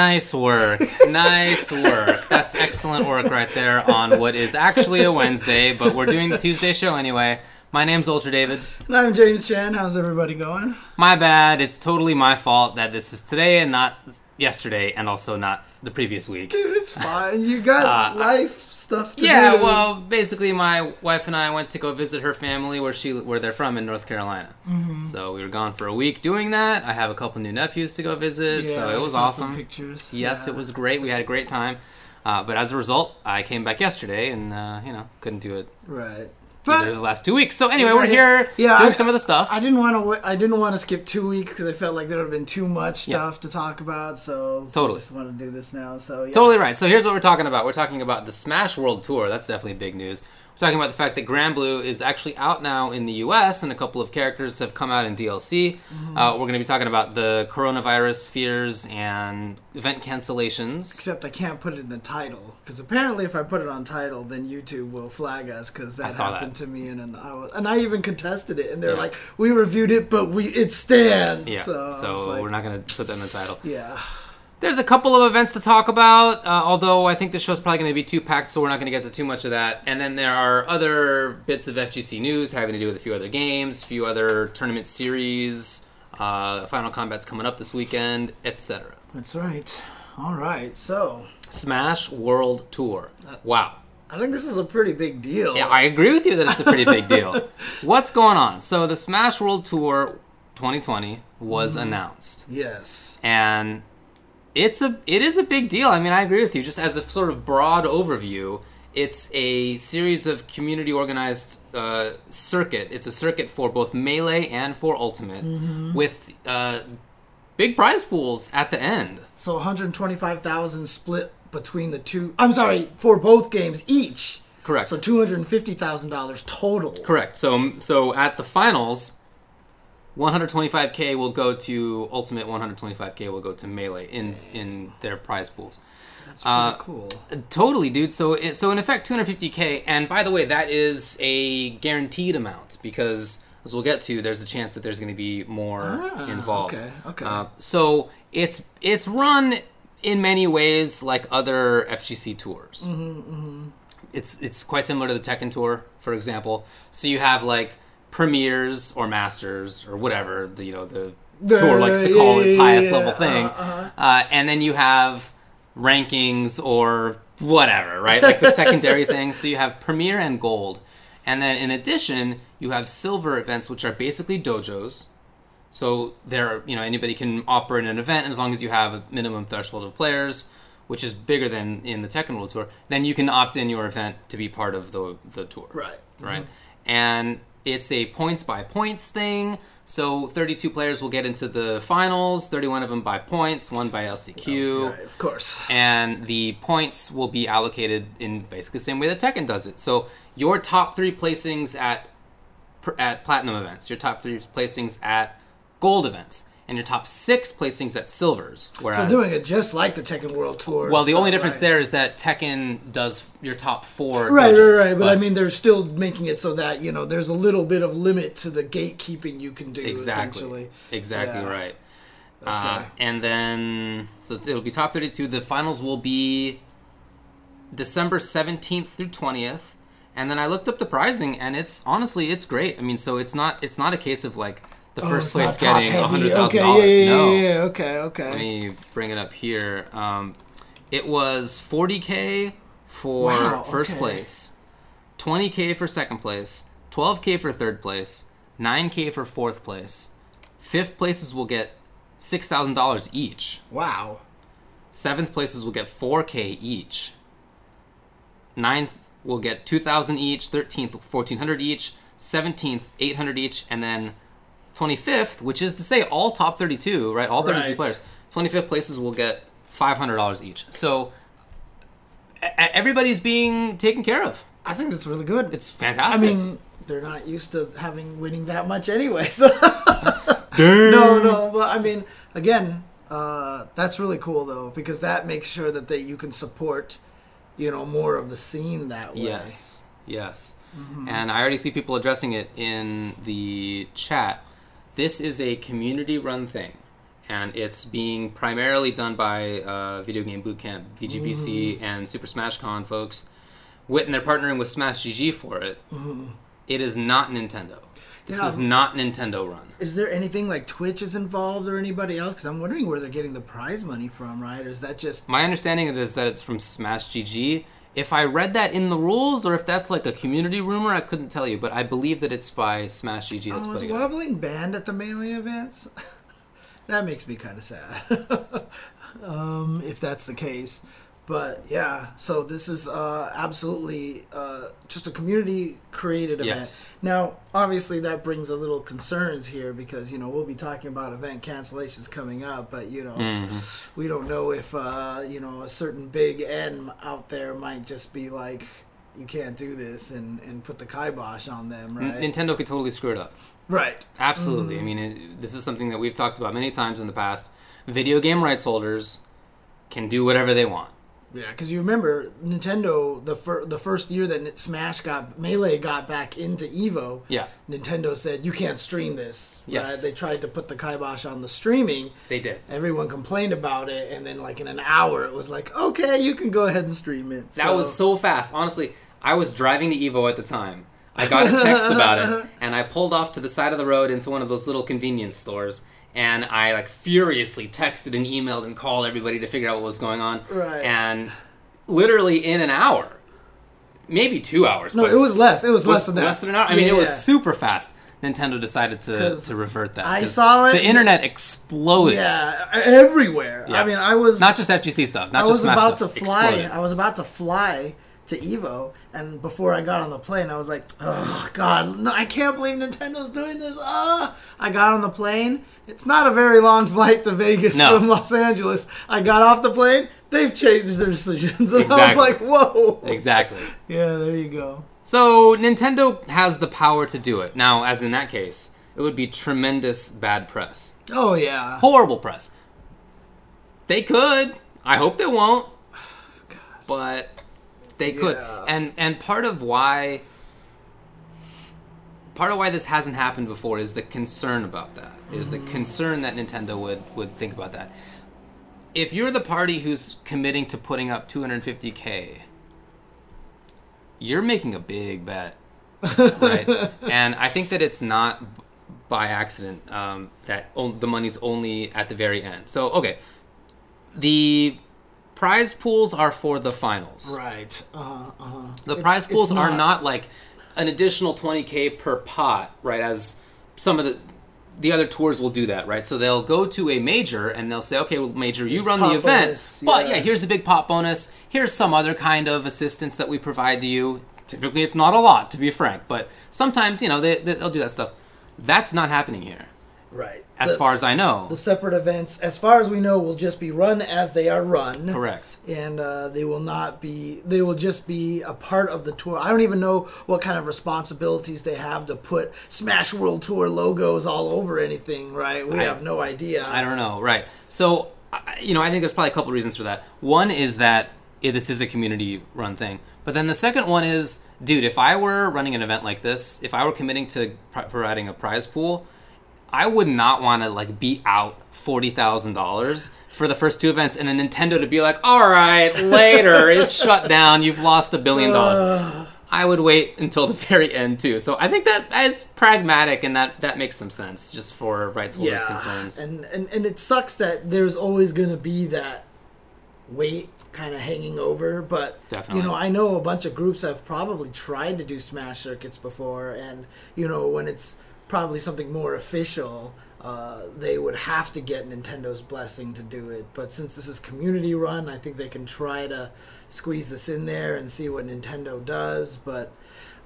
Nice work. Nice work. That's excellent work right there on what is actually a Wednesday, but we're doing the Tuesday show anyway. My name's Ultra David. And I'm James Chen. How's everybody going? My bad. It's totally my fault that this is today and not yesterday, and also not the previous week. Dude, it's fine. You got Uh, life stuff to Yeah, do. well, basically, my wife and I went to go visit her family where she where they're from in North Carolina. Mm-hmm. So we were gone for a week doing that. I have a couple new nephews to go visit, Yeah, so it was saw some awesome. Pictures. Yes, Yeah. it was great. We had a great time. Uh, but as a result, I came back yesterday and, uh, you know, couldn't do it Right. But the last two weeks. So anyway, we're here Yeah, doing I- some of the stuff. I didn't want to. I didn't want to skip two weeks because I felt like there would have been too much Yeah. stuff to talk about. So Totally. I just want to do this now. So yeah. Totally right. So here's what we're talking about. We're talking about the Smash World Tour. That's definitely big news. Talking about the fact that Granblue is actually out now in the U.S. and a couple of characters have come out in DLC. Mm-hmm. Uh, we're going to be talking about the coronavirus fears and event cancellations. Except I can't put it in the title because apparently if I put it on title, then YouTube will flag us because that happened that. to me and, and I was, and I even contested it and they're Yeah. like, we reviewed it, but we it stands. Yeah. So, So, like, we're not going to put that in the title. Yeah. There's a couple of events to talk about, uh, although I think the show's probably going to be too packed, so we're not going to get to too much of that. And then there are other bits of FGC news having to do with a few other games, a few other tournament series, uh, Final Combat's coming up this weekend, etc. That's right. All right. So Smash World Tour. Wow. I think this is a pretty big deal. Yeah, I agree with you that it's a pretty big deal. What's going on? So the Smash World Tour 2020 was announced. yes. and it's a it is a big deal. I mean, I agree with you. Just as a sort of broad overview, it's a series of community organized uh, circuit. It's a circuit for both melee and for ultimate, with uh, big prize pools at the end. So 125,000 split between the two. I'm sorry, for both games each. Correct. So $250,000 total. Correct. So so at the finals. 125k will go to ultimate 125k will go to melee in in their prize pools That's pretty Uh, cool. Totally, dude. So, it, so in effect, 250k. And by the way, that is a guaranteed amount because, as we'll get to, there's a chance that there's going to be more Ah, involved. okay, okay. Uh, so it's it's run in many ways like other FGC tours. Mm-hmm, It's it's quite similar to the Tekken tour, for example. So you have like premieres or masters or whatever the you know the tour likes to call Yeah, its highest yeah, level thing. Uh-huh, Uh, and then you have rankings or whatever, right? Like the secondary thing. So you have Premier and Gold. And then in addition, you have silver events, which are basically dojos. So there, you know, anybody can operate an event as long as you have a minimum threshold of players, which is bigger than in the Tekken World Tour. Then you can opt in your event to be part of the the tour Right. right? And it's a points by points thing. So 32 players will get into the finals, 31 of them by points, one by LCQ. Of course. And the points will be allocated in basically the same way that Tekken does it. So your top three placings at at platinum events, your top three placings at gold events, and your top six placings at silvers. Whereas, So doing it just like the Tekken World Tour. well, the only difference right. there is that Tekken does your top four. Right, dojos, right, right. But, I mean, they're still making it so that you know there's a little bit of limit to the gatekeeping you can do. Exactly. Essentially. Exactly Yeah. right. Uh, and then, so it'll be top 32. The finals will be December 17th through 20th. And then I looked up the pricing, and it's honestly, it's great. I mean, so it's not, it's not a case of like the Oh, first it's place getting hundred thousand Okay, dollars. yeah, yeah, no, yeah. Okay, okay. let me bring it up here. Um, it was 40k for Wow, first okay. place, 20k for second place, 12k for third place, 9k for fourth place. Fifth places will get six thousand dollars each. Wow. Seventh places will get 4k each. Ninth will get 2,000 each. Thirteenth, 1,400 each. Seventeenth, 800 each, and then 25th, which is to say all top 32, right? All 32 Right. players. 25th places will get $500 each. So everybody's being taken care of. I think that's really good. It's fantastic. I mean, they're not used to having winning that much anyway. So no, no. But I mean, again, uh, that's really cool though because that makes sure that they you can support, you know, more of the scene that way. Yes, yes. Mm-hmm. And I already see people addressing it in the chat. This is a community run thing. and it's being primarily done by uh, Video Game Bootcamp, VGBC, and Super Smash Con folks. With, and they're partnering with Smash GG for it. It is not Nintendo. This is not Nintendo run. Is there anything like Twitch is involved or anybody else? Because I'm wondering where they're getting the prize money from, right? Or is that just My understanding is that it's from Smash GG. If I read that in the rules, or if that's like a community rumor, I couldn't tell you. But I believe that it's by Smash GG that's oh, putting it. wobbling banned at the melee events? that makes me kind of sad. um, if that's the case, but yeah. So this is uh, absolutely uh, just a community created event. Yes. Now, obviously, that brings a little concerns here because you know we'll be talking about event cancellations coming up, but you know Mm-hmm. we don't know if uh, you know a certain big N out there might just be like. You can't do this and, and put the kibosh on them, N- right? Nintendo could totally screw it up. right. Absolutely. Mm-hmm. I mean, it, this is something that we've talked about many times in the past. Video game rights holders can do whatever they want. Yeah, because you remember Nintendo the fir- the first year that Smash got Melee got back into Evo. Yeah, Nintendo said you can't stream this. Yes. right? they tried to put the kibosh on the streaming. they did. Everyone complained about it, and then like in an hour, it was like, okay, you can go ahead and stream it. That was so fast. Honestly, I was driving to Evo at the time. I got a text about it, and I pulled off to the side of the road into one of those little convenience stores, and I like furiously texted and emailed and called everybody to figure out what was going on. Right. And literally in an hour, maybe two hours. No, but it was less. It was less than that. Less than an hour. I mean, it was Yeah. super fast. Nintendo decided to, to revert that. I saw it- The internet exploded. yeah, everywhere. Yeah. I mean, I was Not just FGC stuff. Not I just was Smash about stuff. to fly. I was about to fly to Evo, and before I got on the plane, I was like, "Oh God, no, I can't believe Nintendo's doing this!" Ah! I got on the plane. It's not a very long flight to Vegas No. from Los Angeles. I got off the plane. They've changed their decisions, and I was like, "Whoa!" Exactly. Yeah, there you go. So Nintendo has the power to do it. Now, as in that case, it would be tremendous bad press. Oh yeah. Horrible press. They could. I hope they won't. But they could. Yeah. And and part of why part of why this hasn't happened before is the concern about that. Is the concern that Nintendo would would think about that. If you're the party who's committing to putting up 250k, you're making a big bet, right? and I think that it's not by accident um, that o- the money's only at the very end. So okay, the prize pools are for the finals. Right. Uh huh. The It's- prize pools are not- not like an additional 20k per pot, right? As some of the the other tours will do that, right? So they'll go to a major and they'll say, "Okay, well, major, you run the event, bonus, but yeah. yeah, here's a big pot bonus. Here's some other kind of assistance that we provide to you. Typically, it's not a lot, to be frank, but sometimes you know they- they'll do that stuff. That's not happening here, Right. as The- far as I know. the separate events, as far as we know, will just be run as they are run. Correct. and uh, they will not be they will just be a part of the tour i don't even know what kind of responsibilities they have to put smash world tour logos all over anything right we I- have no idea I don't know, right? So, I- you know, I think there's probably a couple reasons for that. One is that this is a community-run thing, but then the second one is, dude, if I were running an event like this, if I were committing to pro- providing a prize pool, I would not want to like be out forty thousand dollars for the first two events, and then Nintendo to be like, "All right, later, it's shut down. You've lost a billion dollars." I would wait until the very end too. So I think that is pragmatic, and that that makes some sense just for rights holders' concerns. and, and and it sucks that there's always going to be that weight kind of hanging over but Definitely. you know i know a bunch of groups have probably tried to do smash circuits before and you know when it's probably something more official uh, they would have to get nintendo's blessing to do it but since this is community run i think they can try to squeeze this in there and see what nintendo does but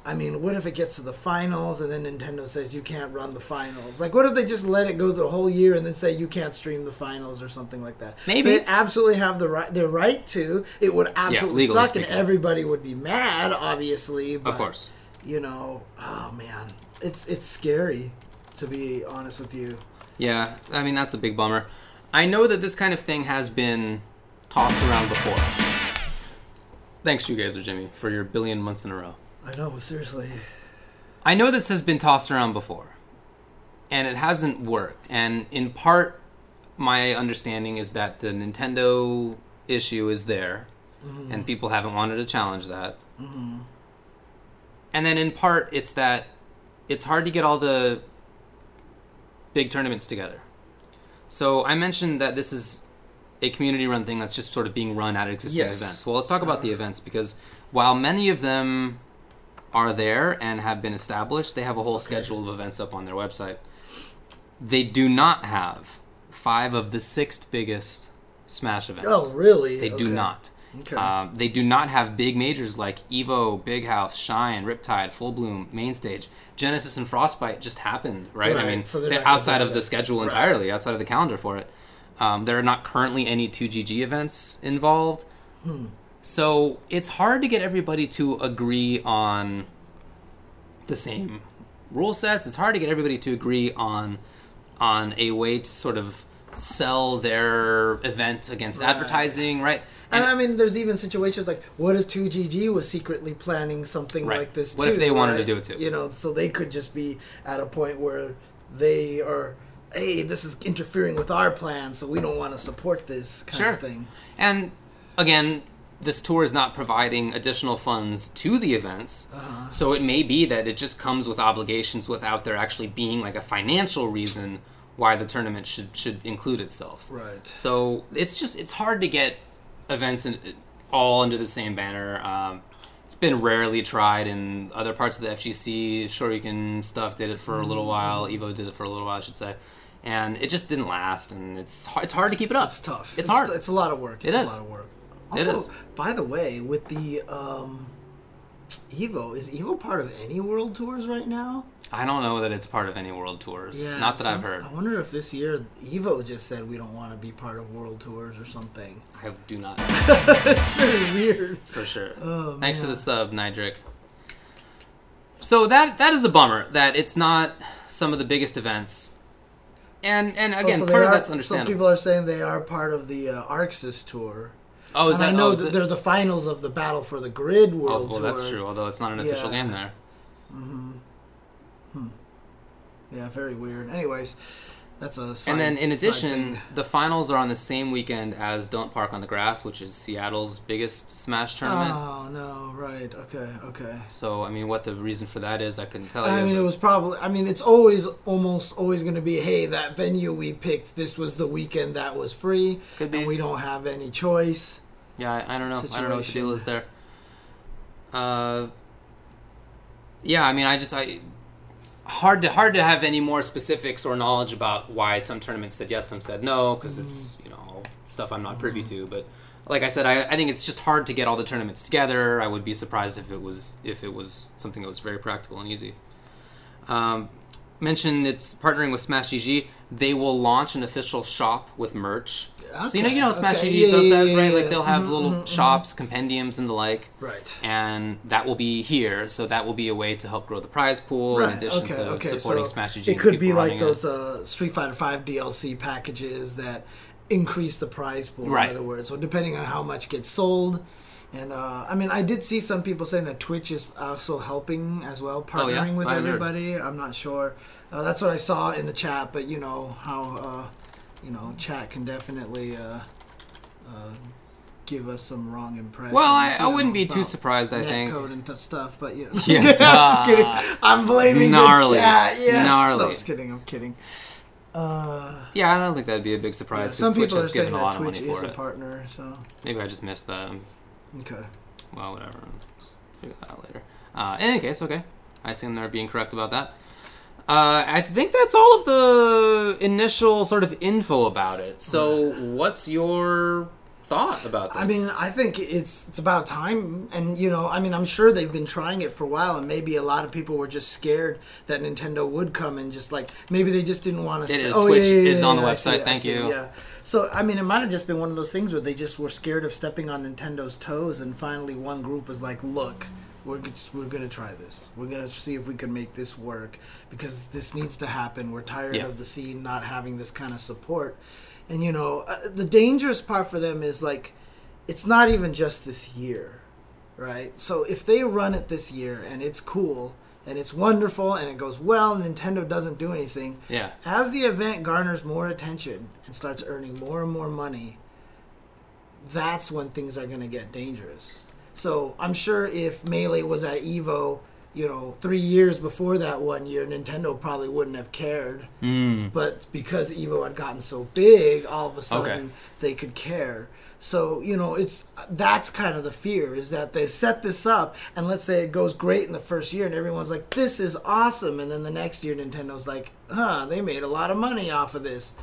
I mean, what if it gets to the finals and then Nintendo says you can't run the finals? Like, what if they just let it go the whole year and then say you can't stream the finals or something like that? Maybe. they absolutely have the right, the right to. It would absolutely legally suck, and everybody would be mad, obviously. But, Of course. you know, oh man, it's it's scary to be honest with you. Yeah, I mean that's a big bummer. I know that this kind of thing has been tossed around before. Thanks, you guys, or Jimmy, for your billion months in a row. I know, seriously. I know this has been tossed around before, and it hasn't worked. And in part, my understanding is that the Nintendo issue is there, Mm-hmm. and people haven't wanted to challenge that. And then in part, it's that it's hard to get all the big tournaments together. So I mentioned that this is a community-run thing that's just sort of being run at existing Yes. events. Well, let's talk about the uh-huh. events because while many of them are there and have been established, they have a whole schedule of events up on their website. They do not have five of the six biggest Smash events. Oh, really? They do not. Okay. Um, they do not have big majors like Evo, Big House, Shine, Riptide, Full Bloom, Main Stage. Genesis and Frostbite just happened, right? I mean, so outside of the schedule Right. entirely, outside of the calendar for it. Um, there are not currently any 2GG events involved. Hmm. So it's hard to get everybody to agree on the same rule sets. It's hard to get everybody to agree on on a way to sort of sell their event against Right. advertising, right? And I mean, there's even situations like, what if 2GG was secretly planning something Right. like this What too? if they wanted to do it too? You know, so they could just be at a point where they are, hey, this is interfering with our plan, so we don't want to support this kind Sure. of thing. And again, this tour is not providing additional funds to the events. Uh-huh. So it may be that it just comes with obligations without there actually being like a financial reason why the tournament should should include itself. Right. So it's just it's hard to get events in, all under the same banner. Um, it's been rarely tried in other parts of the FGC. Shoryuken stuff did it for a little while. Evo did it for a little while, I should say, and it just didn't last. And it's hard, it's hard to keep it up. It's tough. It's, hard. It's a lot of work. It's It a lot of work. Also, is. by the way, with the um, Evo, is Evo part of any world tours right now? I don't know that it's part of any world tours. Not that I've heard. I wonder if this year Evo just said we don't want to be part of world tours or something. I do not it's very weird. for sure. Oh, Thanks for man. the sub, Nidric. So that that is a bummer that it's not some of the biggest events. And and again, Also, they part of are- that's Some understandable. people are saying they are part of the uh, ArcSys tour. oh, is and that I know oh, that they're the finals of the Battle for the Grid Oh, World well, Tour. that's true. Although it's not an official Yeah. game there. Yeah, very weird. Anyways, that's a side, and then in addition, the finals are on the same weekend as Don't Park on the Grass, which is Seattle's biggest Smash tournament. Oh no! Right? Okay. Okay. So I mean, what the reason for that is, I couldn't tell you. I mean, it was probably. I mean, it's always almost always going to be, hey, that venue we picked, this was the weekend that was free, Could be. and we don't have any choice. Yeah, I, I don't know. I don't know what the deal is there. Uh, yeah, I mean, I just I hard to hard to have any more specifics or knowledge about why some tournaments said yes, some said no, because it's you know all stuff I'm not privy to. But like I said, I, I think it's just hard to get all the tournaments together. I would be surprised if it was if it was something that was very practical and easy. Um, mentioned it's partnering with Smash GG. They will launch an official shop with merch. So you know, you know, Smash okay. Yeah, does yeah, that, yeah, right? Like they'll have Mhm, little mhm, mhm. shops, compendiums, and the like, Right. and that will be here. So that will be a way to help grow the prize pool in Right. addition Okay. to Okay. supporting so Smash it could be like those uh, Street Fighter Five DLC packages that increase the prize pool. Right. In other words, so depending on how much gets sold. And uh, I mean, I did see some people saying that Twitch is also helping as well, Oh, partnering with I heard. everybody. I'm not sure. Uh, that's what I saw in the chat, but you know how uh, you know chat can definitely uh, uh, give us some wrong impressions. Well, I, I wouldn't be too surprised. I think. netcode and th- stuff, but you know, Yes. I'm just kidding. I'm blaming Gnarly. the chat. Yes. Gnarly. No, I'm just kidding. I'm kidding. Uh, Yeah, I don't think that'd be a big yeah, some Twitch people are has saying given a that lot of Twitch money is for a it. partner. So Maybe I just missed that. Um, okay. well, whatever. Just figure that out later. Uh, in any case, okay. I assume they're being correct about that. Uh, I think that's all of the initial sort of info about it. So, what's your thought about this? I mean, I think it's it's about time, and you know, I mean, I'm sure they've been trying it for a while, and maybe a lot of people were just scared that Nintendo would come and just like maybe they just didn't want to. It is. Twitch is on the website. Thank you. Yeah. So I mean, it might have just been one of those things where they just were scared of stepping on Nintendo's toes, and finally one group was like, "Look, we're g- we're gonna try this. We're gonna see if we can make this work because this needs to happen. We're tired Yeah. of the scene not having this kind of support." And you know, uh, the dangerous part for them is like, it's not even just this year, right? So if they run it this year and it's cool, and it's wonderful and it goes well, and Nintendo doesn't do anything. Yeah. As the event garners more attention and starts earning more and more money, that's when things are going to get dangerous. So I'm sure if Melee was at Evo, you know, three years before that one year, Nintendo probably wouldn't have cared. Mm. But because Evo had gotten so big, all of a sudden Okay. they could care. So you know, it's that's kind of the fear is that they set this up, and let's say it goes great in the first year, and everyone's like, "This is awesome," and then the next year, Nintendo's like, "Huh, they made a lot of money off of this,"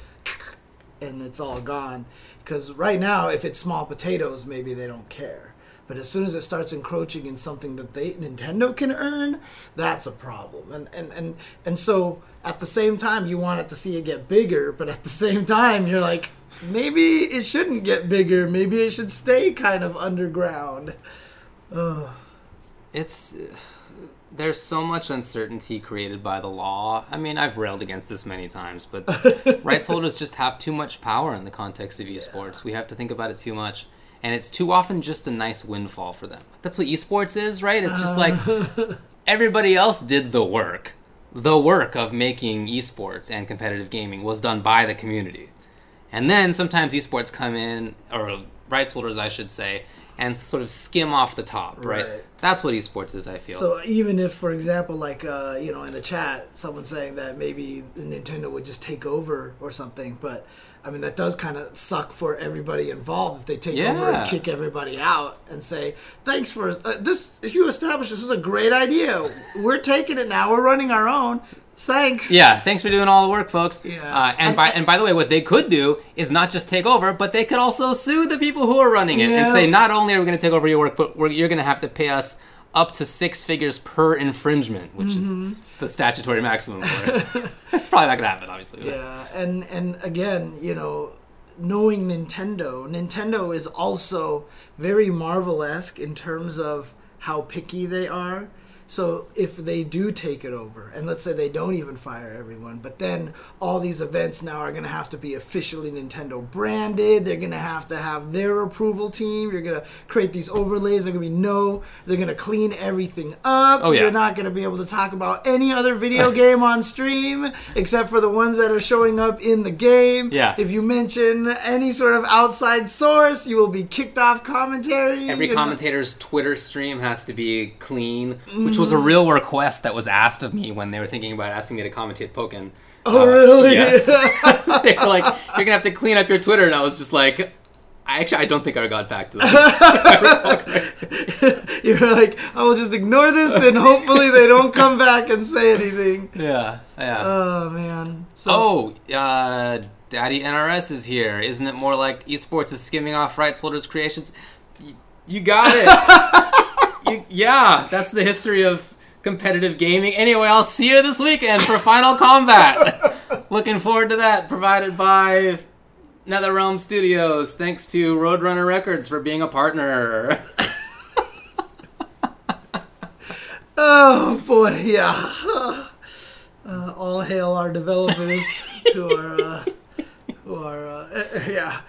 and it's all gone. Because right now, if it's small potatoes, maybe they don't care. But as soon as it starts encroaching in something that they Nintendo can earn, that's a problem. And and and and so at the same time, you want it to see it get bigger, but at the same time, you're like, maybe it shouldn't get bigger. Maybe it should stay kind of underground. Ugh. it's there's so much uncertainty created by the law. I mean, I've railed against this many times, but rights holders just have too much power in the context of esports. We have to think about it too much, and it's too often just a nice windfall for them. That's what esports is, right? It's just like everybody else did the work. The work of making esports and competitive gaming was done by the community. And then sometimes esports come in, or rights holders, I should say, and sort of skim off the top, right? Right. That's what esports is, I feel. So even if, for example, like uh, you know, in the chat, someone saying that maybe Nintendo would just take over or something, but I mean that does kind of suck for everybody involved if they take over and kick everybody out and say, "Thanks for uh, this. You established this is a great idea. We're taking it now. We're running our own. Thanks." yeah, thanks for doing all the work, folks. Yeah. Uh, and And- by and by the way, what they could do is not just take over, but they could also sue the people who are running it and say, not only are we going to take over your work, but we're, you're going to have to pay us up to six figures per infringement, which Mm-hmm. is the statutory maximum for it. It's probably not going to happen, obviously. Yeah, and and again, you know, knowing Nintendo, Nintendo is also very Marvel-esque in terms of how picky they are. So if they do take it over, and let's say they don't even fire everyone, but then all these events now are going to have to be officially Nintendo branded. They're going to have to have their approval team. You're going to create these overlays. They're going to be no. They're going to clean everything up. Oh, yeah. You're not going to be able to talk about any other video game on stream except for the ones that are showing up in the game. Yeah. If you mention any sort of outside source, you will be kicked off commentary. Every commentator's Twitter stream has to be clean, which was a real request that was asked of me when they were thinking about asking me to commentate Pokken. Oh, Uh, really? Yes. they were like, "You're gonna have to clean up your Twitter," and I was just like, "I actually I don't think I got back to them." You're like, I will just ignore this and hopefully they don't come back and say anything. yeah, yeah. Oh, man. So, oh, uh, Daddy NRS is here. Isn't it more like esports is skimming off rights holders' creations? Y- you got it. You, yeah, that's the history of competitive gaming. Anyway, I'll see you this weekend for Final Combat. Looking forward to that. Provided by NetherRealm Studios. Thanks to Roadrunner Records for being a partner. Oh boy, yeah. Uh, all hail our developers who are, uh, who are, uh, yeah.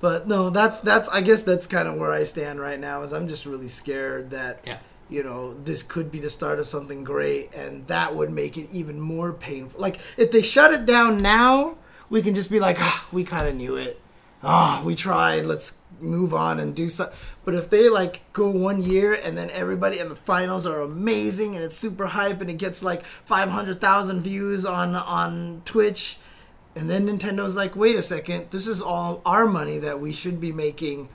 But no, that's that's. I guess that's kind of where I stand right now. Is I'm just really scared that Yeah. you know this could be the start of something great, and that would make it even more painful. Like if they shut it down now, we can just be like, ah, we kind of knew it. Ah, we tried. Let's move on and do something. But if they like go one year and then everybody and the finals are amazing and it's super hype and it gets like five hundred thousand views on on Twitch, and then Nintendo's like, wait a second, this is all our money that we should be making.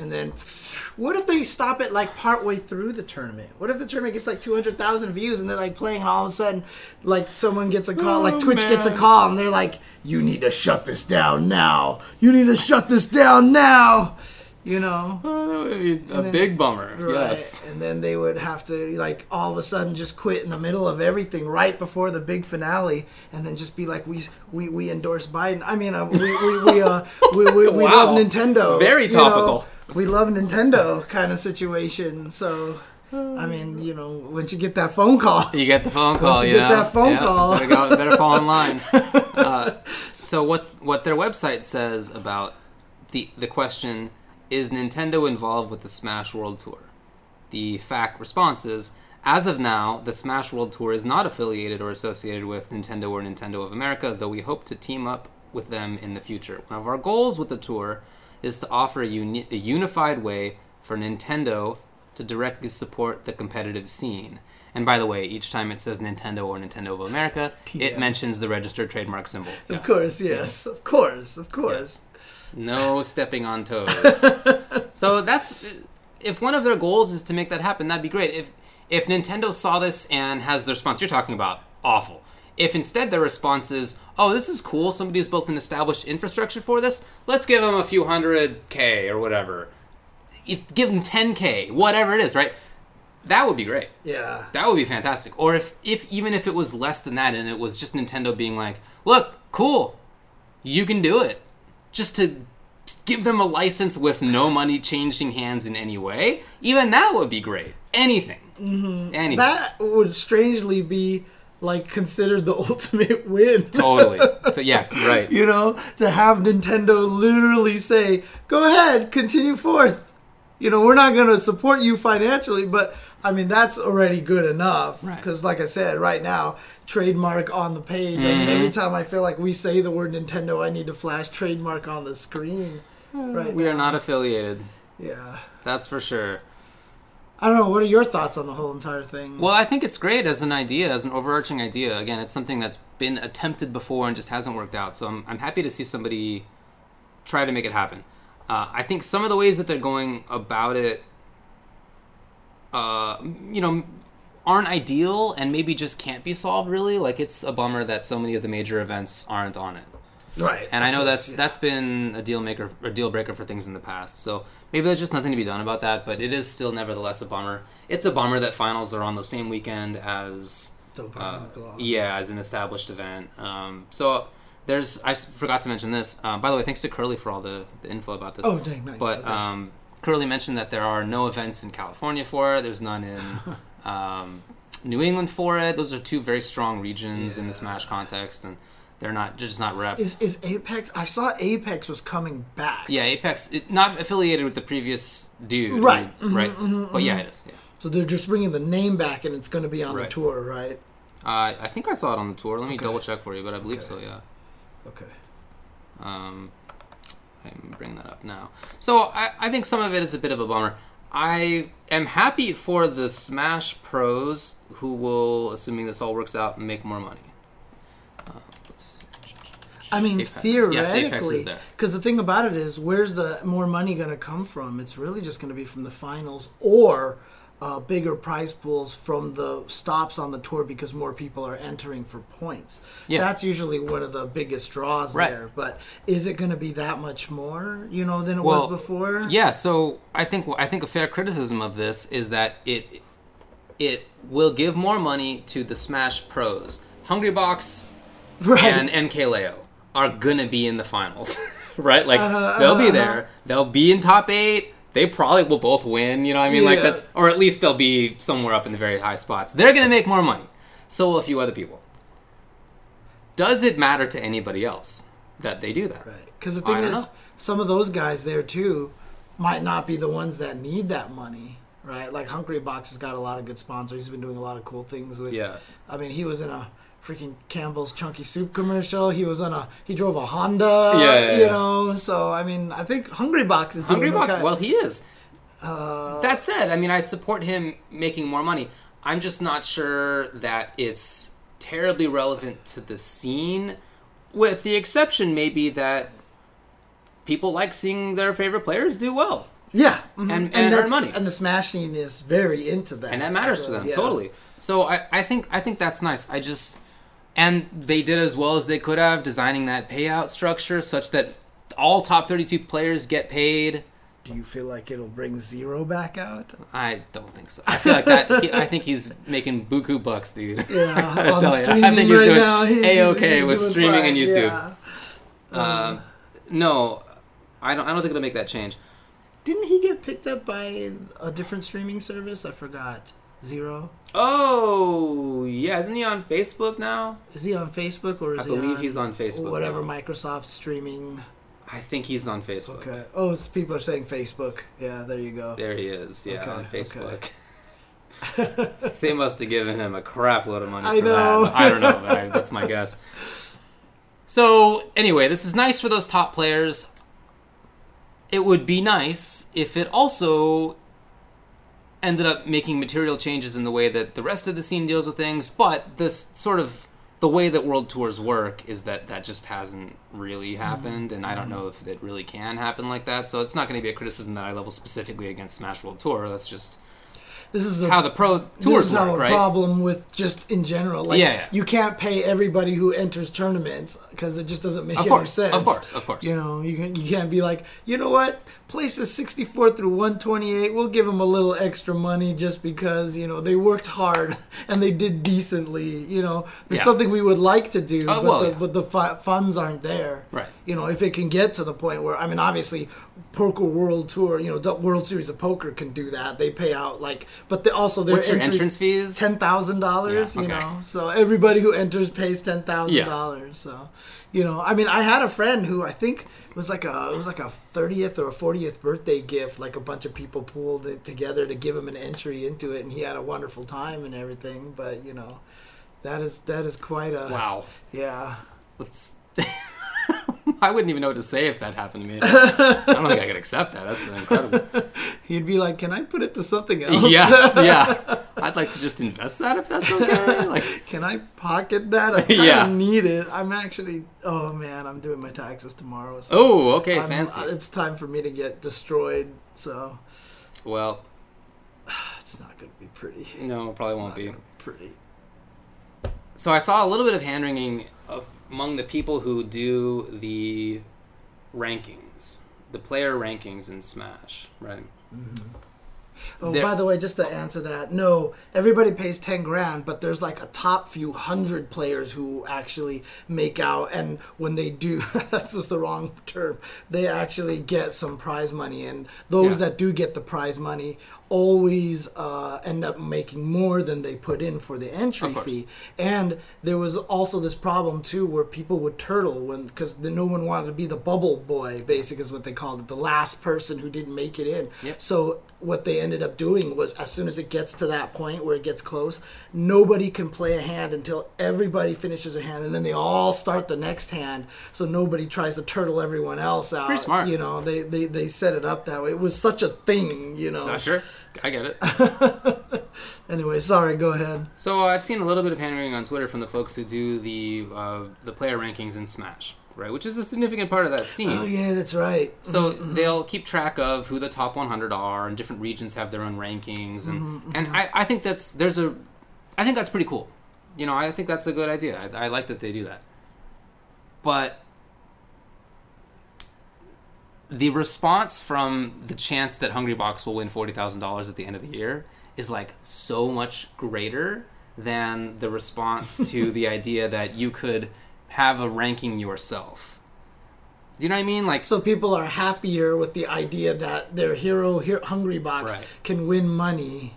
And then, what if they stop it like partway through the tournament? What if the tournament gets like 200,000 views and they're like playing, and all of a sudden, like someone gets a call, like Oh, Twitch gets a call, and they're like, you need to shut this down now. You need to shut this down now. You know? That a then- big bummer. Right. Yes. And then they would have to like all of a sudden just quit in the middle of everything right before the big finale, and then just be like, we we, we endorse Biden. I mean, uh, we we we, uh, we, we, we Wow. love Nintendo. Very you know? topical. we love Nintendo kind of situation. So. I mean, you know, once you get that phone call, You get the phone call. you you get know? that phone Yeah, call. better go. Better fall in line. Uh, so what what their website says about the the question is Nintendo involved with the Smash World Tour? The fact response is As of now, the Smash World Tour is not affiliated or associated with Nintendo or Nintendo of America, though we hope to team up with them in the future. One of our goals with the tour is to offer a, uni- a unified way for Nintendo to directly support the competitive scene. And by the way, each time it says Nintendo or Nintendo of America, it mentions the registered trademark symbol. Of Yes. course, yes, of course, of course. No stepping on toes. so that's if one of their goals is to make that happen, that'd be great. If if Nintendo saw this and has the response you're talking about, awful. If instead their response is, "Oh, this is cool. Somebody's built an established infrastructure for this. Let's give them a few hundred k or whatever. If give them 10k, whatever it is, right? That would be great. Yeah. That would be fantastic. Or if, if even if it was less than that and it was just Nintendo being like, look, cool, you can do it. Just to give them a license with no money changing hands in any way, even that would be great. Anything. Mm-hmm. Anything. That would strangely be like considered the ultimate win. totally. So, yeah, right. you know, to have Nintendo literally say, "Go ahead, continue forth." You know, we're not going to support you financially, but I mean that's already good enough. Right. Because, like I said, right now, trademark on the page. I mean, Mm-hmm. every time I feel like we say the word Nintendo, I need to flash trademark on the screen. Right. We are not affiliated. Yeah. That's for sure. I don't know. What are your thoughts on the whole entire thing? Well, I think it's great as an idea, as an overarching idea. Again, it's something that's been attempted before and just hasn't worked out. So I'm, I'm happy to see somebody try to make it happen. Uh, I think some of the ways that they're going about it, uh, you know, aren't ideal and maybe just can't be solved really. Like it's a bummer that so many of the major events aren't on it. right. And I know that's yeah. that's been a deal maker, a deal breaker for things in the past. So maybe there's just nothing to be done about that. But it is still nevertheless a bummer. It's a bummer that finals are on the same weekend as Don't uh, yeah, as an established event. Um, so there's I forgot to mention this. Uh, by the way, thanks to Curly for all the, the info about this. Oh, dang, nice. But Okay. um, Curly mentioned that there are no events in California for it. There's none in um, New England for it. Those are two very strong regions in the Smash context, and they're not they're just not repped. Is is Apex? I saw Apex was coming back. yeah, Apex, it, not affiliated with the previous dude, Right. I mean, right. but yeah, it is. Yeah, So they're just bringing the name back, and it's going to be on the tour, right? uh, I think I saw it on the tour. Let me Okay. double check for you, but I believe Okay. so. Yeah. Okay. Um, I'm bringing that up now. So I, I think some of it is a bit of a bummer. I am happy for the Smash pros who will, assuming this all works out, make more money. Uh, let's, I mean, Apex. Yes, Apex is theoretically, there. because the thing about it is, where's the more money going to come from? It's really just going to be from the finals or uh, bigger prize pools from the stops on the tour because more people are entering for points. Yeah. That's usually one of the biggest draws Right. there. But is it going to be that much more, you know, than it Well, was before? Yeah, so I think I think a fair criticism of this is that it it will give more money to the Smash pros. Hungry Box right. and MKLeo are gonna be in the finals, right? Like Uh-huh, they'll be uh-huh. there. They'll be in top eight. They probably will both win. You know, what I mean, like that's, or at least they'll be somewhere up in the very high spots. They're gonna make more money. So will a few other people. Does it matter to anybody else that they do that? Right. Because the thing is, know. some of those guys there too might not be the ones that need that money, right? Like Hungry Box has got a lot of good sponsors. He's been doing a lot of cool things with. Yeah. I mean, he was in a freaking Campbell's Chunky Soup commercial. He was on a. He drove a Honda. Yeah, yeah, You yeah. know, so I mean, I think Hungry Box is doing Hungry Box. okay. Well, he is. Uh, That said, I mean, I support him making more money. I'm just not sure that it's terribly relevant to the scene, with the exception maybe that people like seeing their favorite players do well. yeah, mhm. And- and earn money. And the Smash scene is very into that, and that matters So, to them yeah. totally. So I, I think I think that's nice. I just and they did as well as they could have designing that payout structure such that all top 32 players get paid. Do you feel like it'll bring Zero back out? I don't think so. I feel like that. He, I think he's making buku bucks, dude. Yeah, I on tell ya, I think he's right doing now. He's- A-okay he's with doing streaming fine, and YouTube. yeah. Um, no, I don't. I don't think it'll make that change. Didn't he get picked up by a different streaming service? I forgot. Zero. Oh, yeah. Isn't he on Facebook now? Is he on Facebook or is he? I he believe on he's on Facebook Whatever now. Microsoft streaming. I think he's on Facebook. Okay. Oh, it's, people are saying Facebook. Yeah, there you go. There he is. Yeah, Okay, on Facebook. they must have given him a crap load of money. I for know. That. I don't know. But I, that's my guess. So anyway, this is nice for those top players. It would be nice if it also ended up making material changes in the way that the rest of the scene deals with things. But this sort of the way that world tours work is that that just hasn't really mm. happened, and I don't mm. know if it really can happen like that. So it's not going to be a criticism that I level specifically against Smash World Tour. That's just This is the how the pro this tours is our right? problem with just in general. Like, Yeah, yeah. you can't pay everybody who enters tournaments because it just doesn't make Of any course, sense. of course, of course. You know, you can you can't be like, you know what, places 64 through 128, we'll give them a little extra money just because you know they worked hard and they did decently. You know, it's Yeah. something we would like to do, Oh, but well, the yeah. but the fu- funds aren't there. Right. You know, if it can get to the point where I mean, obviously, Poker World Tour, you know, the World Series of Poker can do that. They pay out like, but they also their What's your entrance fees? ten thousand dollars. Yeah, You know, so everybody who enters pays ten thousand dollars. So, you know, I mean, I had a friend who I think was like a it was like a thirtieth or a fortieth birthday gift. Like a bunch of people pulled it together to give him an entry into it, and he had a wonderful time and everything. But you know, that is that is quite a Wow. yeah. Let's. I wouldn't even know what to say if that happened to me. I don't think I could accept that. That's incredible. He'd be like, "Can I put it to something else? yes, yeah. I'd like to just invest that if that's okay. Like, Can I pocket that? I Yeah. need it. I'm actually. Oh man, I'm doing my taxes tomorrow. So oh, okay, I'm- fancy. Uh, it's time for me to get destroyed. So Well, it's not going to be pretty. no, it probably It's won't be. gonna pretty. So I saw a little bit of hand wringing among the people who do the rankings, the player rankings in Smash, right? Mm-hmm. Oh, There- by the way, just to answer that, no, everybody pays ten grand, but there's like a top few hundred players who actually make out, and when they do, that was the wrong term. They actually get some prize money, and those Yeah. that do get the prize money always uh, end up making more than they put in for the entry fee. And there was also this problem too, where people would turtle when because no one wanted to be the bubble boy, basic is what they called it, the last person who didn't make it in. Yep. So what they ended up doing was, as soon as it gets to that point where it gets close, nobody can play a hand until everybody finishes a hand, and then they all start the next hand. So nobody tries to turtle everyone else out. pretty smart. You know, they they they set it up that way. It was such a thing. You know. Uh, sure, I get it. Anyway, sorry. Go ahead. So I've seen a little bit of hand wringing on Twitter from the folks who do the uh, the player rankings in Smash, right? Which is a significant part of that scene. Oh yeah, that's right. So mm-hmm, mm-hmm. they'll keep track of who the top 100 are, and different regions have their own rankings, and mm-hmm, and I, I think that's there's a, I think that's pretty cool. You know, I think that's a good idea. I, I like that they do that. But the response from the chance that Hungry Box will win forty thousand dollars at the end of the year is like so much greater than the response to the idea that you could have a ranking yourself. Do you know what I mean? Like So people are happier with the idea that their hero, Her- Hungry Box, Right. can win money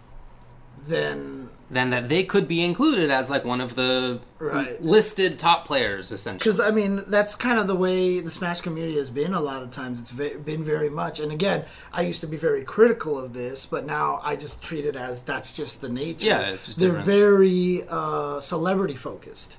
than than that they could be included as like one of the Right. listed top players essentially. because I mean that's kind of the way the Smash community has been. A lot of times, it's ve- been very much. And again, I used to be very critical of this, but now I just treat it as that's just the nature. Yeah, it's just they're different. very uh, celebrity focused.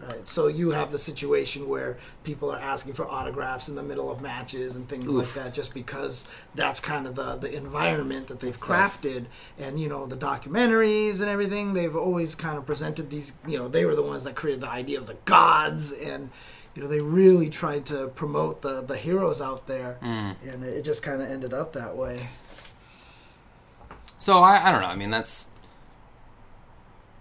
Right. So you have the situation where people are asking for autographs in the middle of matches and things like that, just because that's kind of the the environment that they've crafted. And you know the documentaries and everything, they've always kind of presented these. You know, they were the ones that created the idea of the gods, and you know they really tried to promote the the heroes out there, Mm. and it just kind of ended up that way. So I, I don't know. I mean, that's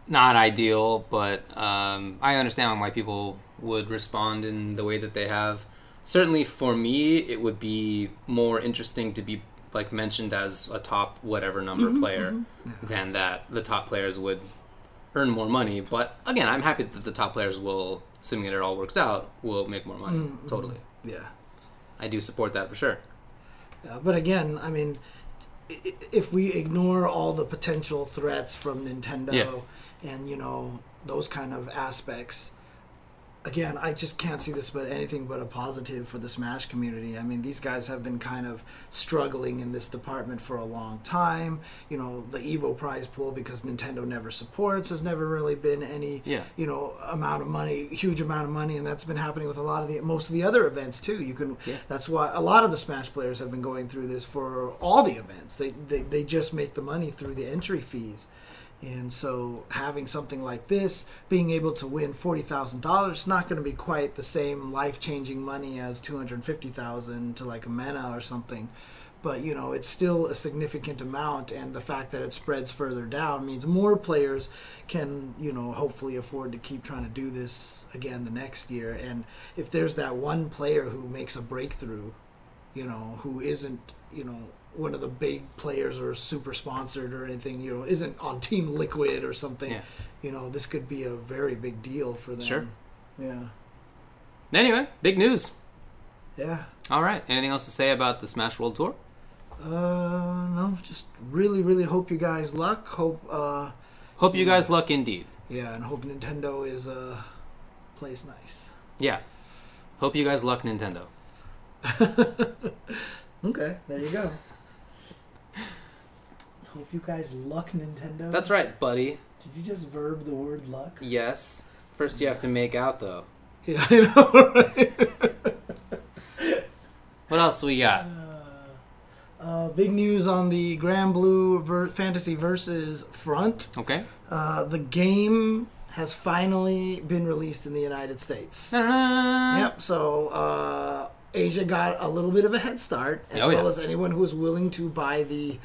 not ideal, but um, I understand why people would respond in the way that they have. Certainly, for me, it would be more interesting to be like mentioned as a top whatever number mm-hmm, player mm-hmm. than that the top players would earn more money. But again, I'm happy that the top players will, assuming that it all works out, will make more money. Mm-hmm. Totally, Yeah. I do support that for sure. Yeah, but again, I mean, i- i- if we ignore all the potential threats from Nintendo Yeah. And you know those kind of aspects, again, I just can't see this but anything but a positive for the Smash community. I mean, these guys have been kind of struggling in this department for a long time. You know, the Evo prize pool because Nintendo never supports has never really been any Yeah. you know amount of money, huge amount of money, and that's been happening with a lot of the most of the other events too. You can Yeah. that's why a lot of the Smash players have been going through this for all the events. They they, they just make the money through the entry fees. And so having something like this, being able to win forty thousand dollars, it's not going to be quite the same life changing money as two hundred fifty thousand to like a Mena or something. But you know, it's still a significant amount, and the fact that it spreads further down means more players can, you know, hopefully afford to keep trying to do this again the next year. And if there's that one player who makes a breakthrough, you know, who isn't, you know, one of the big players or super sponsored or anything, you know, isn't on Team Liquid or something, Yeah. you know, this could be a very big deal for them. Sure. Yeah. Anyway, big news. Yeah. All right. Anything else to say about the Smash World Tour? Uh, no, just really, really hope you guys luck. Hope, uh, Hope you guys luck indeed. yeah, and hope Nintendo is, uh, plays nice. Yeah. Hope you guys luck Nintendo. Okay, there you go. Hope you guys luck Nintendo. That's right, buddy. Did you just verb the word luck? Yes. First, you have to make out though. Yeah, I know, right? What else we got? Uh, big news on the Granblue Ver- Fantasy Versus front. Okay. Uh, the game has finally been released in the United States. Ta-da! Yep. So uh, Asia got a little bit of a head start, as Oh, yeah. well as anyone who was willing to buy the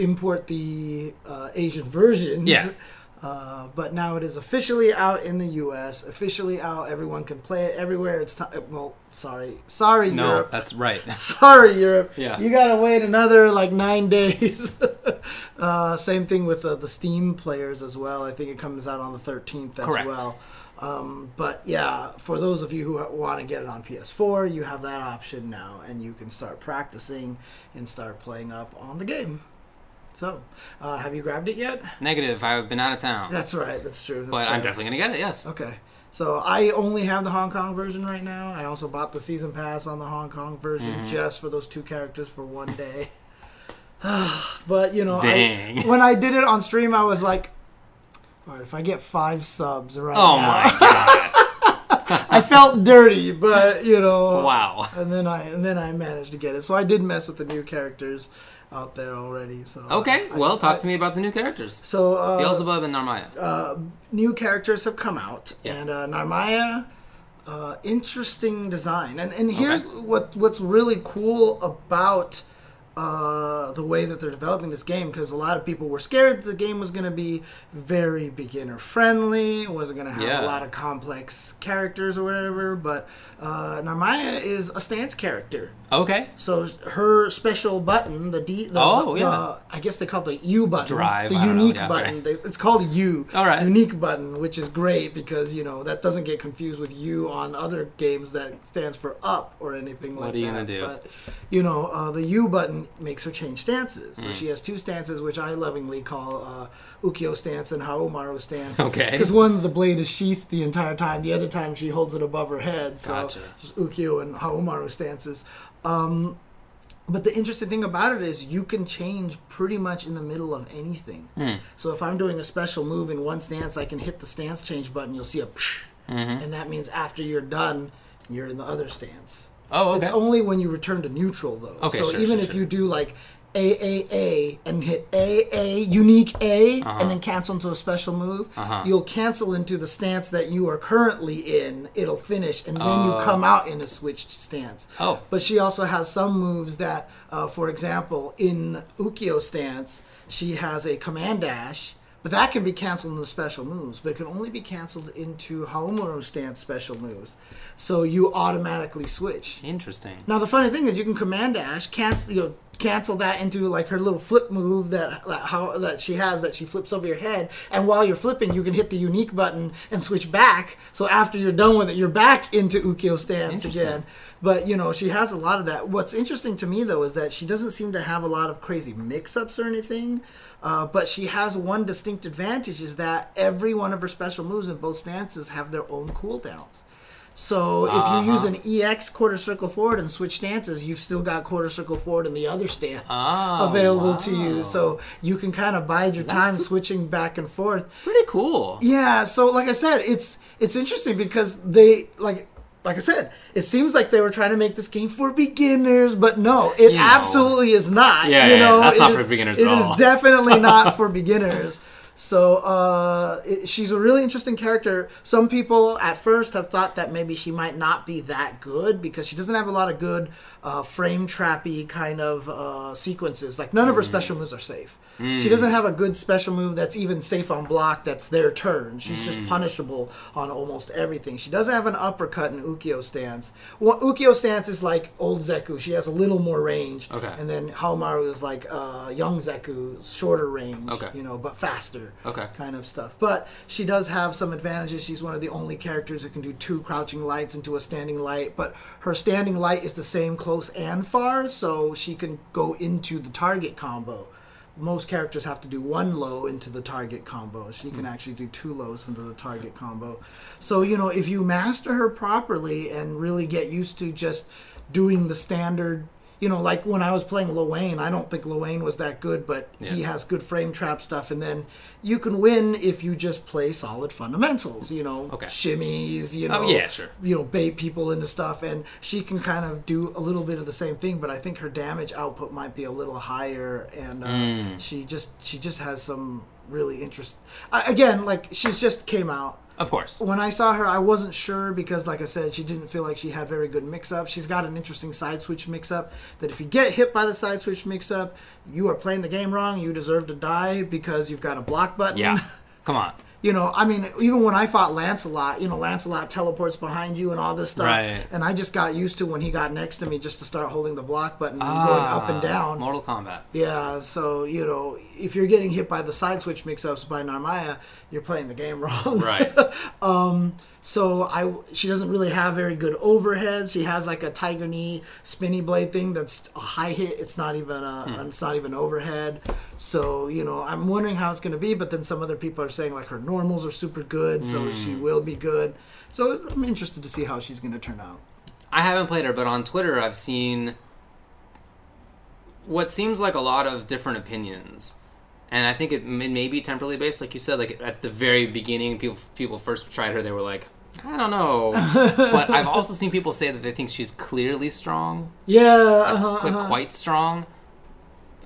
import the uh, Asian versions. Yeah. Uh, but now it is officially out in the U.S. Officially out. Everyone can play it everywhere. It's time. Well, sorry, sorry, Europe. No, Europe. that's right. Sorry, Europe. Yeah. You gotta wait another like nine days. uh, same thing with uh, the Steam players as well. I think it comes out on the 13th as Correct. well. Um, but yeah, for those of you who want to get it on PS4, you have that option now, and you can start practicing and start playing up on the game. So, uh, have you grabbed it yet? Negative. I've been out of town, That's right. That's true. That's but I'm definitely gonna get it. Yes. Okay. So I only have the Hong Kong version right now. I also bought the season pass on the Hong Kong version Mm-hmm. just for those two characters for one day. but you know, I, when I did it on stream, I was like, "All right, if I get five subs right Oh now, my god! I felt dirty, but you know, wow. And then I and then I managed to get it. So I did mess with the new characters out there already. So Okay. I- Well, talk I- to me about the new characters. So uh, Beelzebub and Narmaya. uh, new characters have come out, Yeah. and uh, Narmaya, uh, interesting design, and and here's what what's really cool about uh, the way that they're developing this game because a lot of people were scared that the game was going to be very beginner friendly, wasn't going to have Yeah. a lot of complex characters or whatever, but uh, Narmaya is a stance character. Okay. So her special button, the D, the, Oh, the- yeah. the- I guess they call it the U button, Drive, the know, unique yeah, button. They- It's called U, All right. unique button, which is great because you know that doesn't get confused with U on other games that stands for up or anything like that. What are you gonna do? But you know, uh, the U button makes her change stances. Hmm. So she has two stances, which I lovingly call uh, Ukyo stance and Haomaru stance. Okay. Because one, the blade is sheathed the entire time. The other time, she holds it above her head. So Gotcha. just Ukyo and Haomaru stances. Um, but the interesting thing about it is you can change pretty much in the middle of anything. Hmm. So if I'm doing a special move in one stance, I can hit the stance change button. You'll see a psh, Mm-hmm. and that means after you're done, you're in the other stance. Oh, okay. It's only when you return to neutral though. Okay, so sure, even sure, if sure. you do like AAA and hit AA unique A Uh-huh. and then cancel into a special move, you'll cancel into the stance that you are currently in. It'll finish and then you come out in a switched stance. Oh. But she also has some moves that, uh, for example, in Ukyo stance, she has a command dash. But that can be canceled into special moves, but it can only be canceled into Haomaru stance special moves. So you automatically switch. Interesting. Now the funny thing is, you can command dash cancel you know, cancel that into like her little flip move that, that how that she has that she flips over your head, and while you're flipping, you can hit the unique button and switch back. So after you're done with it, you're back into Ukyo stance again. But you know she has a lot of that. What's interesting to me though is that she doesn't seem to have a lot of crazy mix-ups or anything. Uh, but she has one distinct advantage is that every one of her special moves in both stances have their own cooldowns. So if Uh-huh. you use an EX quarter circle forward and switch stances, you've still got quarter circle forward in the other stance Oh, available to you. So you can kind of bide your time switching back and forth. Pretty cool. Yeah, so like I said, it's it's interesting because they like like I said, it seems like they were trying to make this game for beginners, but no, it You know. absolutely is not. Yeah, you yeah, know, that's It not is- for beginners It is definitely not for beginners. So uh, it, she's a really interesting character. Some people at first have thought that maybe she might not be that good because she doesn't have a lot of good uh, frame trappy kind of uh, sequences. Like none of Mm. her special moves are safe. She doesn't have a good special move that's even safe on block. That's their turn. She's Mm. just punishable on almost everything. She doesn't have an uppercut in Ukyo stance. Well, Ukyo stance is like old Zeku. She has a little more range. Okay. And then Haomaru is like uh, young Zeku, shorter range. Okay. You know, but faster. Okay. Kind of stuff. But she does have some advantages. She's one of the only characters who can do two crouching lights into a standing light. But her standing light is the same close and far, so she can go into the target combo most characters have to do one low into the target combo. She can hmm. actually do two lows into the target combo. So, you know, if you master her properly and really get used to just doing the standard, you know, like when I was playing Lowain, I don't think Lowain was that good, but he has good frame trap stuff. And then you can win if you just play solid fundamentals, you know, Okay. shimmies, you know, Oh, yeah, sure. you know, bait people into stuff, and she can kind of do a little bit of the same thing. But I think her damage output might be a little higher, and uh, Mm. she just she just has some really interest. Again, like she's just came out. Of course. When I saw her, I wasn't sure because, like I said, she didn't feel like she had very good mix up. She's got an interesting side switch mix up that if you get hit by the side switch mix up, you are playing the game wrong. You deserve to die because you've got a block button. Yeah. Come on. You know, I mean, even when I fought Lancelot, you know, Lancelot teleports behind you and all this stuff. Right. And I just got used to when he got next to me just to start holding the block button and going up and Ah, down. Mortal Kombat. Yeah, so, you know, if you're getting hit by the side switch mix ups by Narmaya, you're playing the game wrong. Right. So I she doesn't really have very good overheads. She has like a tiger knee spinny blade thing that's a high hit. It's not even a Hmm. it's not even overhead. So you know I'm wondering how it's going to be. But then some other people are saying like her normals are super good, so she Hmm. will be good. So I'm interested to see how she's going to turn out. I haven't played her, but on Twitter I've seen what seems like a lot of different opinions. And I think it may may be temporally based, like you said. Like at the very beginning, people people first tried her, they were like, "I don't know." but I've also seen people say that they think she's clearly strong, Yeah, uh-huh, like uh-huh. quite strong.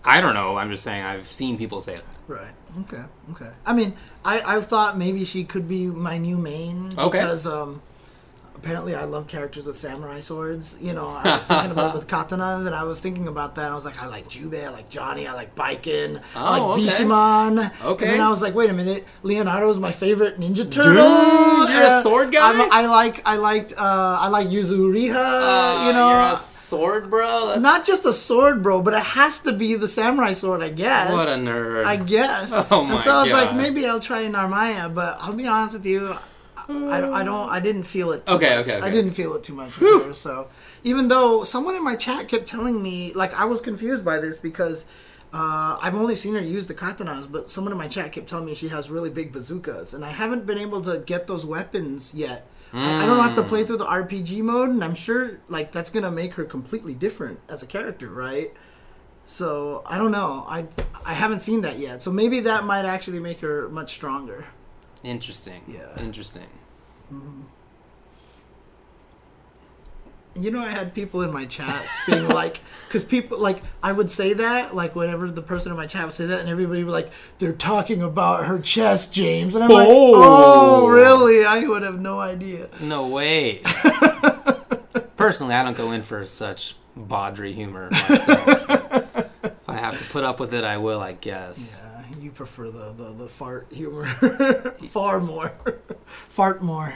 I don't know. I'm just saying I've seen people say that. Right. Okay. Okay. I mean, I I thought maybe she could be my new main Okay. because um apparently I love characters with samurai swords. You know, I was thinking about with katanas, and I was thinking about that. I was like, I like Jubei, I like Johnny, I like Baiken, I Oh, like okay. Bishamon. Okay. And then I was like, wait a minute, Leonardo is my favorite Ninja Turtle. Dude, you're a sword guy? I'm- I like I liked uh, I like Yuzuriha. Uh, you know, you're a sword, bro. That's not just a sword, bro, but it has to be the samurai sword, I guess. what a nerd. I guess. Oh and my so I was like, maybe I'll try Narmaya, but I'll be honest with you, I, I don't, I didn't feel it. Too Okay, much. okay, okay. I didn't feel it too much with her. So even though someone in my chat kept telling me, like, I was confused by this because. Uh, I've only seen her use the katanas, but someone in my chat kept telling me she has really big bazookas, and I haven't been able to get those weapons yet. I, I don't have to Hmm. play through the RPG mode, and I'm sure like that's gonna make her completely different as a character, right? So I don't know. I I haven't seen that yet. So maybe that might actually make her much stronger. Interesting. Yeah. Interesting. Mm-hmm. You know, I had people in my chats being like, because people like I would say that like whenever the person in my chat would say that, and everybody would be like, they're talking about her chest, James, and I'm like, Oh. oh, really? I would have no idea. No way. Personally, I don't go in for such bawdry humor myself. if I have to put up with it, I will, I guess. Yeah, you prefer the the, the fart humor far more, fart more.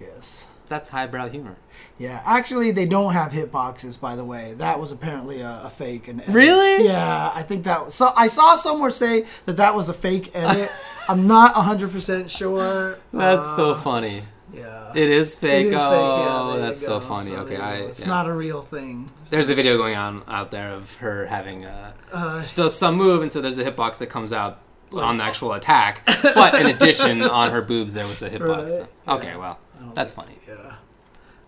Yes. That's highbrow humor. Yeah, actually, they don't have hitboxes. By the way, that was apparently a, a fake. And Really? Yeah, I think that. Was, so I saw somewhere say that that was a fake edit. I'm not 100 percent sure. That's Uh, so funny. Yeah. It is fake. It is fake, oh, yeah, that's so funny. So okay, I. It's yeah. not a real thing. There's a video going on out there of her having uh, s- does some move, and so there's a hitbox that comes out on the actual attack. But in addition, on her boobs there was a hitbox. Right, Okay, well, That's funny. Yeah.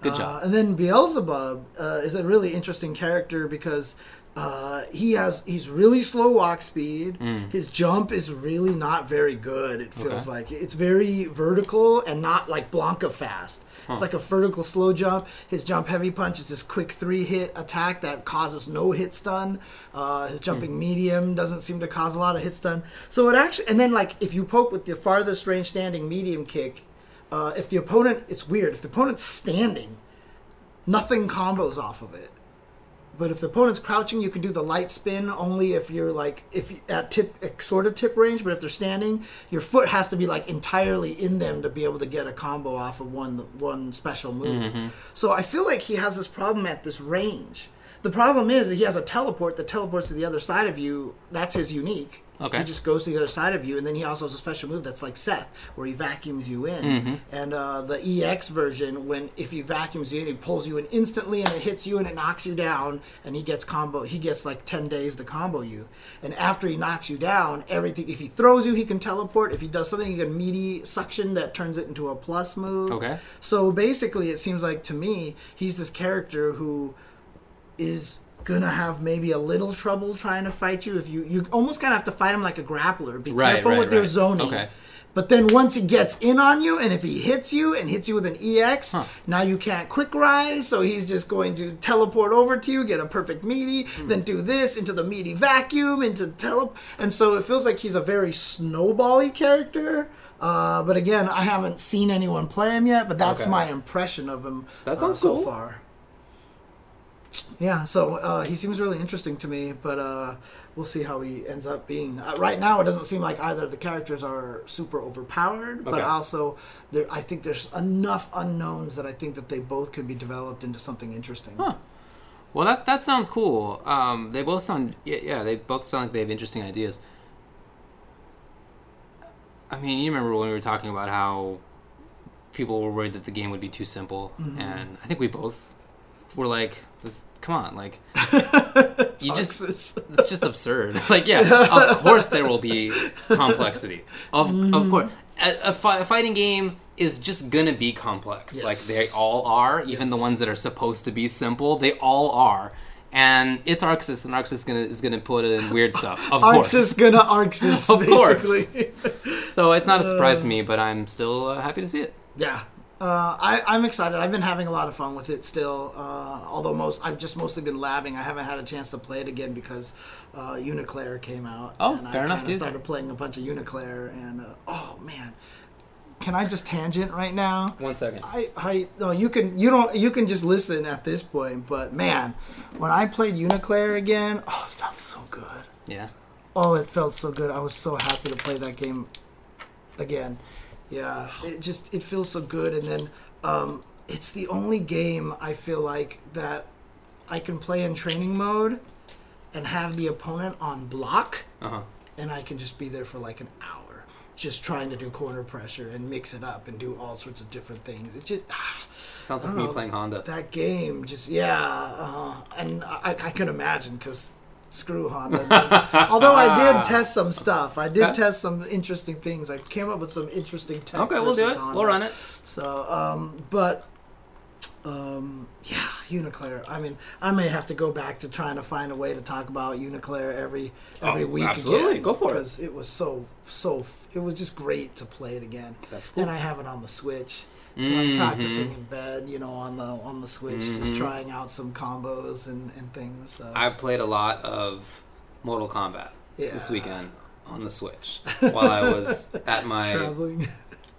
Good Uh, job. and then Beelzebub uh, is a really interesting character because uh, he has he's really slow walk speed. His jump is really not very good. It feels Mm. Okay. like it's very vertical and not like Blanka fast. It's like a vertical slow jump. His jump heavy punch is this quick three hit attack that causes no hit stun. Uh, his jumping medium doesn't seem to cause a lot of hit stun. So it actually and then like if you poke with the farthest range standing medium kick, uh, if the opponent, it's weird. If the opponent's standing, nothing combos off of it. But if the opponent's crouching, you can do the light spin only if you're like if you, at tip sort of tip range. But if they're standing, your foot has to be like entirely in them to be able to get a combo off of one one special move. Mm-hmm. So I feel like he has this problem at this range. The problem is that he has a teleport that teleports to the other side of you. That's his unique. Okay. He just goes to the other side of you, and then he also has a special move that's like Seth, where he vacuums you in. Mm-hmm. And uh, the EX version, when if he vacuums you in, he pulls you in instantly, and it hits you, and it knocks you down, and he gets combo. He gets like ten days to combo you. And after he knocks you down, everything. If he throws you, he can teleport. If he does something, he can meaty suction that turns it into a plus move. Okay. So basically, it seems like to me, he's this character who is gonna have maybe a little trouble trying to fight you. If you you almost kind of have to fight him like a grappler. Be Right, careful right, with right. zoning. Okay. But then once he gets in on you, and if he hits you and hits you with an EX, Huh. now you can't quick rise, so he's just going to teleport over to you, get a perfect meaty, Hmm. then do this into the meaty vacuum, into tele, and so it feels like he's a very snowbally character. Uh, but again, I haven't seen anyone play him yet, but that's Okay. my impression of him That uh, sounds so cool. far. Yeah, so uh, he seems really interesting to me, but uh, we'll see how he ends up being. Uh, right now, it doesn't seem like either of the characters are super overpowered, but Okay. also there, I think there's enough unknowns that I think that they both can be developed into something interesting. Huh. Well, that that sounds cool. Um, they both sound yeah, yeah, they both sound like they have interesting ideas. I mean, you remember when we were talking about how people were worried that the game would be too simple, Mm-hmm. and I think we both were like, "This, come on, like, you just it's just absurd. Like, yeah, of course there will be complexity. Of of course, a, a, fi- a fighting game is just gonna be complex. Like they all are. Even the ones that are supposed to be simple, they all are. And it's ArcSys, and ArcSys gonna is gonna put in weird stuff. Of course. ArcSys gonna ArcSys, Of course. So it's not a surprise to me, but I'm still uh, happy to see it. Yeah. Uh, I, I'm excited. I've been having a lot of fun with it still. Uh, although most, I've just mostly been labbing. I haven't had a chance to play it again because uh, UNICLR came out. Oh, and fair I enough, dude. started playing a bunch of UNICLR, and uh, oh man, can I just tangent right now? One second. I, I no, you can you don't you can just listen at this point. But man, when I played UNICLR again, oh, it felt so good. Yeah. Oh, it felt so good. I was so happy to play that game again. Yeah, it just it feels so good. And then um, it's the only game I feel like that I can play in training mode and have the opponent on block, Uh huh. and I can just be there for like an hour, just trying to do corner pressure and mix it up and do all sorts of different things. It just ah, Sounds like I me playing Honda. that game just yeah uh, and I, I can imagine because screw honda although i did test some stuff i did Okay. test some interesting things i came up with some interesting tech Okay, we'll do it. Honda. We'll run it. so um but um yeah UNICLR i mean i may have to go back to trying to find a way to talk about UNICLR every every Oh, week absolutely. again Go for it. because it was so so it was just great to play it again That's cool. and i have it on the switch so Mhm. I'm practicing in bed, you know, on the on the Switch, just Mhm. trying out some combos and, and things. So. I played a lot of Mortal Kombat this weekend on the Switch while I was at my traveling.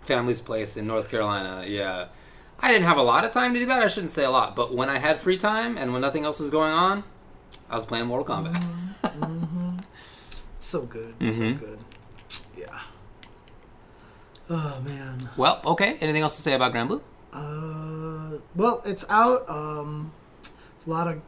family's place in North Carolina. Yeah. I didn't have a lot of time to do that. I shouldn't say a lot, but when I had free time and when nothing else was going on, I was playing Mortal Kombat. so good, so Mhm. good. Oh man. Well, okay. Anything else to say about Granblue? Uh, well, it's out. Um, a lot of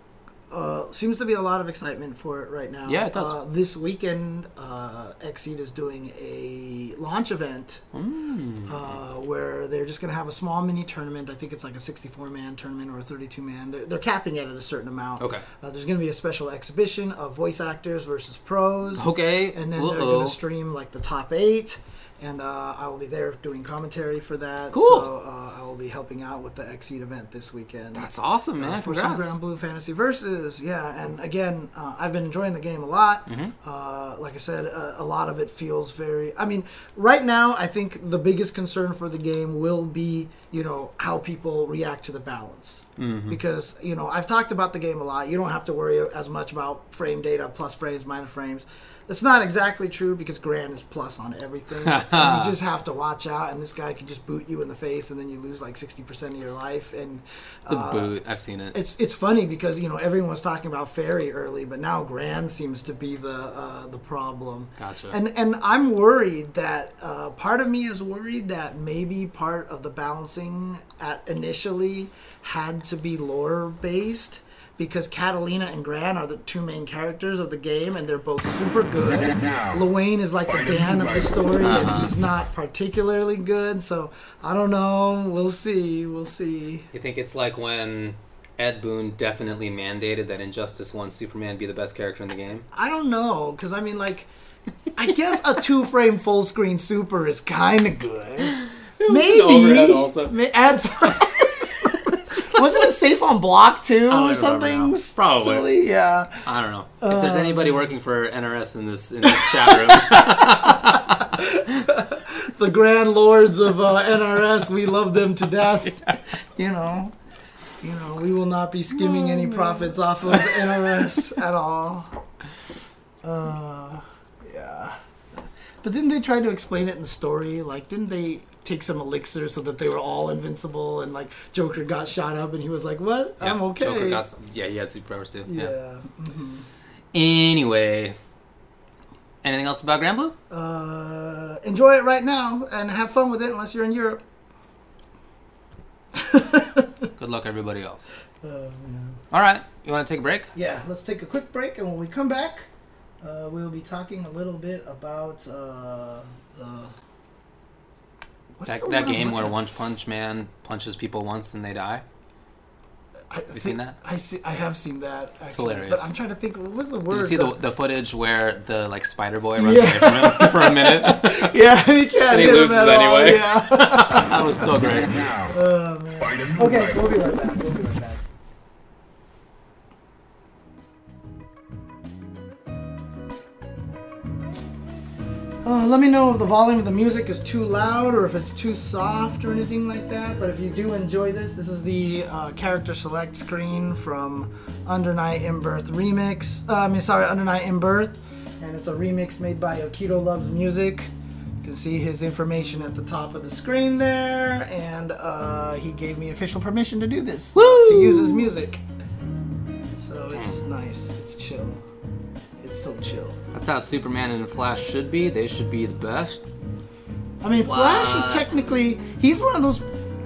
uh, seems to be a lot of excitement for it right now. Yeah, it does. Uh, this weekend, uh, XSEED is doing a launch event Mm. uh, where they're just going to have a small mini tournament. I think it's like a 64 man tournament or a 32 man. They're, they're capping it at a certain amount. Okay. Uh, there's going to be a special exhibition of voice actors versus pros. Okay. And then they're going to stream like the top eight. And uh, I will be there doing commentary for that. Cool. So uh, I will be helping out with the XSEED event this weekend. That's awesome, man. Uh, for some Congrats. Granblue Fantasy Versus. Yeah, and again, uh, I've been enjoying the game a lot. Mm-hmm. Uh, like I said, uh, a lot of it feels very. I mean, right now, I think the biggest concern for the game will be, you know, how people react to the balance. Mm-hmm. Because you know, I've talked about the game a lot. You don't have to worry as much about frame data, plus frames, minus frames. That's not exactly true because Gran is plus on everything. you just have to watch out, and this guy can just boot you in the face, and then you lose like sixty percent of your life. And The uh, boot. I've seen it. it's it's funny because you know everyone was talking about Ferry early, but now Grand seems to be the uh, the problem. Gotcha. And and I'm worried that uh, part of me is worried that maybe part of the balancing at initially had to be lore based. Because Catalina and Gran are the two main characters of the game, and they're both super good. Lowain is like the Dan of the story, and he's not particularly good. So I don't know. We'll see. We'll see. You think it's like when Ed Boon definitely mandated that Injustice 1 Superman be the best character in the game? I don't know, because I mean, like, I guess a two frame full screen super is kind of good. Maybe. overhead also. May- adds. Wasn't it safe on block too, or something? Probably. Silly? Yeah. I don't know. if there's Um, anybody working for NRS in this in this chat room, The Grand Lords of uh, NRS, we love them to death. You know. You know, we will not be skimming any profits off of NRS at all. Uh, yeah. But didn't they try to explain it in the story? Like, didn't they take some elixir so that they were all invincible and like Joker got shot up and he was like, "What? I'm okay." Joker got some, yeah, he had superpowers too. Yeah. yeah. Anyway, anything else about Granblue? Uh, enjoy it right now and have fun with it unless you're in Europe. Good luck, everybody else. All right, you want to take a break? Yeah, let's take a quick break, and when we come back, uh, we'll be talking a little bit about uh, the. what's That, that game where looking One Punch Man punches people once and they die. at? I, you seen that? I see. I have seen that. Actually, hilarious. But I'm trying to think. What was the word? Did you see that- the, the footage where the like Spider Boy runs Yeah. away from him for a minute? yeah, he can't And he hit him loses at all, anyway. Yeah. that was so great. Now, oh, man. fight a new Okay, we'll be right back. We'll be right back. Uh, let me know if the volume of the music is too loud or if it's too soft or anything like that. But if you do enjoy this, this is the uh, character select screen from Under Night in Birth remix. Uh, I mean, sorry, Under Night in Birth, and it's a remix made by Okito Loves Music. You can see his information at the top of the screen there, and uh, he gave me official permission to do this, to use his music. So it's nice. It's chill. It's so chill. That's how Superman and the Flash should be. They should be the best. I mean, Flash is technically he's one of those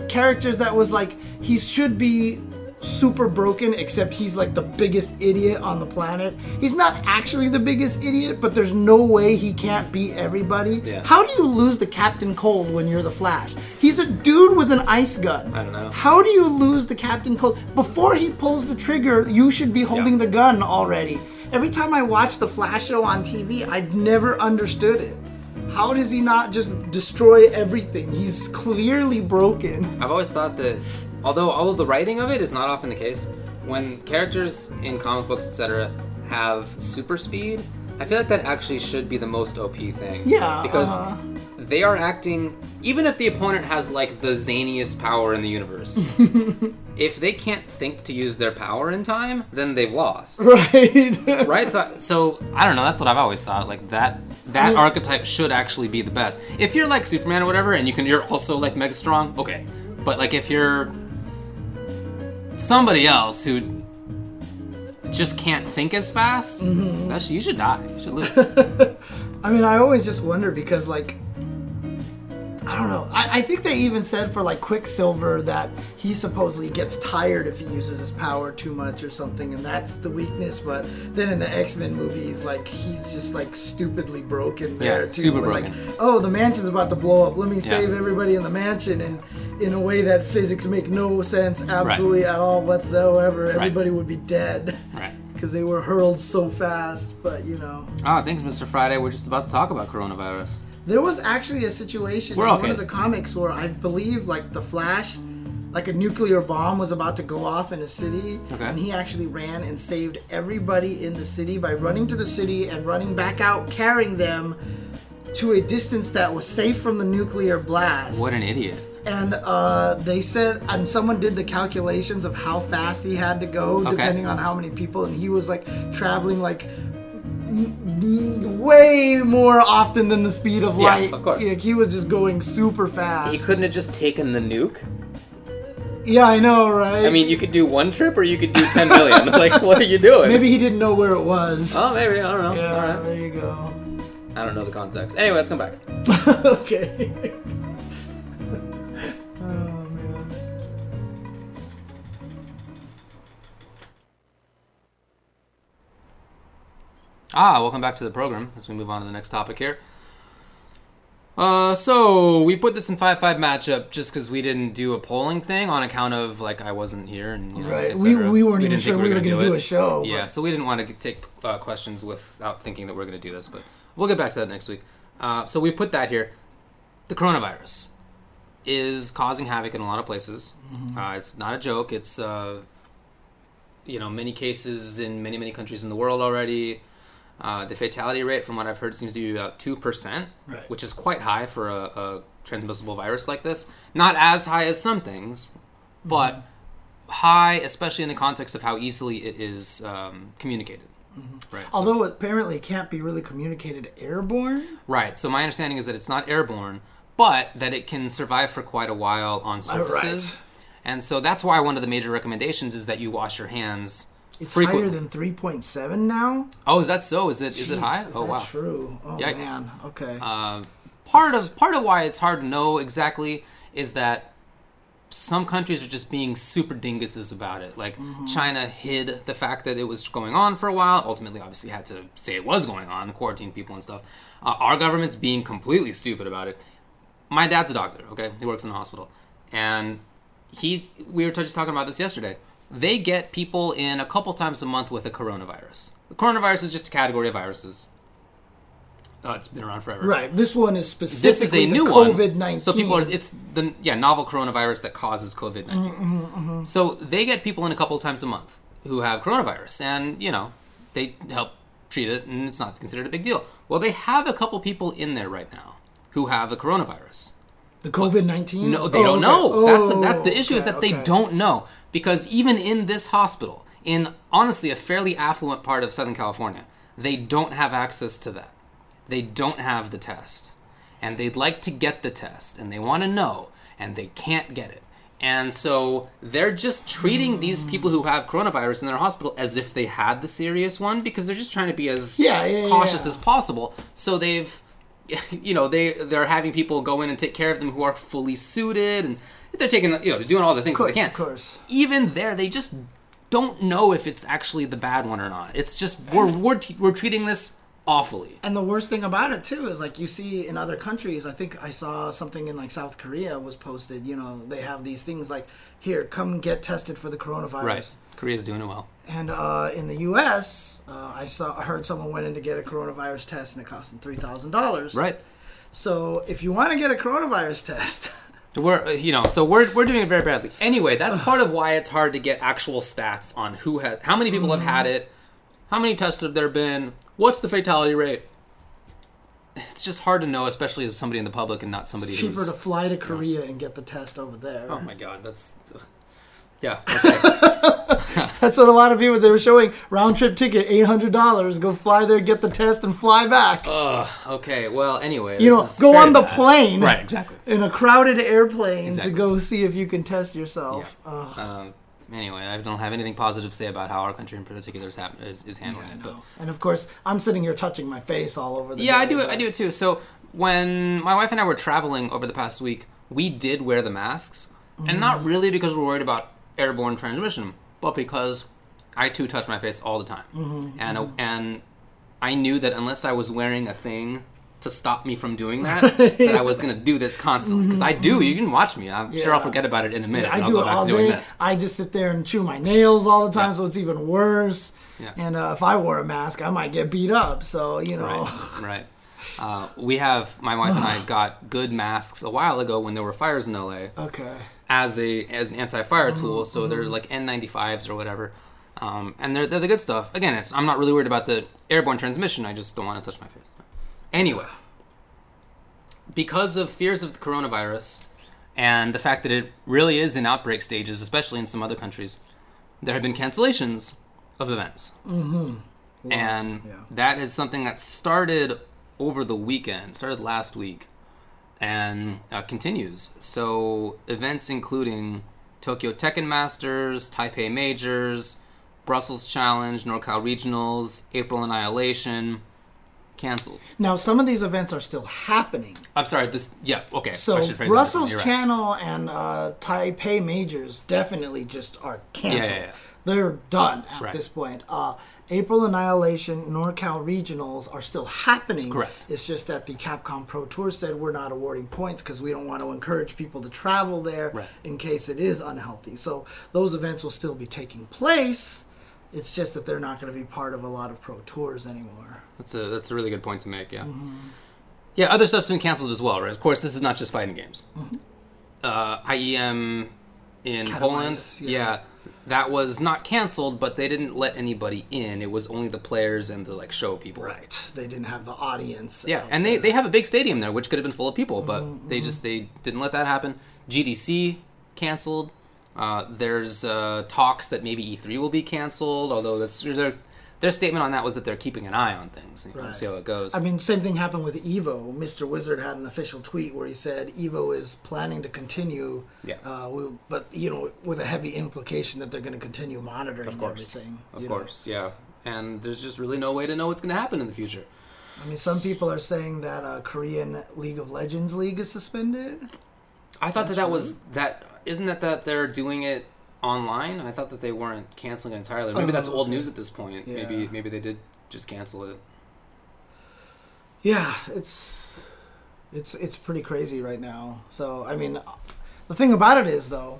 characters that was like he should be super broken except he's like the biggest idiot on the planet. He's not actually the biggest idiot, but there's no way he can't beat everybody. Yeah. How do you lose the Captain Cold when you're the Flash? He's a dude with an ice gun. I don't know. How do you lose the Captain Cold? Before he pulls the trigger, you should be holding Yeah. the gun already. Every time I watch the Flash show on TV, I never understood it. How does he not just destroy everything? He's clearly broken. I've always thought that, although all of the writing of it is not often the case, when characters in comic books, etc., have super speed, I feel like that actually should be the most OP thing. Yeah, Because uh-huh. they are acting, even if the opponent has like the zaniest power in the universe, if they can't think to use their power in time, then they've lost. Right. right? So, so I don't know. That's what I've always thought. Like that, that mean- archetype should actually be the best. If you're like Superman or whatever, and you can, you're also like mega strong. Okay, but like if you're somebody else who just can't think as fast, Mm-hmm. that's you should die. You should lose. I mean, I always just wonder because, like, I don't know. I, I think they even said for like Quicksilver that he supposedly gets tired if he uses his power too much or something, and that's the weakness. But then in the X Men movies, like he's just like stupidly broken there Yeah, too. super broken. Like, oh, the mansion's about to blow up. Let me save everybody in the mansion, and in a way that physics make no sense absolutely at all whatsoever. Everybody would be dead right. because they were hurled so fast. But you know. Ah, thanks, Mr. Friday. We're just about to talk about coronavirus. There was actually a situation We're in okay. one of the comics where I believe like the Flash, like a nuclear bomb was about to go off in a city, Okay. and he actually ran and saved everybody in the city by running to the city and running back out, carrying them to a distance that was safe from the nuclear blast. What an idiot. and uh, they said, and someone did the calculations of how fast he had to go, Okay. depending on how many people, and he was like traveling like way more often than the speed of Yeah, light. of course. Like, he was just going super fast. He couldn't have just taken the nuke. yeah, I know, right? I mean, you could do one trip or you could do 10 million. like, what are you doing? maybe he didn't know where it was. Oh, maybe. I don't know. yeah, All right. there you go. I don't know the context. Anyway, let's come back. okay. Ah, welcome back to the program as we move on to the next topic here. Uh, so we put this in five five matchup just because we didn't do a polling thing on account of like I wasn't here and you know, Right. We, we weren't even didn't sure we were gonna going to do it. a show. Yeah, but- so we didn't want to take uh, questions without thinking that we're going to do this, but we'll get back to that next week. Uh, so we put that here. The coronavirus is causing havoc in a lot of places. Mm-hmm. Uh, it's not a joke. It's uh, you know many cases in many many countries in the world already. Uh, the fatality rate, from what I've heard, seems to be about two percent, Right. which is quite high for a, a transmissible virus like this. Not as high as some things, but Mm-hmm. high, especially in the context of how easily it is um, communicated. Right. so- Although apparently it can't be really communicated airborne. Right. So my understanding is that it's not airborne, but that it can survive for quite a while on surfaces. And so that's why one of the major recommendations is that you wash your hands It's higher than 3.7 now. oh, is that so? Is it is it Jeez, high? Is Oh wow. True. Oh Yikes. man. Okay. Uh, part of part of why it's hard to know exactly is that some countries are just being super dinguses about it. Like China hid the fact that it was going on for a while. Ultimately, obviously, had to say it was going on, quarantine people and stuff. Uh, our government's being completely stupid about it. My dad's a doctor. Okay, he works in a hospital, and he's. We were just talking about this yesterday. They get people in a couple times a month with a coronavirus. The coronavirus is just a category of viruses. Uh, it's been around forever right. This one is specifically this is a the new one. COVID nineteen. So people are it's the yeah novel coronavirus that causes COVID 19 Mm-hmm, So they get people in a couple times a month who have coronavirus, and you know they help treat it, and it's not considered a big deal. Well, they have a couple people in there right now who have the coronavirus. the COVID nineteen. No, they don't know. that's the that's the issue is okay, that they don't know because even in this hospital, in honestly a fairly affluent part of Southern California, they don't have access to that. They don't have the test, and they'd like to get the test, and they want to know, and they can't get it. And so they're just treating these people who have coronavirus in their hospital as if they had the serious one because they're just trying to be as Yeah, yeah, cautious yeah. as possible. So they've you know they they're having people go in and take care of them who are fully suited and they're taking you know they're doing all the things that they course, can of course. even there they just don't know if it's actually the bad one or not it's just we're we're, t- we're treating this awfully And the worst thing about it too is like you see in other countries. I think I saw something in like South Korea was posted. You know, they have these things like, "Here, come get tested for the coronavirus." right korea's doing it well And uh, in the U.S., uh, I saw I heard someone went in to get a coronavirus test and it cost them three thousand dollars. right So if you want to get a coronavirus test, we're uh, you know so we're, we're doing it very badly. Anyway that's part of why it's hard to get actual stats on who had how many people have had it how many tests have there been what's the fatality rate? It's just hard to know especially as somebody in the public and not somebody it's cheaper who's to fly to Korea and get the test over there. Oh my god, that's yeah. Okay. That's what a lot of people they were showing round trip ticket eight hundred dollars. Go fly there, get the test, and fly back. Ugh. Okay. Well, anyway. you know, go on the bad. plane. Right. Exactly. In a crowded airplane Exactly. to go see if you can test yourself. Ugh. Um, anyway, I don't have anything positive to say about how our country in particular is, hap- is, is handling it. But And of course, I'm sitting here touching my face all over the. yeah, I do it. but- I do it too. So when my wife and I were traveling over the past week, we did wear the masks, and Mm-hmm. not really because we're worried about airborne transmission, but because I too touch my face all the time, Mm-hmm, and and I knew that unless I was wearing a thing to stop me from doing that, that I was gonna do this constantly because I do. You can watch me. I'm sure I'll forget about it in a minute. I do it all day. this. I just sit there and chew my nails all the time, Yeah. so it's even worse. Yeah. And uh, if I wore a mask, I might get beat up. So you know, Right, right. Uh, we have my wife and I got good masks a while ago when there were fires in LA Okay. As a as an anti-fire Mm-hmm, tool. So they're like N95s or whatever, um, and they're they're the good stuff. Again, it's, I'm not really worried about the airborne transmission. I just don't want to touch my face. Anyway, because of fears of the coronavirus and the fact that it really is in outbreak stages, especially in some other countries, there have been cancellations of events. Mm-hmm. and yeah. that is something that started over the weekend, started last week, and uh, continues. So events including Tokyo Tekken Masters, Taipei Majors, Brussels Challenge, NorCal Regionals, April Annihilation, canceled. Now, some of these events are still happening. I'm sorry. This yeah okay. So Brussels. You're right. Channel and uh, Taipei majors definitely just are canceled. Yeah, yeah, yeah. They're done at Right. this point. Uh, April Annihilation, NorCal Regionals are still happening. Correct. It's just that the Capcom Pro Tour said we're not awarding points because we don't want to encourage people to travel there Right. in case it is unhealthy. So those events will still be taking place. It's just that they're not going to be part of a lot of pro tours anymore. That's a that's a really good point to make. Yeah. Mm-hmm. Yeah. Other stuff's been canceled as well, right? Of course, this is not just fighting games. Uh, IEM in Katowice, Poland, yeah. yeah. That was not canceled, but they didn't let anybody in. It was only the players and the like show people. Right. They didn't have the audience. Yeah, and they, there. they have a big stadium there, which could have been full of people, but Mm-hmm, they just they didn't let that happen. GDC canceled. Uh, there's uh, talks that maybe E3 will be canceled, although that's their their statement on that was that they're keeping an eye on things. Know, Right. See how it goes. I mean, same thing happened with Evo. Mr. Wizard had an official tweet where he said Evo is planning to continue. Yeah. Uh, we, but you know, with a heavy implication that they're going to continue monitoring of course, everything. of you know. course, yeah. And there's just really no way to know what's going to happen in the future. I mean, some people are saying that uh, Korean League of Legends league is suspended. I thought that that was that isn't that that they're doing it online. I thought that they weren't canceling it entirely. Maybe that's old news at this point. Yeah. Maybe maybe they did just cancel it. Yeah, it's it's it's pretty crazy right now. So I mean, the thing about it is though,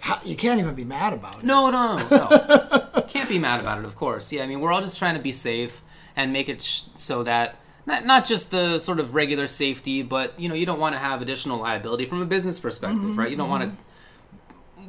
how, you can't even be mad about it. No, no, no, no. Can't be mad about it, of course. Yeah, I mean, we're all just trying to be safe and make it sh- so that not, not just the sort of regular safety, but you know, you don't want to have additional liability from a business perspective, mm-hmm, right? You don't want to. Mm-hmm.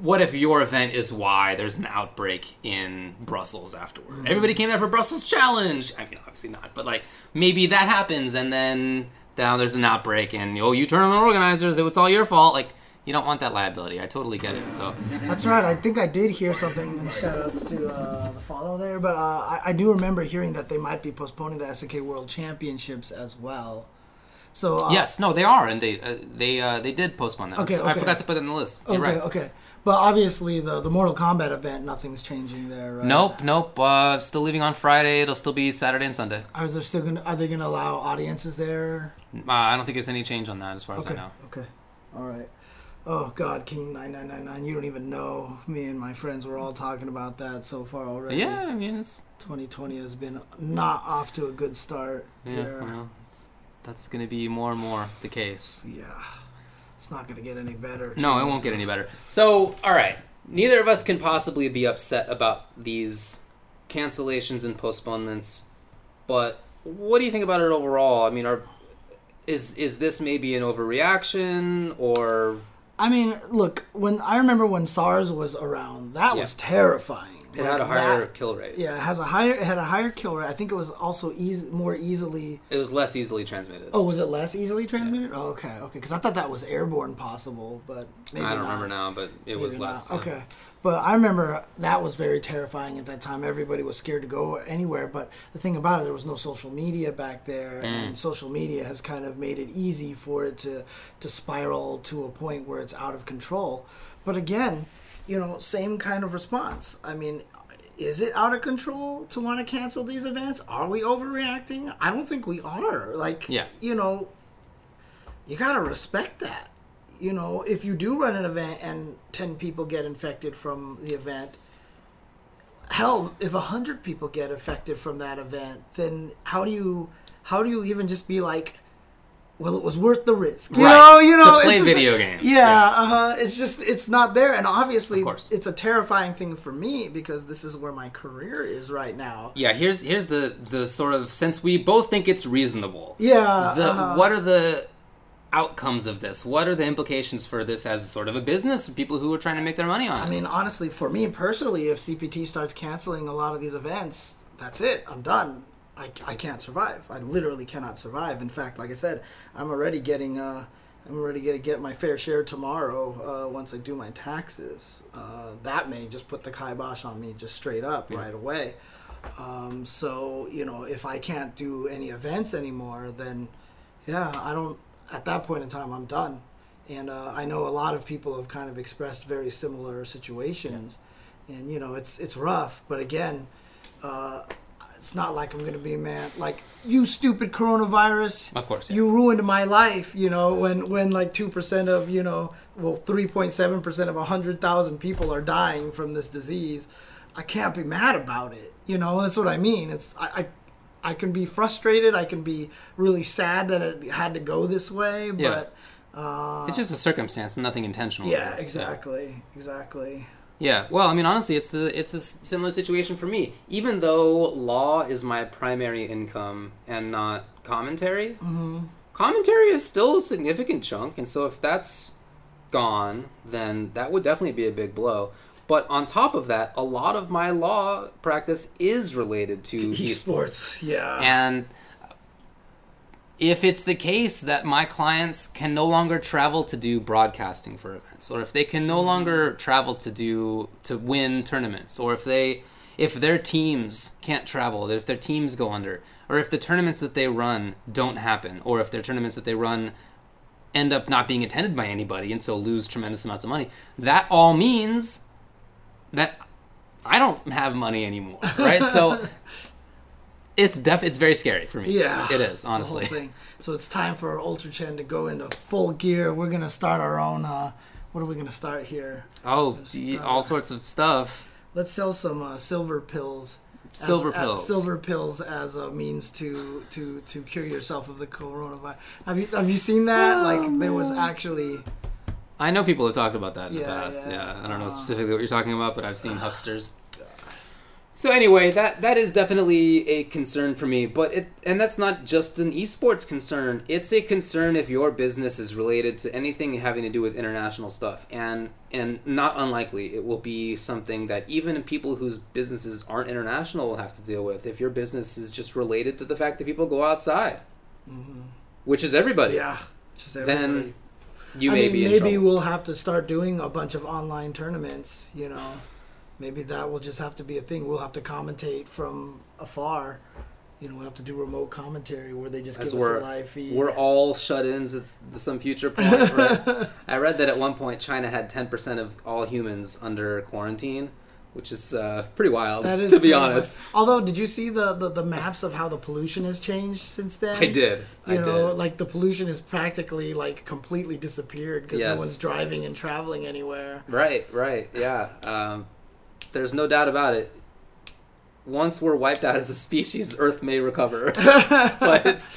What if your event is why there's an outbreak in Brussels afterward? Everybody came there for Brussels Challenge. I mean, obviously not, but like maybe that happens, and then now there's an outbreak, and oh, you turn tournament organizers, it's all your fault. Like you don't want that liability. I totally get it. So That's right. I think I did hear something. And shout outs to uh, the follow there, but uh, I, I do remember hearing that they might be postponing the SK World Championships as well. So uh, Yes, no, they are, and they uh, they uh, they did postpone that. Okay, So I forgot to put it in the list. You're Okay, right. okay. But obviously, the the Mortal Kombat event, nothing's changing there, right? Nope, nope. Uh, still leaving on Friday. It'll still be Saturday and Sunday. Are there still gonna, Are they going to allow audiences there? Uh, I don't think there's any change on that as far as I know. Okay. All right. Oh God, King nine nine nine nine. You don't even know. Me and my friends were all talking about that so far already. Yeah, I mean it's 2020 has been not off to a good start. yeah. Well, that's going to be more and more the case. Yeah. It's not going to get any better. No, it won't get any better. So, all right. Neither of us can possibly be upset about these cancellations and postponements, but what do you think about it overall? I mean, are is is this maybe an overreaction or I mean, look, when I remember when SARS was around, that Yeah. was terrifying. It Like, had a higher that- kill rate? yeah, it has a higher. It had a higher kill rate. I think it was also easy, more easily. It was less easily transmitted. Oh, was it less easily transmitted? Oh, okay, okay. Because I thought that was airborne possible, but maybe I don't not. remember now, but it was Maybe not. less. yeah. Okay. But I remember that was very terrifying at that time. Everybody was scared to go anywhere. But the thing about it, there was no social media back there, Mm. and social media has kind of made it easy for it to to spiral to a point where it's out of control. But again, you know, same kind of response. I mean, is it out of control to want to cancel these events? Are we overreacting? I don't think we are. Like, Yeah. you know, you gotta respect that. You know, if you do run an event and ten people get infected from the event, hell, if a hundred people get affected from that event, then how do you how do you even just be like, well, it was worth the risk. You Right. know, you To know, it's play video games, Yeah, yeah. uh-huh. It's just it's not there, and obviously, it's a terrifying thing for me because this is where my career is right now. Yeah, here's here's the the sort of since we both think it's reasonable. Yeah, The uh-huh. what are the outcomes of this? What are the implications for this as sort of a business of people who are trying to make their money on it? I mean, honestly, for me personally, if CPT starts canceling a lot of these events, that's it. I'm done. I, I can't survive. I literally cannot survive. In fact, like I said, I'm already getting uh, I'm already going to get my fair share tomorrow uh, once I do my taxes. Uh, that may just put the kibosh on me just straight up right away. Um, so you know, if I can't do any events anymore, then yeah, I don't. At that point in time, I'm done. And uh, I know a lot of people have kind of expressed very similar situations, and you know, it's it's rough. But again, uh, it's not like I'm gonna be mad. like you stupid coronavirus. Of course, yeah. you ruined my life. You know, when when like two percent of you know, well, three point seven percent of hundred thousand people are dying from this disease. I can't be mad about it. You know, that's what I mean. It's I. I I can be frustrated. I can be really sad that it had to go this way, Yeah. but uh, it's just a circumstance, nothing intentional. yeah, course, exactly, exactly. Yeah, well, I mean, honestly, it's the it's a similar situation for me. Even though law is my primary income and not commentary, mm-hmm. commentary is still a significant chunk, and so if that's gone, then that would definitely be a big blow. But on top of that, a lot of my law practice is related to Esports, yeah. and if it's the case that my clients can no longer travel to do broadcasting for events, or if they can no longer travel to do to win tournaments, or if they if their teams can't travel, if their teams go under, or if the tournaments that they run don't happen, or if their tournaments that they run end up not being attended by anybody and so lose tremendous amounts of money, that all means that I don't have money anymore, right? so it's def it's very scary for me. Yeah, it is the whole honestly. thing. So it's time for Ultra Chen to go into full gear. We're gonna start our own. Uh, what are we gonna start here? Oh, uh, all sorts of stuff. Let's sell some uh, silver pills. as- Silver as- pills. silver pills as a means to to to cure yourself of the coronavirus. Have you have you seen that? like there was actually I know people have talked about that in the past. yeah. Yeah, I don't know specifically what you're talking about, but I've seen hucksters. So anyway, that that is definitely a concern for me, but it and that's not just an esports concern. It's a concern if your business is related to anything having to do with international stuff, and and not unlikely it will be something that even people whose businesses aren't international will have to deal with. If your business is just related to the fact that people go outside, mm-hmm. which is everybody, yeah. Then everybody. you I may mean, be in maybe trouble. we'll have to start doing a bunch of online tournaments. You know, maybe that will just have to be a thing. We'll have to commentate from afar. You know, we'll have to do remote commentary where they just As give us a live feed. we're all shut-ins at some future point. Right? I read that at one point China had 10% of all humans under quarantine, which is uh, pretty wild, that is to be honest. Although, did you see the, the the maps of how the pollution has changed since then? I did. I You know, did. like the pollution has practically like completely disappeared because no one's driving and traveling anywhere. Right, right, yeah. Um, there's no doubt about it. Once we're wiped out as a species, Earth may recover, but it's,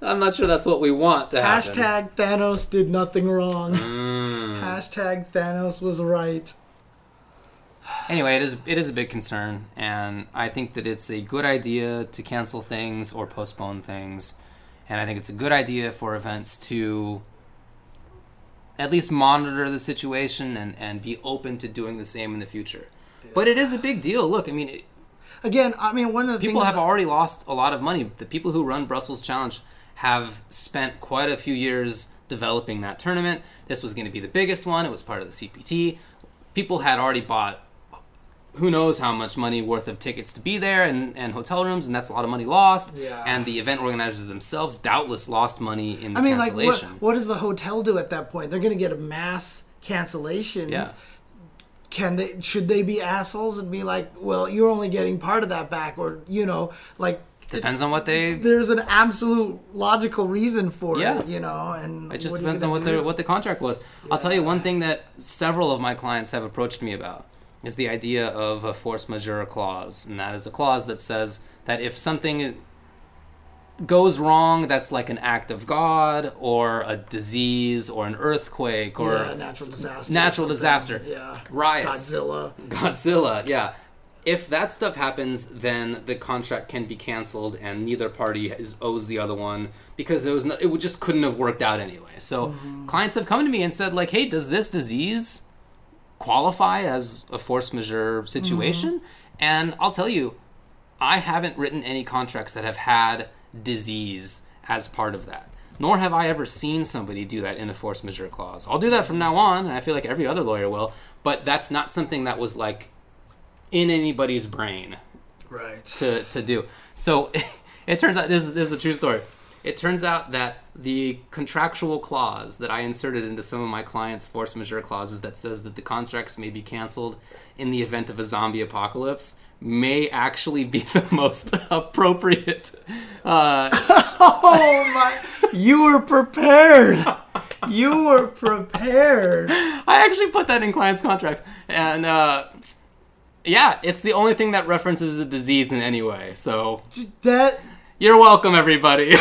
I'm not sure that's what we want to happen. Hashtag Thanos did nothing wrong. Mm. Hashtag Thanos was right. Anyway, it is it is a big concern, and I think that it's a good idea to cancel things or postpone things, and I think it's a good idea for events to at least monitor the situation and, and be open to doing the same in the future. But it is a big deal. Look, I mean, it, Again, I mean, one of the people have already lost a lot of money. The people who run Brussels Challenge have spent quite a few years developing that tournament. This was going to be the biggest one. It was part of the CPT. People had already bought who knows how much money worth of tickets to be there and, and hotel rooms, and that's a lot of money lost. Yeah. And the event organizers themselves doubtless lost money in the I mean, like, what, cancellation. what does the hotel do at that point? They're going to get a mass cancellations. Yeah. Can they? Should they be assholes and be like, "Well, you're only getting part of that back," or you know, like Depends on what they. there's an absolute logical reason for Yeah. it, you know, and It just what are you depends on what the do? what the contract was. I'll tell you one thing that several of my clients have approached me about is the idea of a force majeure clause, and that is a clause that says that if something goes wrong that's like an act of God or a disease or an earthquake or yeah, natural disaster. natural disaster. Yeah. Riots. Godzilla. Godzilla, yeah. If that stuff happens, then the contract can be canceled, and neither party is, owes the other one because there was no, it just couldn't have worked out anyway. So mm-hmm. clients have come to me and said like, "Hey, does this disease qualify as a force majeure situation?" Mm-hmm. And I'll tell you, I haven't written any contracts that have had disease as part of that. Nor have I ever seen somebody do that in a force majeure clause. I'll do that from now on, and I feel like every other lawyer will, but that's not something that was like in anybody's brain Right. to, to do. So it turns out this is, this is a true story. It turns out that the contractual clause that I inserted into some of my clients' force majeure clauses that says that the contracts may be canceled in the event of a zombie apocalypse may actually be the most appropriate. Uh, Oh my! You were prepared. You were prepared. I actually put that in clients' contracts, and uh, yeah, it's the only thing that references a disease in any way. So That you're welcome, everybody.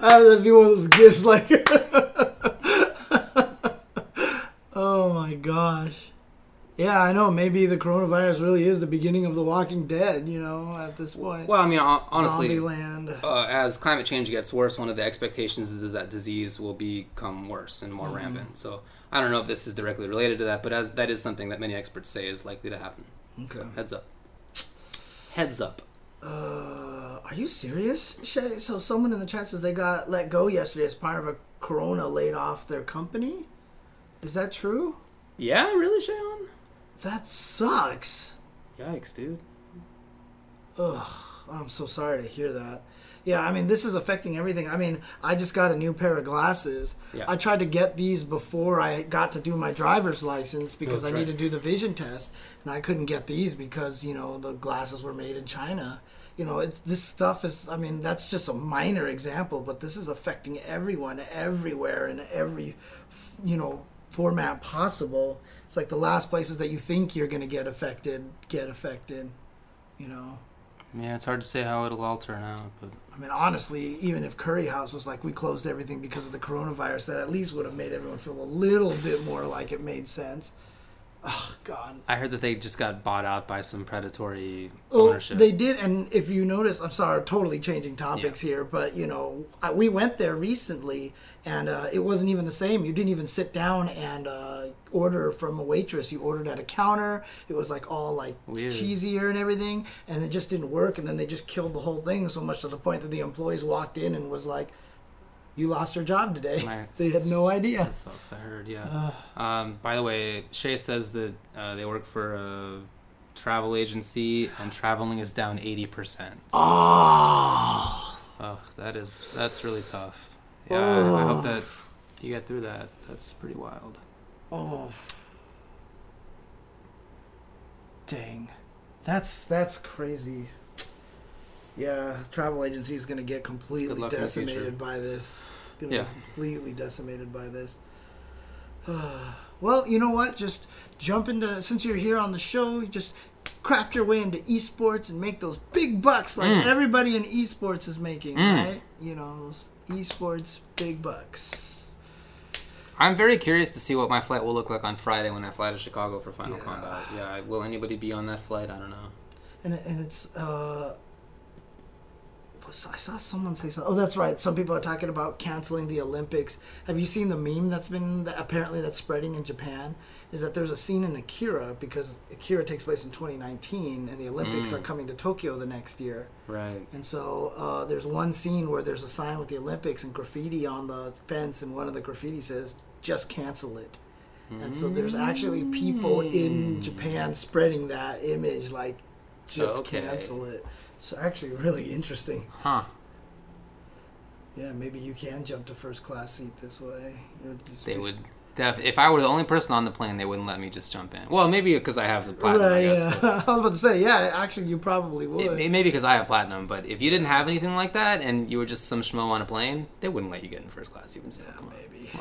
uh, that'd be one of those gifts. Like, oh my gosh. Yeah, I know. Maybe the coronavirus really is the beginning of The Walking Dead. You know, at this point, well, I mean, hon- honestly, uh, as climate change gets worse, one of the expectations is that disease will become worse and more rampant. So I don't know if this is directly related to that, but as that is something that many experts say is likely to happen. Okay. So heads up. Heads up. Uh, are you serious, Shay? So someone in the chat says they got let go yesterday as part of a Corona laid off their company. Is that true? Yeah, really, Shayon? That sucks. Yikes, dude. Ugh, I'm so sorry to hear that. Yeah, I mean, this is affecting everything. I mean, I just got a new pair of glasses. Yeah. I tried to get these before I got to do my driver's license because That's I right. need to do the vision test, and I couldn't get these because you know the glasses were made in China. You know, it, this stuff is. I mean, that's just a minor example, but this is affecting everyone, everywhere, in every, you know, format possible. It's like the last places that you think you're going to get affected get affected. You know. Yeah, it's hard to say how it'll all turn out, but I mean, honestly, even if Curry House was like, we closed everything because of the coronavirus, that at least would have made everyone feel a little bit more like it made sense. Oh, God. I heard that they just got bought out by some predatory Oh, ownership. they did, and if you notice, I'm sorry, totally changing topics here, but you know, I, we went there recently, and uh, it wasn't even the same. You didn't even sit down and uh, order from a waitress. You ordered at a counter. It was like all like Weird. cheesier and everything, and it just didn't work. And then they just killed the whole thing so much to the point that the employees walked in and was like, "You lost your job today." Right. they had no idea. That sucks. I heard. Yeah. um, by the way, Shay says that uh, they work for a travel agency, and traveling is down eighty percent. Oh. Ugh, that is that's really tough. Yeah, I, I hope that you get through that. That's pretty wild. Oh. Dang. That's that's crazy. Yeah, travel agency is going to get completely luck in the future. decimated by this. Going to Yeah. be completely decimated by this. well, you know what? Just jump into since you're here on the show, just craft your way into esports and make those big bucks like Mm. everybody in esports is making, Mm. right? You know, those esports big bucks. I'm very curious to see what my flight will look like on Friday when I fly to Chicago for Final Yeah. Combat. Yeah, will anybody be on that flight? I don't know. and and it's uh was- I saw someone say something. Oh, that's right. Some people are talking about canceling the Olympics. Have you seen the meme that's been that apparently that's spreading in Japan? Is that there's a scene in Akira because Akira takes place in 2019 and the Olympics Mm. are coming to Tokyo the next year. Right. And so uh, there's one scene where there's a sign with the Olympics and graffiti on the fence, and one of the graffiti says, "Just cancel it." And so there's actually people in Japan spreading that image, like, "Just Okay. cancel it." So actually, really interesting. Huh. Yeah, maybe you can jump to first class seat this way. Would They be- would. Def- if I were the only person on the plane, they wouldn't let me just jump in. Well, maybe because I have the platinum, Right, I guess. yeah. I was about to say, yeah. Actually, you probably would. It, it may because I have platinum, but if you didn't have anything like that and you were just some schmo on a plane, they wouldn't let you get in first class even still. yeah, maybe. Come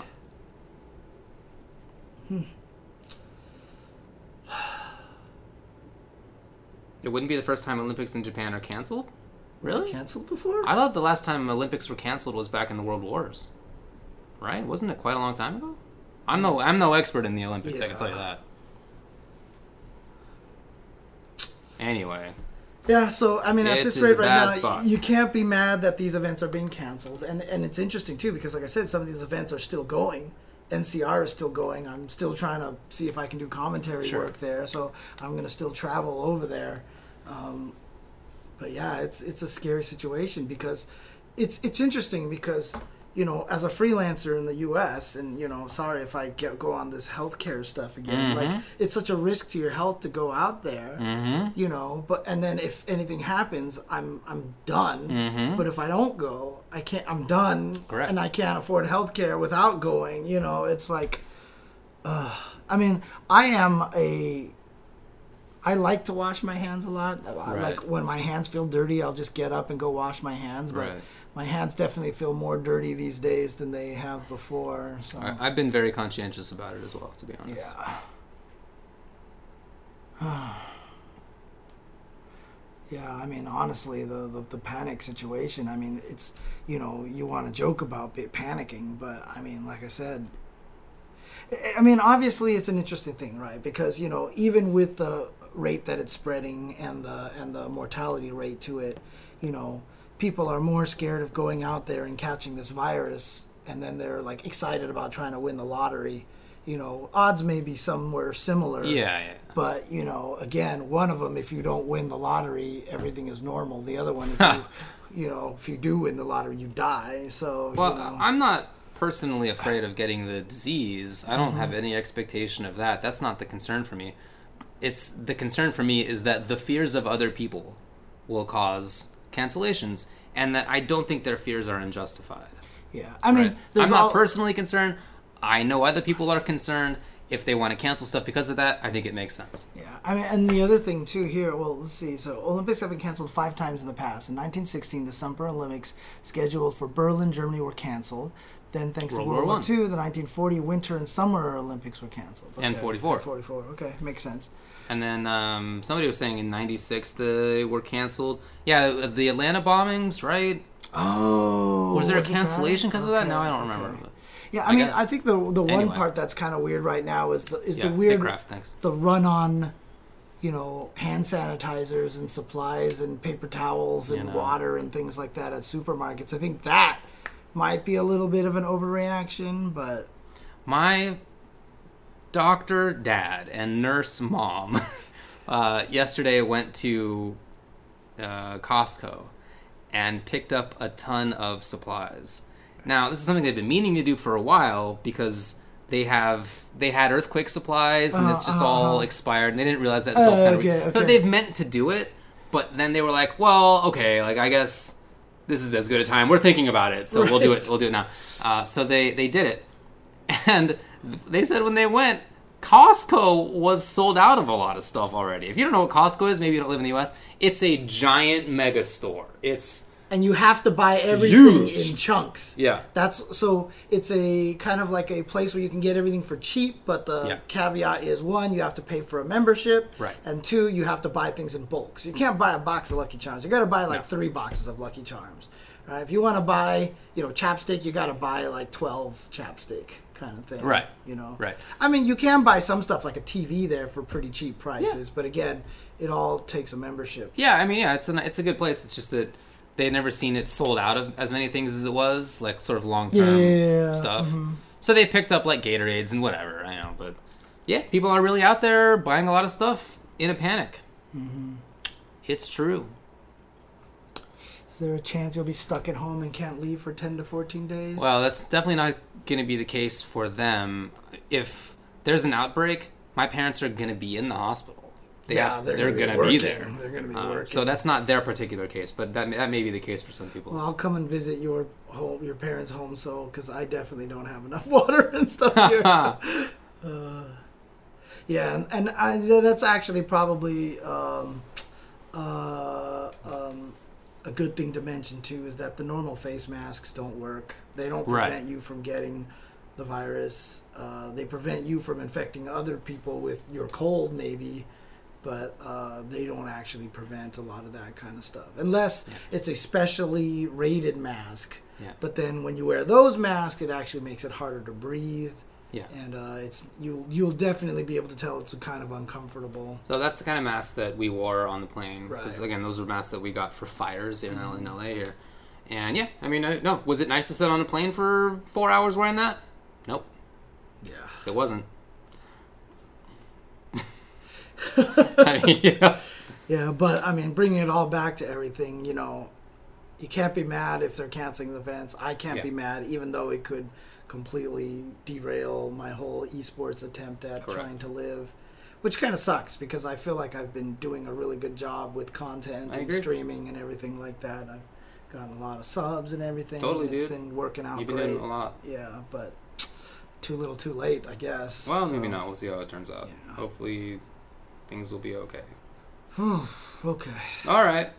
hmm. It wouldn't be the first time Olympics in Japan are canceled. Really? Canceled before? I thought the last time Olympics were canceled was back in the World Wars. Right? Wasn't it quite a long time ago? I'm no I'm no expert in the Olympics, I can tell you that. Anyway, Yeah, so I mean, at this rate right now, spot. you can't be mad that these events are being canceled, and and it's interesting too because, like I said, some of these events are still going. NCR is still going. I'm still trying to see if I can do commentary Sure. work there, so I'm going to still travel over there. Um, but yeah, it's it's a scary situation because it's it's interesting because you know as a freelancer in the U.S. and you know sorry if I get, go on this healthcare stuff again. Like it's such a risk to your health to go out there mm-hmm. you know but and then if anything happens i'm i'm done but if i don't go i can't i'm done Correct. and i can't afford health care without going you know it's like uh, i mean i am a i like to wash my hands a lot Right. like when my hands feel dirty i'll just get up and go wash my hands but Right. my hands definitely feel more dirty these days than they have before so I, I've been very conscientious about it as well, to be honest. yeah. yeah, I mean, honestly, the, the the panic situation. I mean, it's you know you want to joke about panicking, but I mean, like I said, I- mean, obviously, it's an interesting thing, right? Because you know, even with the rate that it's spreading and the and the mortality rate to it, you know, people are more scared of going out there and catching this virus, and then they're like excited about trying to win the lottery. You know, odds may be somewhere similar. Yeah, yeah. But you know, again, one of them, if you don't win the lottery, everything is normal. The other one, if you, you know, if you do win the lottery, you die. So Well, you know, I'm not personally afraid of getting the disease. I don't Mm-hmm. have any expectation of that. That's not the concern for me. It's the concern for me is that the fears of other people will cause cancellations, and that I don't think their fears are unjustified. yeah. I mean, right? I'm not all- personally concerned. I know other people are concerned. If they want to cancel stuff because of that, I think it makes sense. Yeah, I mean, and the other thing too here. Well, let's see. So Olympics have been canceled five times in the past. In 1916, the Summer Olympics scheduled for Berlin, Germany, were canceled. Then, thanks World to World War War II, the 1940 Winter and Summer Olympics were canceled. And 44. 44. Okay, makes sense. And then um, somebody was saying in '96 they were canceled. Yeah, the Atlanta bombings, right? Oh, Was there a cancellation because of that? No, I don't okay. remember. Yeah, I, I mean, guess. I think the the one part that's kind of weird right now is the is yeah, the weird Hitcraft, thanks. the run on, you know, hand sanitizers and supplies and paper towels and You know. water and things like that at supermarkets. I think that might be a little bit of an overreaction, but My doctor dad and nurse mom uh, yesterday went to uh, Costco and picked up a ton of supplies. Now, this is something they've been meaning to do for a while because they have they had earthquake supplies and it's just Uh-huh, all uh-huh. expired and they didn't realize that until kind okay, of so they've meant to do it, but then they were like, well, okay, like I guess this is as good a time. We're thinking about it, so we'll do it. We'll do it now. Uh, so they they did it, and they said when they went, Costco was sold out of a lot of stuff already. If you don't know what Costco is, maybe you don't live in the U.S. It's a giant mega store. It's and you have to buy everything Huge. in chunks. yeah, That's so it's a kind of like a place where you can get everything for cheap, but the Yeah. caveat is one, you have to pay for a membership, Right. And two, you have to buy things in bulk. So you can't buy a box of Lucky Charms. You got to buy like No. three boxes of Lucky Charms. Right? If you want to buy, you know, chapstick, you got to buy like twelve chapstick kind of thing. Right. You know. Right. I mean, you can buy some stuff like a TV there for pretty cheap prices, yeah. but again, it all takes a membership. yeah. I mean, yeah, it's a it's a good place. It's just that they'd never seen it sold out of as many things as it was, like sort of long term Yeah, stuff. mhm. So they picked up like Gatorades and whatever. I know, but yeah, people are really out there buying a lot of stuff in a panic. Mm-hmm. It's true. Is there a chance you'll be stuck at home and can't leave for ten to fourteen days? Well, that's definitely not going to be the case for them. If there's an outbreak, my parents are going to be in the hospital. They Yeah, have, they're they're, gonna be going to be there. They're gonna be Um, working. So that's not their particular case, but that may, that may be the case for some people. Well, I'll come and visit your home, your parents' home, so because I definitely don't have enough water and stuff here. uh, yeah, and, and I, that's actually probably um, uh, um, a good thing to mention too. Is that the normal face masks don't work. They don't Right. prevent you from getting the virus. Uh, they prevent you from infecting other people with your cold, maybe. But uh, they don't actually prevent a lot of that kind of stuff unless it's a specially rated mask. Yeah. But then when you wear those masks, it actually makes it harder to breathe, Yeah. and uh, it's you you'll definitely be able to tell it's kind of uncomfortable. So that's the kind of mask that we wore on the plane. Because Right. again, those were masks that we got for fires here L- in LA here. And yeah, I mean, I, no, was it nice to sit on a plane for four hours wearing that? Nope, Yeah. it wasn't. I mean, know, Yeah, but I mean, bringing it all back to everything, you know, you can't be mad if they're canceling the events. I can't Yeah. be mad, even though it could completely derail my whole esports attempt at Correct. trying to live, which kind of sucks because I feel like I've been doing a really good job with content I and agree. streaming and everything like that. I've gotten a lot of subs and everything. Totally, and It's dude. been working out you've been great. doing a lot. Yeah, but too little, too late, I guess. Well, maybe not. We'll see how it turns out. Yeah. Hopefully, things will be okay. Okay. All right.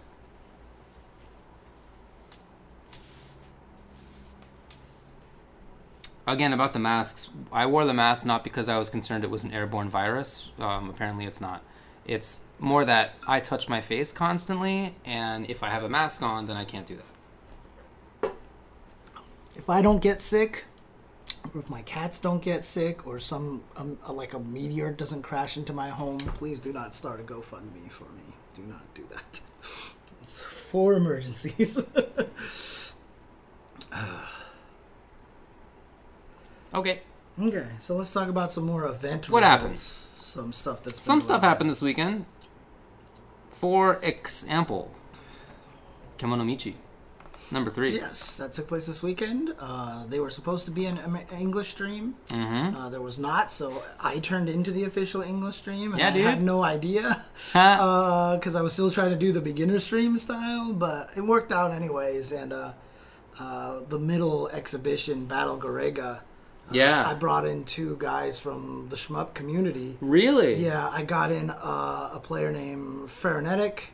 Again, about the masks, I wore the mask not because I was concerned it was an airborne virus. Um, apparently, it's not. It's more that I touch my face constantly, and if I have a mask on, then I can't do that. if I don't get sick, or if my cats don't get sick, or some um, like a meteor doesn't crash into my home, please do not start a GoFundMe for me. Do not do that. It's for emergencies. Okay. okay, so let's talk about some more event. What results. happened? Some stuff that's Some stuff going happened this weekend. For example, Kemonomichi, number three. Yes, that took place this weekend. Uh, they were supposed to be an English stream. Mm-hmm. Uh, there was not, so I turned into the official English stream, and Yeah, I dude. had no idea. Uh, because I was still trying to do the beginner stream style, but it worked out anyways. And uh, uh, the middle exhibition, Battle Garegga, yeah. I brought in two guys from the shmup community. really? Yeah, I got in uh, a player named Frenetic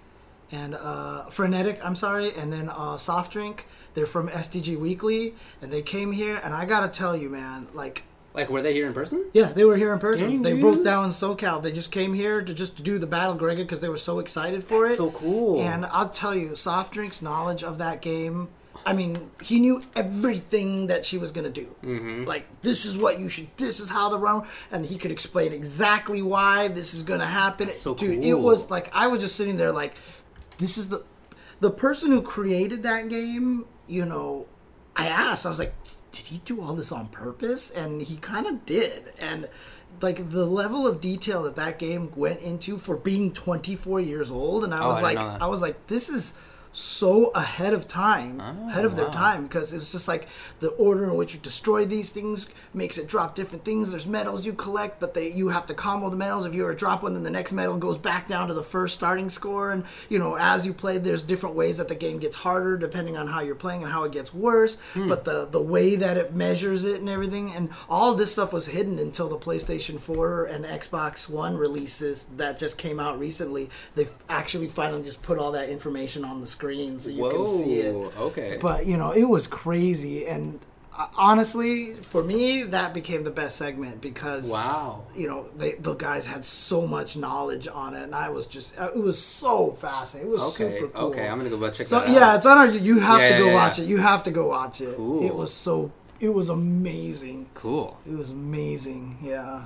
and uh, Frenetic, I'm sorry, and then uh, Soft Drink. They're from STG Weekly, and they came here, and I gotta tell you, man, like Like, were they here in person? yeah, they were here in person. Dang, they dude. broke down in SoCal. They just came here to just do the battle Garegga because they were so excited for it. So cool. And I'll tell you, Soft Drink's knowledge of that game. I mean, he knew everything that she was gonna do. Mm-hmm. Like, this is what you should. This is how the run. And he could explain exactly why this is gonna happen. so Dude, it was like I was just sitting there, like, this is the the person who created that game. You know, I asked. I was like, did he do all this on purpose? And he kind of did. And like the level of detail that that game went into for being 24 years old, and I Oh, was I like, didn't know that. I was like, this is so ahead of time, Oh, ahead of their time, because it's just like the order in which you destroy these things makes it drop different things. There's medals you collect, but they you have to combo the medals. If you were to drop one, then the next medal goes back down to the first starting score. And you know, as you play, there's different ways that the game gets harder depending on how you're playing and how it gets worse. Hmm. But the the way that it measures it and everything, and all this stuff was hidden until the PlayStation 4 and Xbox One releases that just came out recently. They actually finally just put all that information on the screen so you Whoa. can see it. Okay. But you know, it was crazy, and uh, honestly, for me, that became the best segment because wow. you know they, the guys had so much knowledge on it, and I was just uh, it was so fascinating. It was Okay. super cool. Okay. I'm gonna go check So that out. yeah, it's on our. You have Yeah, to go yeah, watch yeah. it. You have to go watch it. Cool. It was so. It was amazing. Cool. It was amazing. Yeah.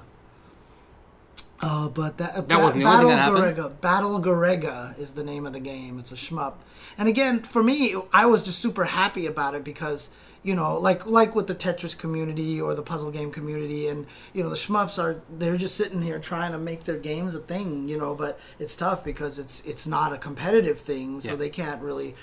Uh, but that That wasn't the only Battle thing that happened? Battle Garegga is the name of the game. It's a shmup. And again, for me, I was just super happy about it because you know, like like with the Tetris community or the puzzle game community, and you know, the shmups are they're just sitting here trying to make their games a thing, you know. But it's tough because it's it's not a competitive thing, so Yeah. they can't really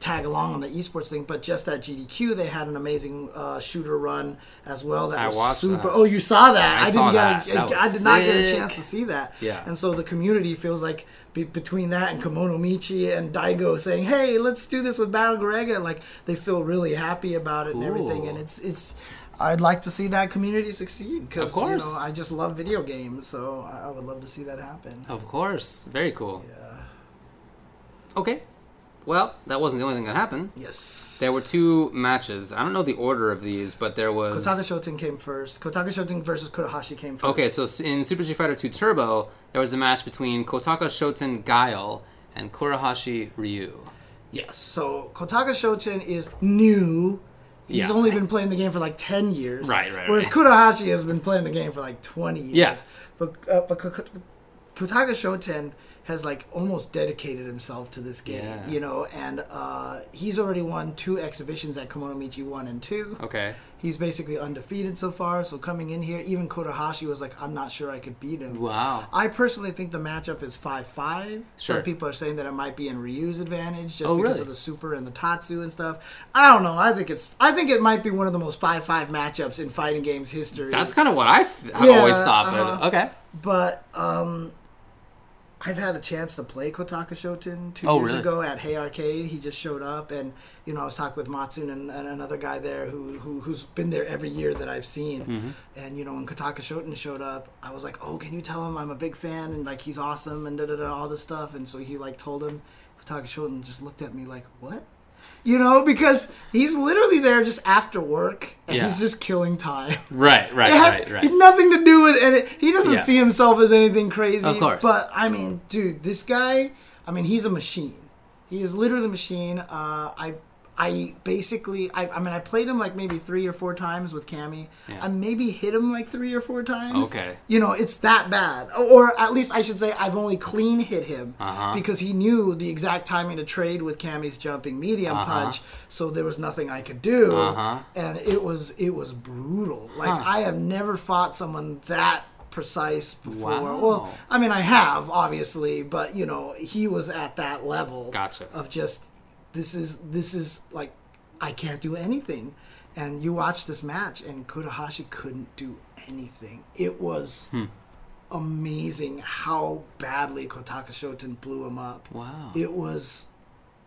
tag along on the esports thing. But just at GDQ, they had an amazing uh, shooter run as well. That I was super. that. Oh, you saw that? I didn't saw get. that. A, That I did not get a chance to see that. Yeah. And so the community feels like be, between that and Kemonomichi and Daigo saying, "Hey, let's do this with Battle Garegga," like they feel really happy about it and everything. And it's it's. I'd like to see that community succeed because Of course. you know I just love video games, so I, I would love to see that happen. Of course. Very cool. Yeah. Okay. Well, that wasn't the only thing that happened. Yes. There were two matches. I don't know the order of these, but there was. Kotaka Shoten came first. Kotaka Shoten versus Kurahashi came first. Okay, so in Super Street Fighter 2 Turbo, there was a match between Kotaka Shoten Guile and Kurahashi Ryu. Yes. So Kotaka Shoten is new. He's Yeah. only been playing the game for like ten years. Right, right, Whereas right. Kurahashi has been playing the game for like twenty years. Yeah. But uh, but Ko- Ko- Kotaka Shoten has like almost dedicated himself to this game. Yeah. You know, and uh, he's already won two exhibitions at Kemonomichi one and two. Okay. He's basically undefeated so far. So coming in here, even Kurahashi was like, I'm not sure I could beat him. Wow. I personally think the matchup is 5 5. Sure. Some people are saying that it might be in Ryu's advantage just Oh, because really? of the super and the Tatsu and stuff. I don't know. I think it's I think it might be one of the most 5 5 matchups in fighting games history. That's kind of what I've, Yeah, always thought, but uh-huh. okay. but um I've had a chance to play Kotaka Shoten two Oh, years really? ago at Hey Arcade. He just showed up, and you know I was talking with Matsun and, and another guy there who, who who's been there every year that I've seen. Mm-hmm. And you know when Kotaka Shoten showed up, I was like, "Oh, can you tell him I'm a big fan and like he's awesome and da da da all this stuff." And so he like told him. Kotaka Shoten just looked at me like, "What?" You know, because he's literally there just after work, and Yeah. he's just killing time. Right, right, had right, right. nothing to do with it. He doesn't Yeah. see himself as anything crazy. Of course. But I mean, dude, this guy. I mean, he's a machine. He is literally a machine. Uh, I. I basically, I, I mean, I played him like maybe three or four times with Cammy. Yeah. I maybe hit him like three or four times. Okay. You know, it's that bad. Or at least I should say I've only clean hit him Uh-huh. because he knew the exact timing to trade with Cammy's jumping medium Uh-huh. punch, so there was nothing I could do. Uh-huh. And it was it was brutal. Like Huh. I have never fought someone that precise before. Wow. Well, I mean I have obviously, but you know, he was at that level Gotcha. of just this is this is like I can't do anything. And you watch this match and Kurahashi couldn't do anything. It was Hmm. amazing how badly Kotaka Shoten blew him up. Wow. It was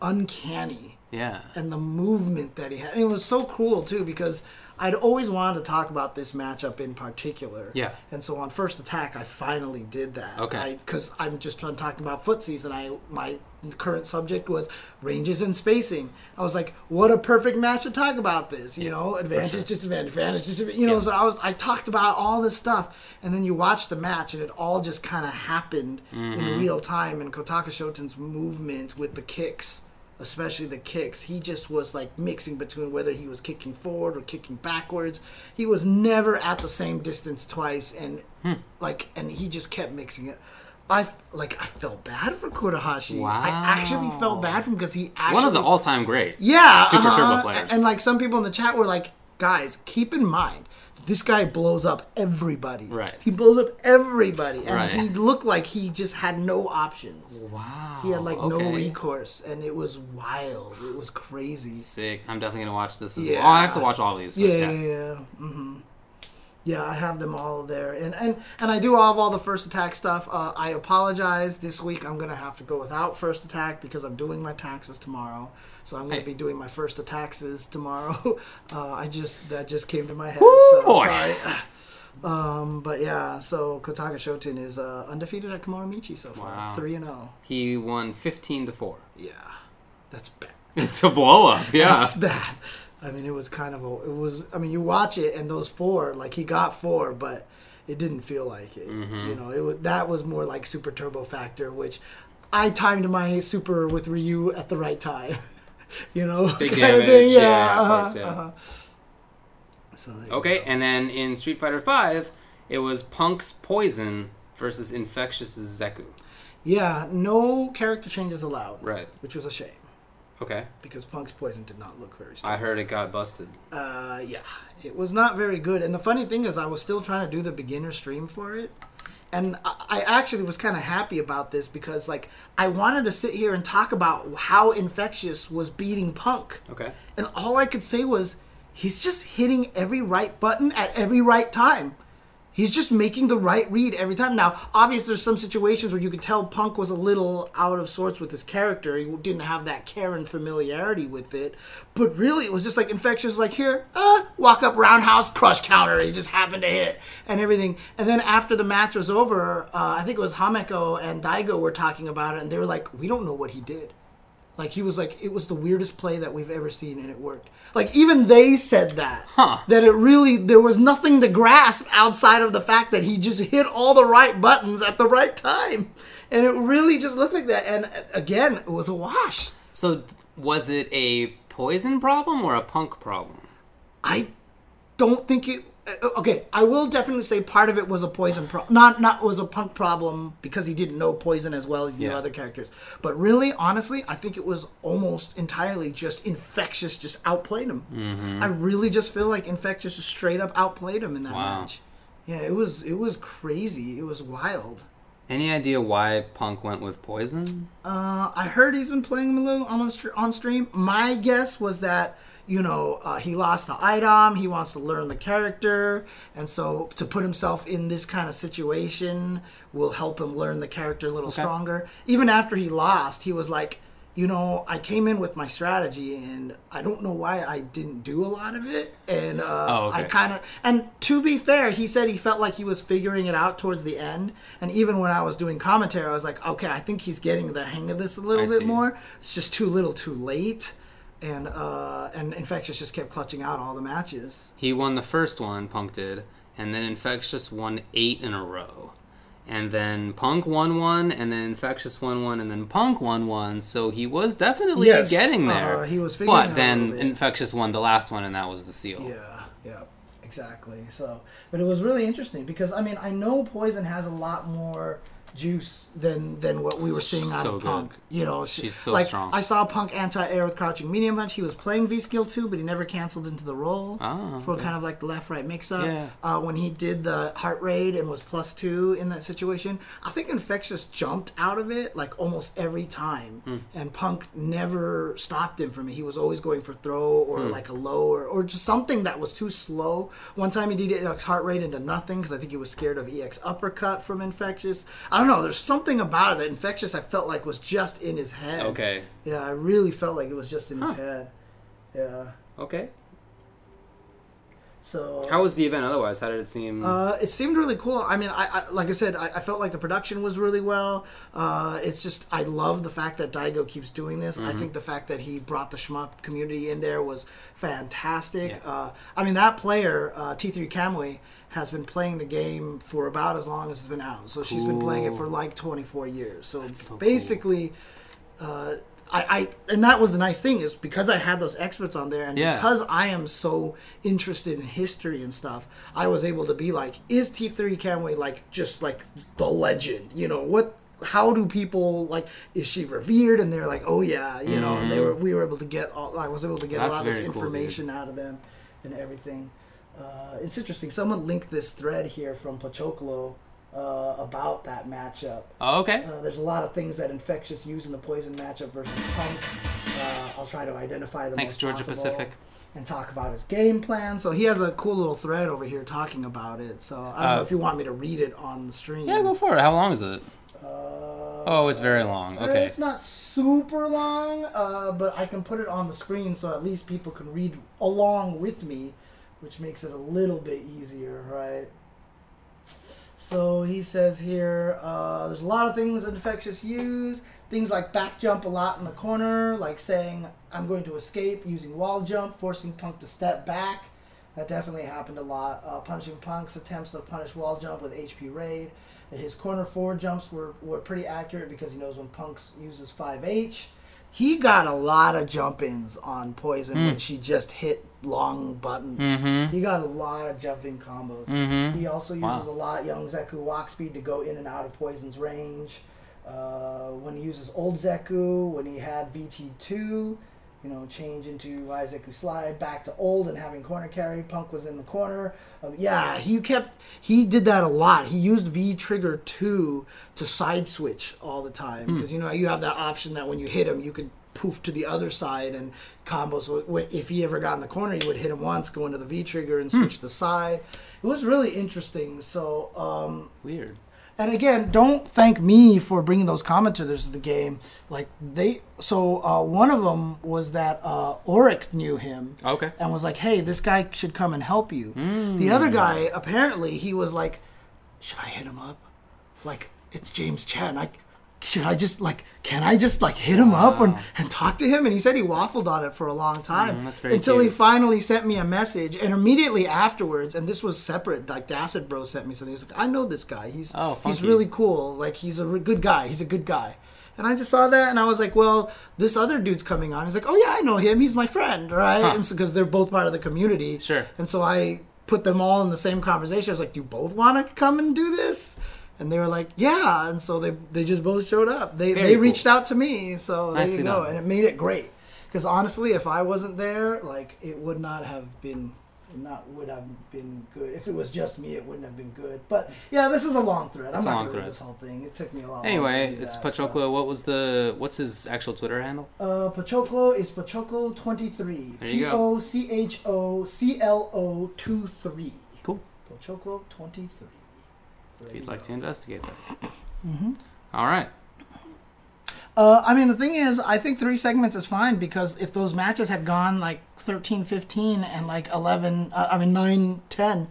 uncanny Yeah. and the movement that he had. And it was so cool too because I'd always wanted to talk about this matchup in particular. Yeah. And so on first attack, I finally did that. Okay. Because I'm just done talking about footsies, and I my current subject was ranges and spacing. I was like, what a perfect match to talk about this. You know, advantage, disadvantage, advantage, disadvantage. You know, Yeah. so I was I talked about all this stuff, and then you watch the match, and it all just kind of happened Mm-hmm. in real time. And Kotaka Shoten's movement with the kicks especially the kicks. He just was like mixing between whether he was kicking forward or kicking backwards. He was never at the same distance twice, and Hmm. like, and he just kept mixing it. I like I felt bad for Kurahashi. I actually felt bad for him because he actually One of the all-time great. yeah Super uh-huh. Turbo players. And like some people in the chat were like, guys, keep in mind. This guy blows up everybody. Right. He blows up everybody. And Right. he looked like he just had no options. Wow. He had like no recourse, and it was wild. It was crazy. Sick. I'm definitely gonna watch this as Yeah. well. Oh, I have to watch all these. Yeah, yeah. yeah, yeah. hmm Yeah, I have them all there, and and and I do have all the first attack stuff. Uh, I apologize. This week I'm gonna have to go without first attack because I'm doing my taxes tomorrow. So I'm gonna Hey. be doing my first taxes tomorrow. Uh, I just that just came to my head. Woo, so boy. sorry. Um, but yeah, so Kotaka Shoten is uh, undefeated at Kemonomichi so far, three and zero. He won 15 to four. Yeah, that's bad. It's a blow up. Yeah. That's bad. I mean, it was kind of a. It was. I mean, you watch it and those four, like he got four, but it didn't feel like it. Mm-hmm. You know, it was that was more like Super Turbo Factor, which I timed my Super with Ryu at the right time. you know, Big damage, yeah, of course, yeah. uh-huh. So Okay, go. and then in Street Fighter V, it was Punk's Poison versus Infectious Zeku. Yeah, no character changes allowed, Right. which was a shame Okay. because Punk's Poison did not look very strong. I heard it got busted. Uh, yeah, it was not very good. And the funny thing is, I was still trying to do the beginner stream for it, and I, actually was kind of happy about this because, like, I wanted to sit here and talk about how infectious was beating Punk, Okay. and all I could say was, he's just hitting every right button at every right time. He's just making the right read every time. Now, obviously, there's some situations where you could tell Punk was a little out of sorts with his character. He didn't have that Karen familiarity with it. But really, it was just like Infectious, like, here, uh, walk up, roundhouse, crush counter. He just happened to hit and everything. And then after the match was over, uh, I think it was Hameko and Daigo were talking about it, and they were like, we don't know what he did. Like he was like it was the weirdest play that we've ever seen, and it worked. Like even they said that Huh. that it really there was nothing to grasp outside of the fact that he just hit all the right buttons at the right time, and it really just looked like that. And uh, again, it was a wash. So was it a poison problem or a punk problem? I don't think it. Uh, Okay, I will definitely say part of it was a poison problem. Not not was a punk problem because he didn't know poison as well as he knew Yeah. other characters. But really, honestly, I think it was almost entirely just infectious. Just outplayed him. I really just feel like infectious just straight up outplayed him in that Wow. match. Yeah, it was it was crazy. It was wild. Any idea why Punk went with poison? Uh, I heard he's been playing him a little on, on stream. My guess was that you know uh, he lost the item. He wants to learn the character, and so to put himself in this kind of situation will help him learn the character a little stronger. Even after he lost, he was like, you know, I came in with my strategy, and I don't know why I didn't do a lot of it, and uh, Oh, okay. I kind of. And to be fair, he said he felt like he was figuring it out towards the end. And even when I was doing commentary, I was like, okay, I think he's getting the hang of this a little I bit see. more. It's just too little, too late. And uh, and Infectious just kept clutching out all the matches. He won the first one, Punk did, and then Infectious won eight in a row. And then Punk won one, and then Infectious won one, and then Punk won one. So he was definitely Yes, getting there. uh, he was figuring but then. Infectious won the last one, and that was the seal. Yeah, yeah, exactly. So, but it was really interesting because I mean, I know Poison has a lot more juice than than what we were seeing out so of good. Punk. You know, she- She's so like, strong. I saw Punk anti-air with crouching medium punch. He was playing V skill two, but he never canceled into the roll Ah, for okay. kind of like the left-right mix-up. Yeah. Uh, when he did the Heart Raid and was plus two in that situation, I think Infectious jumped out of it like almost every time, Hmm. and Punk never stopped him from it. He was always going for throw or Hmm. like a low or, or just something that was too slow. One time he did EX Heart Raid into nothing because I think he was scared of EX uppercut from Infectious. I don't know. There's something about it that Infectious I felt like was just in his head. Okay. Yeah, I really felt like it was just in his head. Yeah. Okay. So How was the event otherwise? How did it seem? Uh, it seemed really cool. I mean, I, I like I said, I, I felt like the production was really well. Uh, it's just I love the fact that Daigo keeps doing this. Mm-hmm. I think the fact that he brought the shmup community in there was fantastic. Yeah. Uh, I mean, that player uh, T3 Kamui has been playing the game for about as long as it's been out. So she's been playing it for like 24 years. So, so cool. basically. Uh, I, I and that was the nice thing is because I had those experts on there and Yeah. because I am so interested in history and stuff, I was able to be like, is T3 Kamui like just like the legend? You know what? How do people like? Is she revered? And they're like, oh yeah, you know. And they were we were able to get all, I was able to get That's a lot of this very cool, information out of them and everything. Uh, it's interesting. Someone linked this thread here from Pochoclo uh, about that matchup. oh, okay. Uh, there's a lot of things that Infectious use in the Poison matchup versus Punk. Uh, I'll try to identify them. Thanks, Georgia Pacific. And talk about his game plan. So he has a cool little thread over here talking about it. So I don't know Uh, if you want me to read it on the stream. yeah, go for it. How long is it? Uh, Oh, it's very long. Okay. It's not super long, uh, but I can put it on the screen so at least people can read along with me, which makes it a little bit easier, right? So he says here, uh, there's a lot of things that infectious use. Things like back jump a lot in the corner, like saying I'm going to escape using wall jump, forcing Punk to step back. That definitely happened a lot. Uh, punishing Punk's attempts of punish wall jump with HP raid. His corner forward jumps were, were pretty accurate because he knows when Punks uses 5H. He got a lot of jump ins on Poison when she just hit long buttons. Mhm. He got a lot of jump in combos. Mhm. He also uses Wow. a lot Young Zeku walk speed to go in and out of Poison's range. Uh, when he uses Old Zeku, when he had VT2, you know, change into Isaac who slide back to old and having corner carry. Punk was in the corner. Uh, yeah, he kept he did that a lot. He used V trigger two to side switch all the time because you know you have that option that when you hit him you could poof to the other side and combos. If he ever got in the corner, you would hit him once, go into the V trigger and switch the side. It was really interesting. So. Um, Weird. And again, don't thank me for bringing those commentators to the game. Like they, so uh, one of them was that uh, Oric knew him Okay. and was like, "Hey, this guy should come and help you." The other guy, apparently, he was like, "Should I hit him up? Like it's James Chen. I, should I just like, can I just like hit him up and, and talk to him? And he said he waffled on it for a long time Mm, that's very until he finally sent me a message. And immediately afterwards, and this was separate, like the Acid Bro sent me something. He's like, I know this guy. He's Oh, he's really cool. Like he's a good guy. He's a good guy. And I just saw that, and I was like, "Well, this other dude's coming on." He's like, "Oh yeah, I know him. He's my friend, right?" Huh. And so because they're both part of the community, Sure. And so I put them all in the same conversation. I was like, "Do you both want to come and do this?" And they were like, "Yeah." And so they they just both showed up. They Very they cool. reached out to me, so there Nicely you go, done. and it made it great. Because honestly, if I wasn't there, like it would not have been. Not would have been good if it was just me. It wouldn't have been good. But yeah, this is a long thread. It's I'm a not long gonna read thread. this whole thing. It took me a long. Anyway, it's that, so. Pochoclo. What was the what's his actual Twitter handle? Uh, Pochoclo is Pochoclo twenty three. There P you go. O C H O C L O two three. Cool. Pochoclo twenty three. If you'd like to investigate that. Mm-hmm. All right. Uh, I mean, the thing is, I think three segments is fine because if those matches had gone like 13, 15, and like 11, uh, I mean, 9, 10,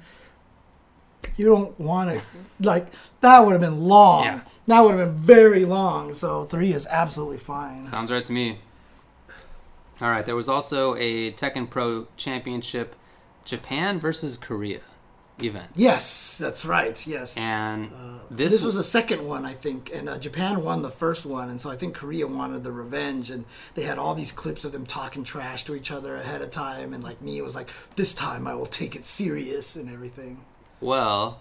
you don't want to, like, that would have been long. Yeah. That would have been very long. So three is absolutely fine. Sounds right to me. All right. There was also a Tekken Pro Championship Japan versus Korea event. Yes, that's right. Yes. And This, this, was the second one, I think, and uh, Japan won the first one, and so I think Korea wanted the revenge, and they had all these clips of them talking trash to each other ahead of time, and like me was like, "This time I will take it serious" and everything. well,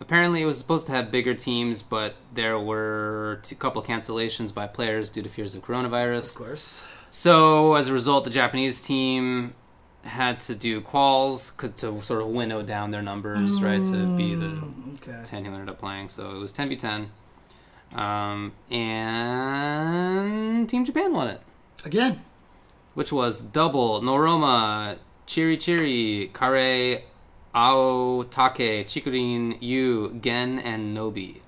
apparently it was supposed to have bigger teams, but there were a couple cancellations by players due to fears of coronavirus. Of course. So as a result, the Japanese team had to do quals to sort of winnow down their numbers, right, to be the Okay. 10 who ended up playing. So it was 10v10. Um, and Team Japan won it, Again, which was double Noroma, Chiri Chiri, Kare, Ao Take, Chikurin, Yu, Gen, and Nobi.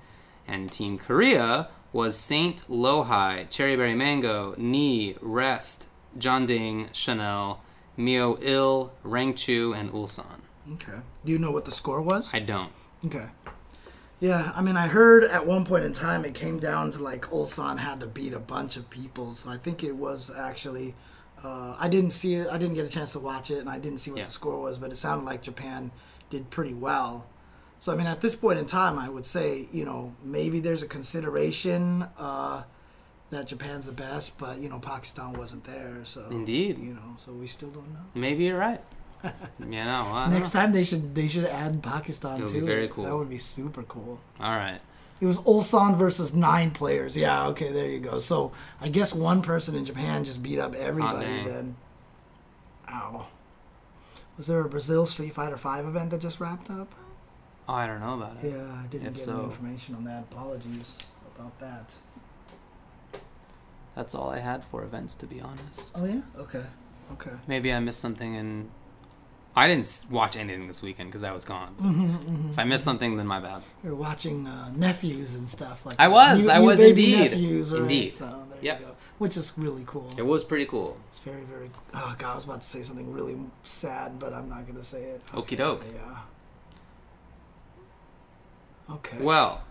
And Team Korea was Saint LowHigh, Cherry Berry Mango, Ni, Rest, Jonding, Chanel, Mio Il, Rangchu, and Ulsan. okay. Do you know what the score was? I don't. Okay. Yeah, I mean, I heard at one point in time it came down to like Ulsan had to beat a bunch of people, so I think it was actually. Uh, I didn't see it. I didn't get a chance to watch it, and I didn't see what Yeah. the score was, but it sounded like Japan did pretty well. So I mean, at this point in time, I would say you know maybe there's a consideration uh, that Japan's the best, but you know Pakistan wasn't there, so Indeed. you know, so we still don't know. Maybe you're right. you know, I Next know. time they should they should add Pakistan It would too. be very cool. That would be super cool. All right. It was Ulsan versus nine players. Yeah, okay, there you go. So I guess one person in Japan just beat up everybody then. Ow. Was there a Brazil Street Fighter Five event that just wrapped up? Oh, I don't know about it. Yeah, I didn't If get so- any information on that. Apologies about that. That's all I had for events, to be honest. Oh yeah? Okay. Okay. Maybe I missed something and I didn't watch anything this weekend because I was gone. Mm-hmm, If I missed something, then my bad. You're watching uh, nephews and stuff like I that. was, New- I new was indeed. Nephews, right? Indeed. So there Yep. you go. Which is really cool. It was pretty cool. It's very, very. Oh God, I was about to say something really sad, but I'm not gonna say it. Okie doke. Yeah. Okay. Well,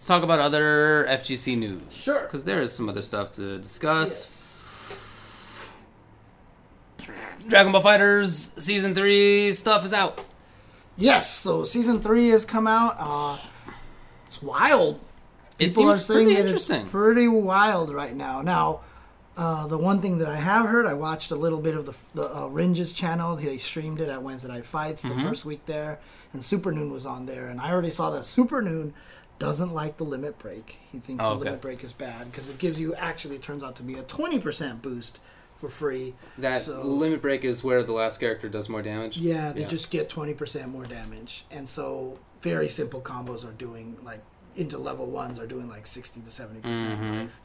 let's talk about other FGC news. Sure. Because there is some other stuff to discuss. Dragon Ball FighterZ Season 3 stuff is out. Yes. So season three has come out. Uh, it's wild. It People are saying pretty that interesting. it's pretty wild right now. Now, uh, the one thing that I have heard, I watched a little bit of the the uh, Ringes channel. They streamed it at Wednesday Night Fights Mm-hmm. the first week there, and Super Noon was on there, and I already saw that Super Noon doesn't like the limit break. He thinks Oh, the okay. limit break is bad because it gives you actually it turns out to be a twenty percent boost for free. That So- limit break is where the last character does more damage. Yeah, they Yeah. just get 20% more damage. And so very simple combos are doing like into level ones are doing like 60 to 70% Mhm. life.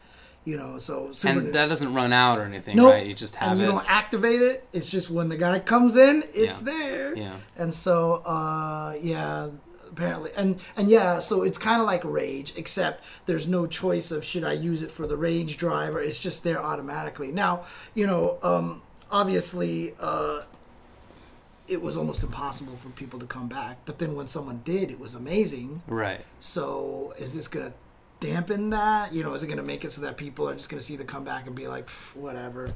You know, so super And that doesn't run out or anything, Nope. right? You just have and you it. don't activate it. It's just when the guy comes in, it's Yeah. there. Yeah. And so uh yeah, apparently and and yeah, so it's kind of like rage except there's no choice of should I use it for the rage driver. It's just there automatically. Now, you know, um obviously uh it was almost impossible for people to come back. But then when someone did, it was amazing. Right. So is this gonna dampen that? You know, is it going to make it so that people are just going to see the comeback and be like, whatever?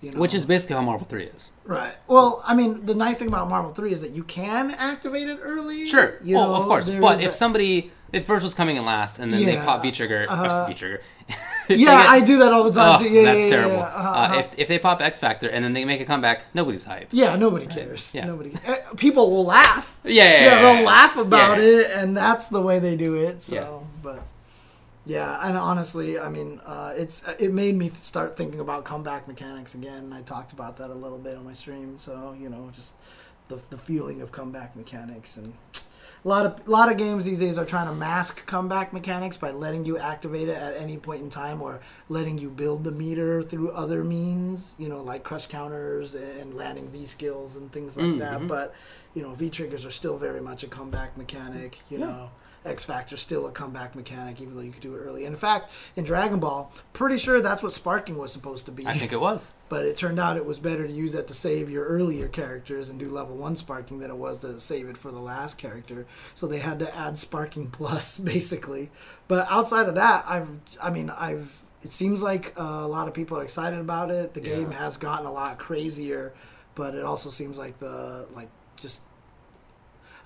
You know? Which is basically how Marvel 3 is. right. Well, I mean, the nice thing about Marvel Three is that you can activate it early. Sure. You well, know, of course. But if that- somebody, if Vergil's coming in last and then they pop V Trigger, uh, V Trigger. yeah, I do that all the time Oh, too. Yeah, that's yeah, yeah, terrible. yeah. Uh-huh, Uh, uh-huh. if, if they pop X Factor and then they make a comeback, nobody's hyped. Yeah, nobody cares. Yeah. Nobody. uh, People will laugh. Yeah, yeah, Yeah, yeah, they'll yeah. laugh about Yeah. it, and that's the way they do it. So, Yeah. but yeah, and honestly, I mean, uh, it's uh, it made me start thinking about comeback mechanics again. I talked about that a little bit on my stream. So you know, just the the feeling of comeback mechanics and. A lot of a lot of games these days are trying to mask comeback mechanics by letting you activate it at any point in time, or letting you build the meter through other means. You know, like crush counters and landing V skills and things like mm, that. Mm-hmm. But you know, V triggers are still very much a comeback mechanic. You know, X Factor's still a comeback mechanic, even though you could do it early. In fact, in Dragon Ball, pretty sure that's what sparking was supposed to be. I think it was. But it turned out it was better to use that to save your earlier characters and do level one sparking than it was to save it for the last character. So they had to add sparking plus basically. But outside of that, I've I mean I've it seems like uh, a lot of people are excited about it. The game has gotten a lot crazier, but it also seems like the like just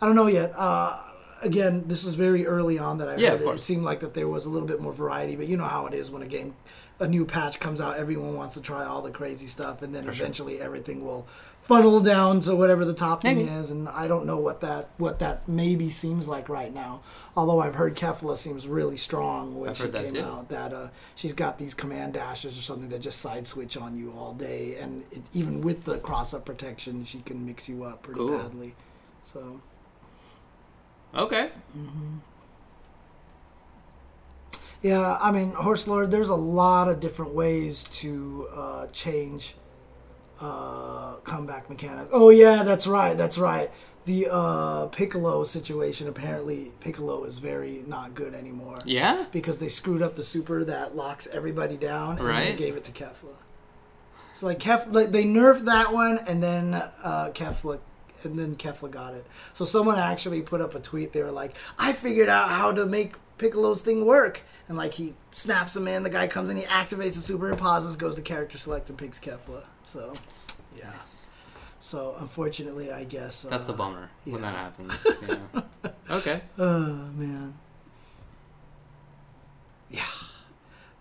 I don't know yet. Uh, again, this is very early on that I Yeah, heard it. It seemed like that there was a little bit more variety, but you know how it is when a game, a new patch comes out, everyone wants to try all the crazy stuff, and then eventually everything will funnel down to whatever the topping Maybe. is. And I don't know what that what that maybe seems like right now. Although I've heard Kefla seems really strong when I've she heard that came too. out. That uh, she's got these command dashes or something that just side switch on you all day, and it, even with the cross up protection, she can mix you up pretty Cool. badly. So. Okay. Yeah, I mean, Horse Lord, there's a lot of different ways to uh, change uh, comeback mechanics. Oh, yeah, that's right, that's right. The uh, Piccolo situation, apparently, Piccolo is very not good anymore. Yeah? Because they screwed up the super that locks everybody down, and Right. they gave it to Kefla. So, like, Kef, like, they nerfed that one, and then uh, Kefla. And then Kefla got it. So someone actually put up a tweet. They were like, "I figured out how to make Piccolo's thing work." And like he snaps him in. The guy comes in, he activates the super, and pauses, goes to character select, and picks Kefla. So, yeah. Yes. So unfortunately, I guess That's a uh, bummer when that happens. Yeah. okay. Oh man. Yeah.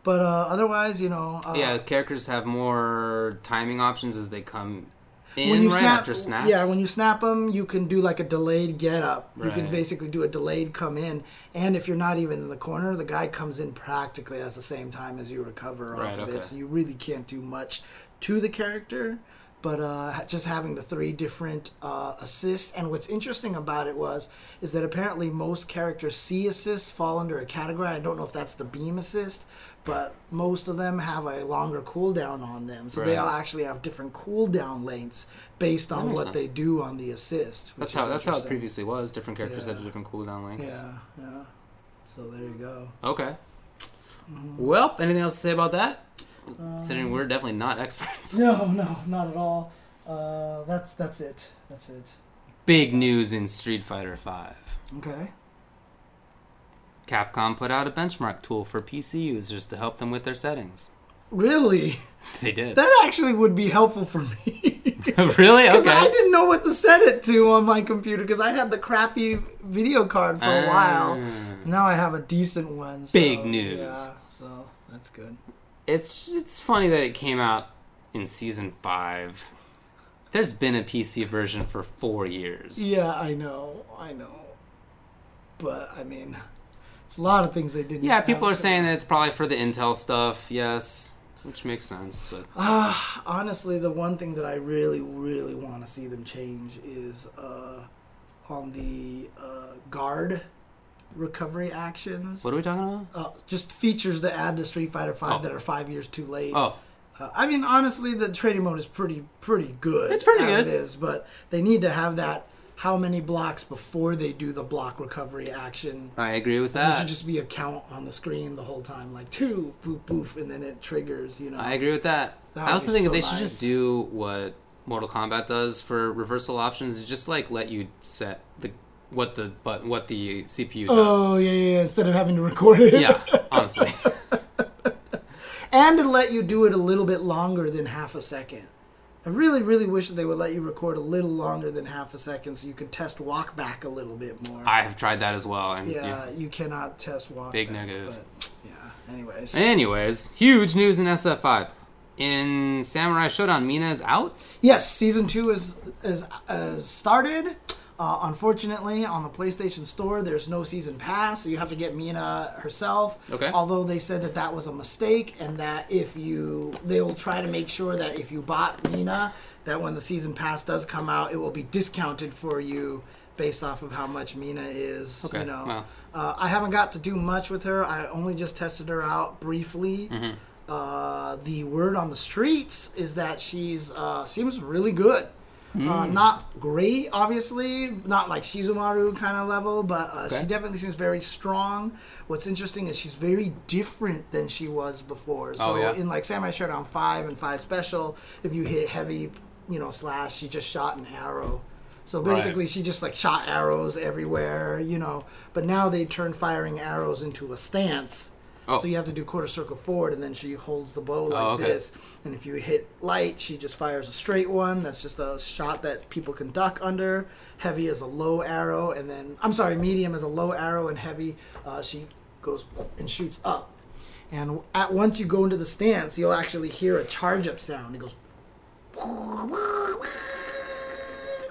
But uh, otherwise, you know, uh, yeah, characters have more timing options as they come in when you right snap, after snaps. yeah, when you snap them, you can do like a delayed get up. You can basically do a delayed come in, and if you're not even in the corner, the guy comes in practically at the same time as you recover off Right, of okay. it. So you really can't do much to the character. But uh, just having the three different uh, assists, and what's interesting about it was, is that apparently most characters C assists fall under a category. I don't know if that's the beam assist, but most of them have a longer cooldown on them, so they Right. all actually have different cooldown lengths based on what sense. they do on the assist. That's how that's how it previously was. Different characters had different cooldown lengths. Yeah, yeah. So there you go. Okay. Mm-hmm. Well, anything else to say about that? Um, Considering we're definitely not experts. No, no, not at all. Uh, that's that's it. That's it. Big news in Street Fighter Five. Okay. Capcom put out a benchmark tool for PC users to help them with their settings. Really? They did. That actually would be helpful for me. really? Because I didn't know what to set it to on my computer because I had the crappy video card for a while. Ah. Now I have a decent one. So, Big news. Yeah, so that's good. It's it's funny that it came out in season five. There's been a PC version for four years. Yeah, I know. I know. But, I mean, there's a lot of things they didn't Yeah, people are saying that it's probably for the Intel stuff. Yes, which makes sense. But Ah, honestly, the one thing that I really, really want to see them change is uh, on the uh, guard recovery actions. what are we talking about? uh, just features that add to Street Fighter Five Oh. that are five years too late. Oh, Uh, I mean, honestly, the trading mode is pretty pretty good. It's pretty good. It is, but they need to have that. How many blocks before they do the block recovery action? I agree with that. There should just be a count on the screen the whole time, like two, poof, poof, and then it triggers. You know. I agree with that. That I also think so they should just do what Mortal Kombat does for reversal options. is Just like let you set the what the but what the CPU does. Oh yeah, yeah. yeah, Instead of having to record it. yeah, honestly. and to let you do it a little bit longer than half a second. I really, really wish that they would let you record a little longer than half a second so you can test walk back a little bit more. I have tried that as well. And, yeah, you cannot test walk Big back, negative. But, yeah, anyways. Anyways, huge news in SF5. In Samurai Shodown, Mina is out. Yes, season two is is, is started. Uh, unfortunately, on the PlayStation Store, there's no season pass, so you have to get Mina herself. Okay. Although they said that that was a mistake, and that if you, they will try to make sure that if you bought Mina, that when the season pass does come out, it will be discounted for you based off of how much Mina is. Okay, You know, wow. uh, I haven't got to do much with her. I only just tested her out briefly. Mm-hmm. Uh, the word on the streets is that she's uh, seems really good. Hmm. Uh, not great, obviously, not like Shizumaru kind of level, but uh, she definitely seems very strong. What's interesting is she's very different than she was before. So Oh, yeah? in like Samurai Shodown Five and Five Special, if you hit heavy, you know, slash, she just shot an arrow. So Right. basically, she just like shot arrows everywhere, you know. But now they turn firing arrows into a stance. Oh. So you have to do quarter circle forward, and then she holds the bow like Oh, okay. this. And if you hit light, she just fires a straight one. That's just a shot that people can duck under. Heavy is a low arrow, and then I'm sorry, medium is a low arrow, and heavy uh, she goes and shoots up. And at once you go into the stance, you'll actually hear a charge up sound. It goes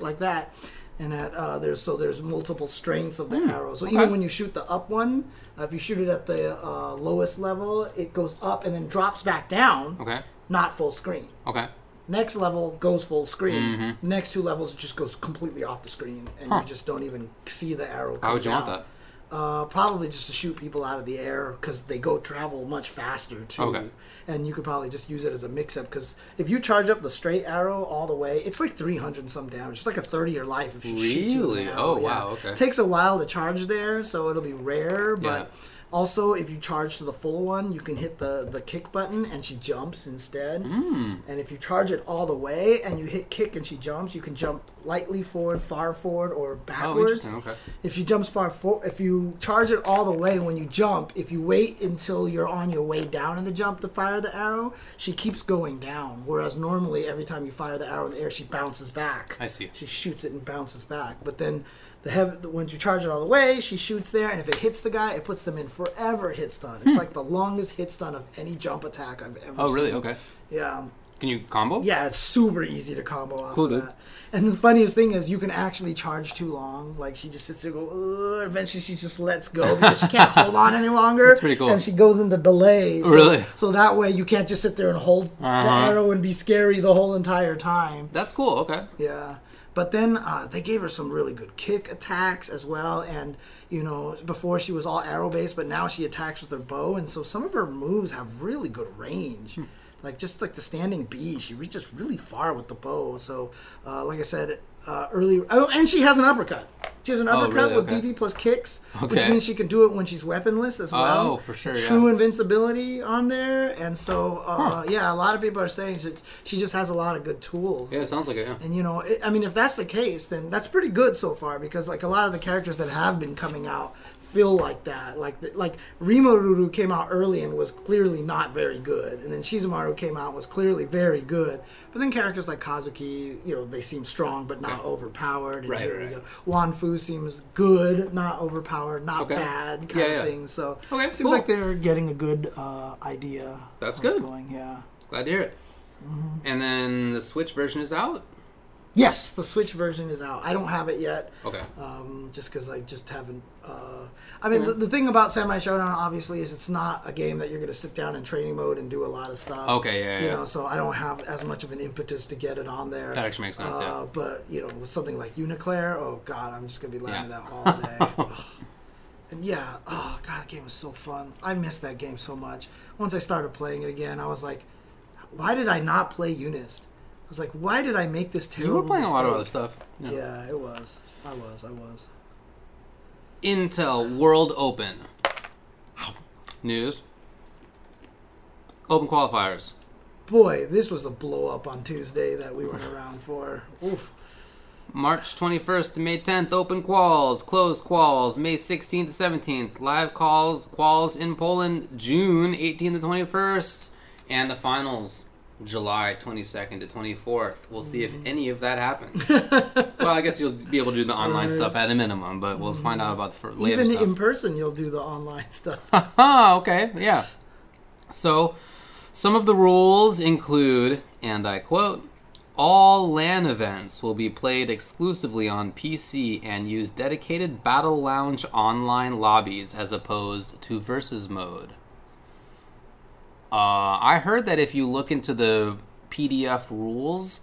like that. And that uh, there's so there's multiple strengths of the arrow. So okay. even when you shoot the up one, uh, if you shoot it at the uh, lowest level, it goes up and then drops back down, Okay. not full screen. Okay. Next level goes full screen. Mm-hmm. Next two levels it just goes completely off the screen, and Huh. you just don't even see the arrow. Come How would you want that? Uh, probably just to shoot people out of the air because they go travel much faster too. Okay. And you could probably just use it as a mix-up because if you charge up the straight arrow all the way, it's like 300 some damage. It's like a 30 your life if she shoots you Really? Oh, yeah. wow, okay. It Takes a while to charge there, so it'll be rare. But Yeah. Also, if you charge to the full one, you can hit the the kick button and she jumps instead. Hmm. And if you charge it all the way and you hit kick and she jumps, you can jump lightly forward, far forward, or Oh, backwards. interesting. Okay. If she jumps far for, if you charge it all the way when you jump, if you wait until you're on your way down in the jump to fire the arrow, she keeps going down. Whereas normally every time you fire the arrow in the air, she bounces back. I see. She shoots it and bounces back. But then the heavy, once you charge it all the way, she shoots there, and if it hits the guy, it puts them in forever hit stun. It's like the longest hit stun of any jump attack I've ever. Hmm. Oh, really? Okay. Yeah. Can you combo? Yeah, it's super easy to combo off Cool, of that. And the funniest thing is, you can actually charge too long. Like she just sits there, and go. "Ugh," Eventually, she just lets go because she can't hold on any longer. That's pretty cool. And she goes into delay. So, Really? So that way, you can't just sit there and hold the Uh-huh. arrow and be scary the whole entire time. That's cool. Okay. Yeah. But then uh, they gave her some really good kick attacks as well. And, you know, before she was all arrow based, but now she attacks with her bow. And so some of her moves have really good range. Hmm. Like just like the standing B, she reaches really far with the bow. So, uh, like I said uh, earlier, oh, and she has an uppercut. She has an Oh, uppercut really? with Okay. DP plus kicks, which means she can do it when she's weaponless as well. Oh, for sure, yeah. True invincibility on there, and so uh, yeah, a lot of people are saying that she just has a lot of good tools. Yeah, it sounds like it. Yeah. And you know, it, I mean, if that's the case, then that's pretty good so far because like a lot of the characters that have been coming out feel like that. Like the, like Rimururu came out early and was clearly not very good, and then Shizumaru came out and was clearly very good. But then characters like Kazuki, you know, they seem strong but not Okay. overpowered. And Right, here right, we right. go. Wan seems good, not overpowered, not Okay. bad kind Yeah, of yeah. thing. So Okay, seems cool. like they're getting a good uh, idea. That's good. Going, yeah. Glad to hear it. Mm-hmm. And then the Switch version is out. Yes, the Switch version is out. I don't have it yet. Okay. um, just because I just haven't. Uh, I mean, the, the thing about Samurai Shodown obviously is it's not a game that you're going to sit down in training mode and do a lot of stuff. Okay, yeah, You yeah. know, so I don't have as much of an impetus to get it on there. That actually makes sense, yeah. Uh, But you know, with something like UNICLR, oh god, I'm just gonna be landing Yeah. that all day. And yeah, oh god, that game was so fun. I missed that game so much. Once I started playing it again, I was like, why did I not play Unist? Was like, why did I make this terrible? You were playing a lot of other stuff. Yeah. Yeah, it was. I was. I was. Intel World Open. News. Open qualifiers. Boy, this was a blow up on Tuesday that we weren't around for. Oof. March 21st to May 10th, open quals, closed quals, May 16th to 17th, live calls, quals in Poland, June 18th to 21st, and the finals, July 22nd to 24th. We'll see if mm. any of that happens. well, I guess you'll be able to do the online Right. stuff at a minimum, but we'll find out mm. about the fir- later Even stuff. in person, you'll do the online stuff. Okay, yeah. So, some of the rules include, and I quote, all LAN events will be played exclusively on PC and use dedicated Battle Lounge online lobbies as opposed to versus mode. Uh, I heard that if you look into the PDF rules,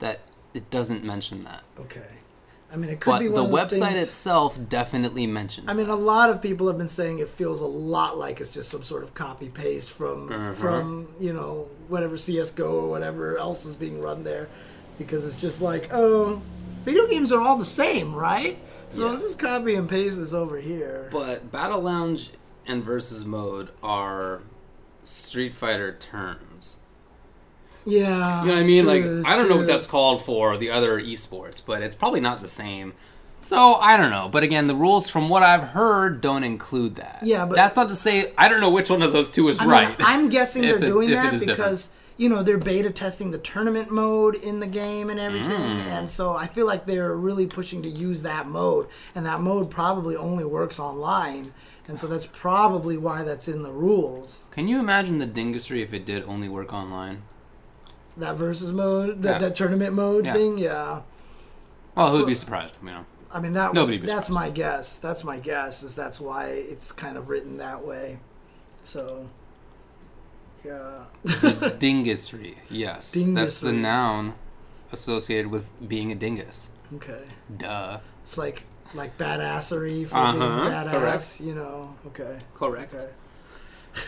that it doesn't mention that. Okay. I mean, it could But be the of those website things- itself definitely mentions I mean, a lot of people have been saying it feels a lot like it's just some sort of copy paste from Uh-huh. from you know whatever CS:GO or whatever else is being run there, because it's just like oh, video games are all the same, right? So Yeah. let's just copy and paste this over here. But Battle Lounge and Versus Mode are Street Fighter terms. yeah, You know what I mean? true, like, I don't know what that's called for the other esports, but it's probably not the same. So I don't know. But again, the rules from what I've heard don't include that. Yeah, but- that's not to say I don't know which one of those two is I mean, right. I'm guessing they're doing it that is different. because you know they're beta testing the tournament mode in the game and everything, Mm. and so I feel like they're really pushing to use that mode, and that mode probably only works online, and so that's probably why that's in the rules. Can you imagine the dingustry if it did only work online? That versus mode, that, Yeah. that tournament mode Yeah. thing, yeah. Well, who'd So- be surprised? You know. I mean that. Nobody be That's surprised. my guess. That's my guess. Is that's why it's kind of written that way. So, yeah. Dingustry. Yes, dingusry. that's the noun associated with being a dingus. Okay. Duh. It's like like badassery for Uh-huh, being badass, correct. you know. Okay. Correct. Okay.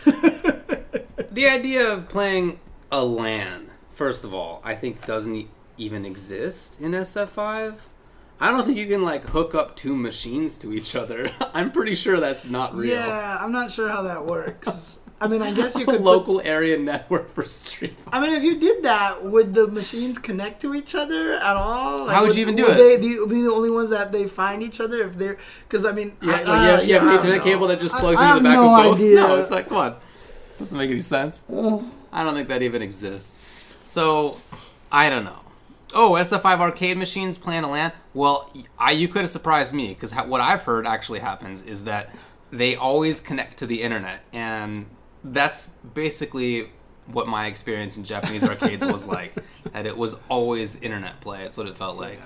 The idea of playing a LAN, first of all, I think doesn't e- even exist in SF5. I don't think you can like hook up two machines to each other. I'm pretty sure that's not real. Yeah, I'm not sure how that works. I mean, I guess you could. put- local area network for Street Fighter. I mean, if you did that, would the machines connect to each other at all? Like, How would you even do would it? They be, be the only ones that they find each other if they're because I mean, Yeah, I, like, you have, you have yeah, an Ethernet cable that just plugs I into the back no of both. idea. No, it's like come on, doesn't make any sense. I don't think that even exists. So, I don't know. Oh, SF5 arcade machines playing a LAN. Well, I you could have surprised me because what I've heard actually happens is that they always connect to the internet, and that's basically what my experience in Japanese arcades was like. That it was always internet play. It's what it felt like.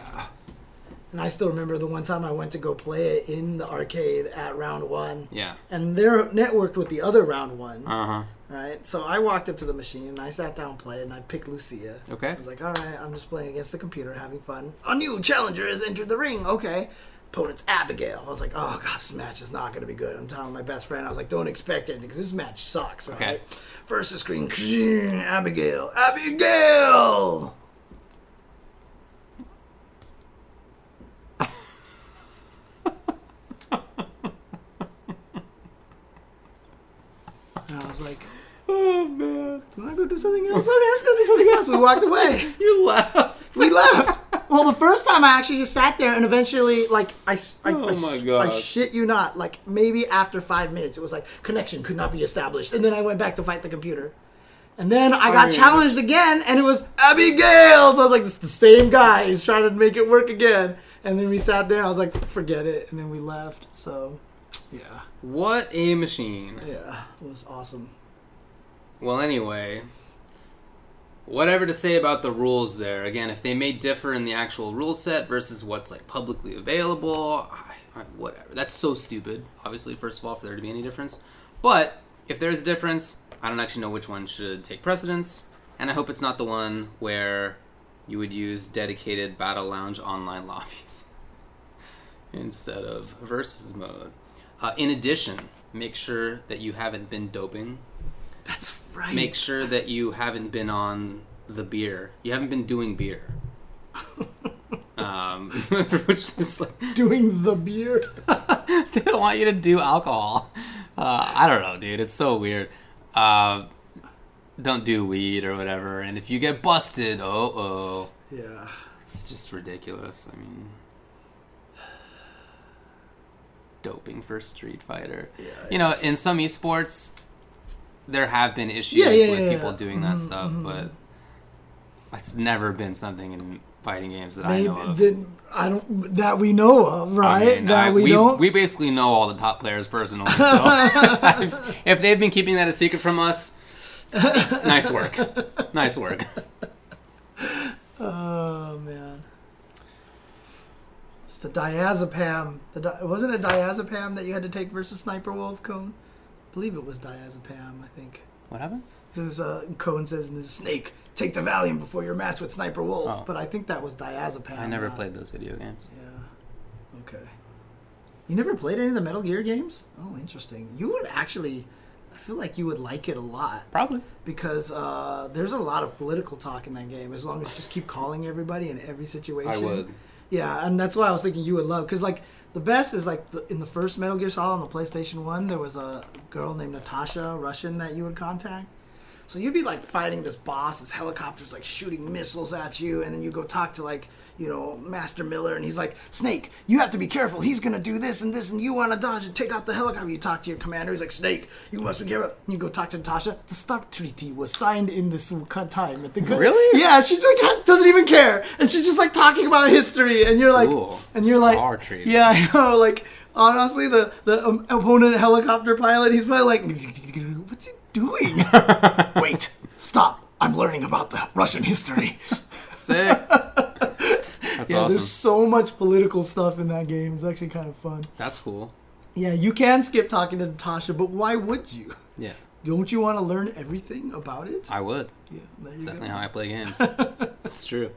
And I still remember the one time I went to go play it in the arcade at round one, Yeah. and they're networked with the other round ones. Uh huh. Right, so I walked up to the machine and I sat down and played, and I picked Lucia. Okay. I was like, all right, I'm just playing against the computer, having fun. A new challenger has entered the ring. Okay. Opponent's Abigail. I was like, oh, God, this match is not going to be good. I'm telling my best friend, I was like, don't expect anything because this match sucks, right? Okay. First screen, Abigail. Abigail! And I was like, Oh man. you want to go do something else? Okay, let's go do something else. We walked away. You laughed. we left. Well, the first time I actually just sat there and eventually, like, I, I- Oh I my s- God. I shit you not, like, maybe after five minutes, it was like, connection could not be established. And then I went back to fight the computer. And then I got yeah. challenged again, and it was Abigail. So I was like, this is the same guy. He's trying to make it work again. And then we sat there, and I was like, forget it. And then we left. So, yeah. What a machine. Yeah. It was awesome. Well, anyway, whatever to say about the rules there. Again, if they may differ in the actual rule set versus what's like publicly available, I, I, whatever. That's so stupid. Obviously, first of all, for there to be any difference. But if there's a difference, I don't actually know which one should take precedence, and I hope it's not the one where you would use dedicated Battle Lounge online lobbies instead of versus mode. Uh, in addition, make sure that you haven't been doping That's right. make sure that you haven't been on the beer. You haven't been doing beer. um, which is like doing the beer. they don't want you to do alcohol. Uh, I don't know, dude. It's so weird. Uh, don't do weed or whatever. And if you get busted, oh oh. Yeah. It's just ridiculous. I mean, doping for Street Fighter. Yeah, You know, in some esports, there have been issues Yeah, yeah, with people doing that Mhm, stuff, mhm. but it's never been something in fighting games that Maybe I know of. then I don't that we know of, I right? mean, that I- we, we, don't. we basically know all the top players personally. So if they've been keeping that a secret from us, nice work. Nice work. oh man, it's the diazepam. The di- wasn't it diazepam that you had to take versus Sniper Wolf Cone? Believe it was diazepam. I think. What happened? This uh, Cone says in the snake, take the Valium before your match with Sniper Wolf. Oh. But I think that was diazepam. I never not- played those video games. Yeah. Okay. You never played any of the Metal Gear games? Oh, interesting. You would actually. I feel like you would like it a lot Probably. because uh, there's a lot of political talk in that game. As long as you just keep calling everybody in every situation. I would. Yeah, and that's why I was thinking you would love because like the best is like the, in the first Metal Gear Solid on the PlayStation One, there was a girl named Natasha, Russian, that you would contact. So you'd be like fighting this boss, this helicopter's like shooting missiles at you, and then you go talk to like you know Master Miller, and he's like, Snake, you have to be careful. He's gonna do this and this, and you want to dodge and take out the helicopter. You talk to your commander. He's like, Snake, you must be careful. And you go talk to Natasha. The START treaty was signed in this time at the Really? Yeah, she's like doesn't even care, and she's just like talking about history, and you're like, Cool. and you're like, treaty. yeah, I know. Like honestly, the the um, opponent helicopter pilot, he's probably like, what's he doing? Wait, stop! I'm learning about the Russian history. Sick. That's yeah, awesome. there's so much political stuff in that game. It's actually kind of fun. That's cool. Yeah, you can skip talking to Natasha, but why would you? Yeah, Don't you want to learn everything about it? I would. yeah, That's definitely go. how I play games. That's true.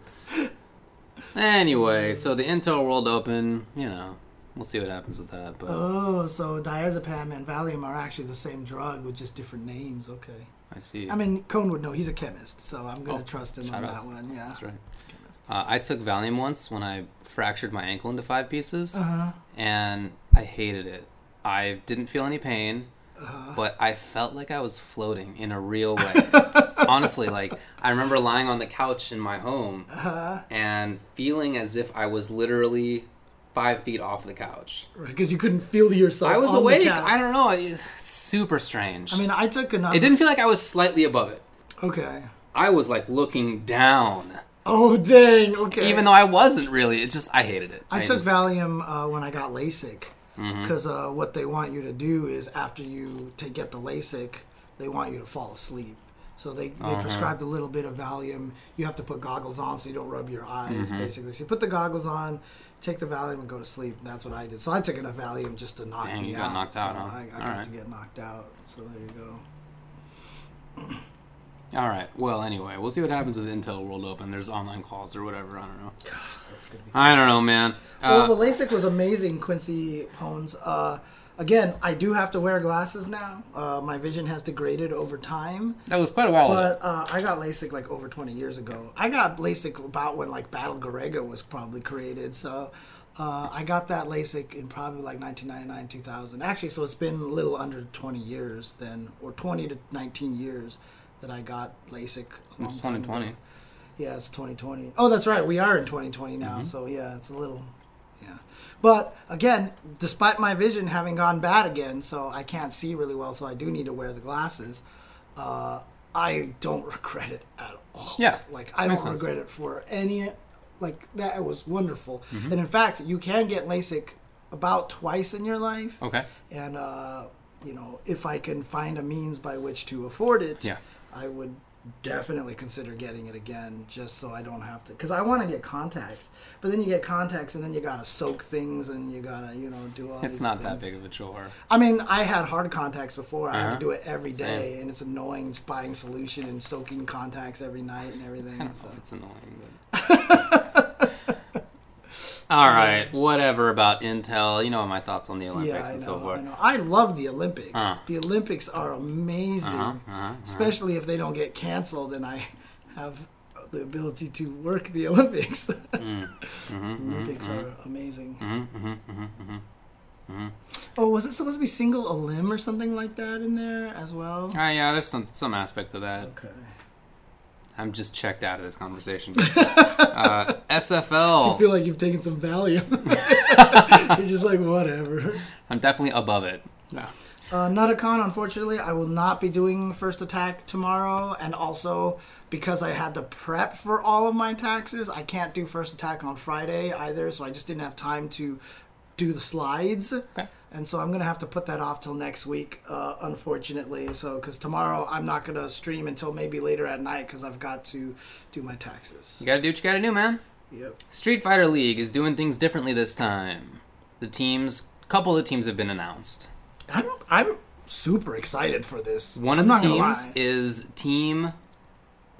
Anyway, so the Intel World Open, you know, we'll see what happens with that. But Oh, so diazepam and Valium are actually the same drug with just different names. Okay. I see. I mean, Cone would know. He's a chemist, so I'm gonna Oh, trust him on that one. Yeah. That's right. Uh, I took Valium once when I fractured my ankle into five pieces, Uh huh. and I hated it. I didn't feel any pain, Uh-huh. but I felt like I was floating in a real way. Honestly, like I remember lying on the couch in my home Uh-huh. and feeling as if I was literally five feet off the couch. Right, because you couldn't feel yourself. I was awake. I don't know. It's super strange. I mean, I took another. it didn't feel like I was slightly above it. Okay. I was like looking down, Oh dang. Okay. even though I wasn't really. It just I hated it. I took just- Valium uh, when I got LASIK, Mm-hmm. because uh, what they want you to do is after you to get the LASIK, they want you to fall asleep. So they, they Uh-huh. prescribed a little bit of Valium. You have to put goggles on so you don't rub your eyes, Mm-hmm. basically. So you put the goggles on, take the Valium, and go to sleep. That's what I did. So I took enough Valium just to knock Dang, me you got out. knocked so out, huh? I, I got right. to get knocked out. So there you go. All right. Well, anyway, we'll see what happens with Intel World Open. There's online calls or whatever. I don't know. I don't know, man. well, Uh, the LASIK was amazing, Quincy Pones. Uh, again, I do have to wear glasses now. Uh, my vision has degraded over time. that was quite a while ago. But uh, I got LASIK like over 20 years ago. I got LASIK about when like Battle Garegga was probably created. So uh, I got that LASIK in probably like 1999, 2000. Actually, so it's been a little under 20 years then, or 20 to 19 years that I got LASIK. It's 2020. Yeah, it's 2020. Oh, that's right. We are in 2020 now. Mm-hmm. So yeah, it's a little. Yeah. But again, despite my vision having gone bad again, so I can't see really well, so I do need to wear the glasses. Uh, I don't regret it at all. Yeah, Like I don't sense. regret it for any. Like that was wonderful. Mm-hmm. And in fact, you can get LASIK about twice in your life. okay. And uh, you know, if I can find a means by which to afford it, Yeah. I would definitely consider getting it again, just so I don't have to. Because I want to get contacts, but then you get contacts, and then you gotta soak things, and you gotta, you know, do all. It's not that big of a chore. I mean, I had hard contacts before. I had Uh-huh. to do it every day, Same. and it's annoying buying solution and soaking contacts every night and everything. So. it's annoying, but. All right, whatever about Intel. You know my thoughts on the Olympics Yeah, I know, and so I forth. know. I love the Olympics. Uh. The Olympics are amazing, Uh-huh, uh-huh, especially if they don't get canceled and I have the ability to work the Olympics. Mm. the Olympics are amazing. Mm-hmm, mm-hmm, mm-hmm. Oh, was it supposed to be single a limb or something like that in there as well? Ah, yeah, there's some some aspect of that. Okay. I'm just checked out of this conversation. uh, I SFL. feel like you've taken some Valium. You're just like whatever. I'm definitely above it. Yeah. Uh, Nutacon, unfortunately, I will not be doing first attack tomorrow, and also because I had to prep for all of my taxes, I can't do first attack on Friday either. So I just didn't have time to do the slides. Okay. And so I'm gonna have to put that off till next week, uh, unfortunately. So because tomorrow I'm not gonna stream until maybe later at night because I've got to do my taxes. You gotta do what you gotta do, man. Yep. Street Fighter League is doing things differently this time. The teams, couple of the teams have been announced. I'm I'm super excited for this. One of I'm the teams is Team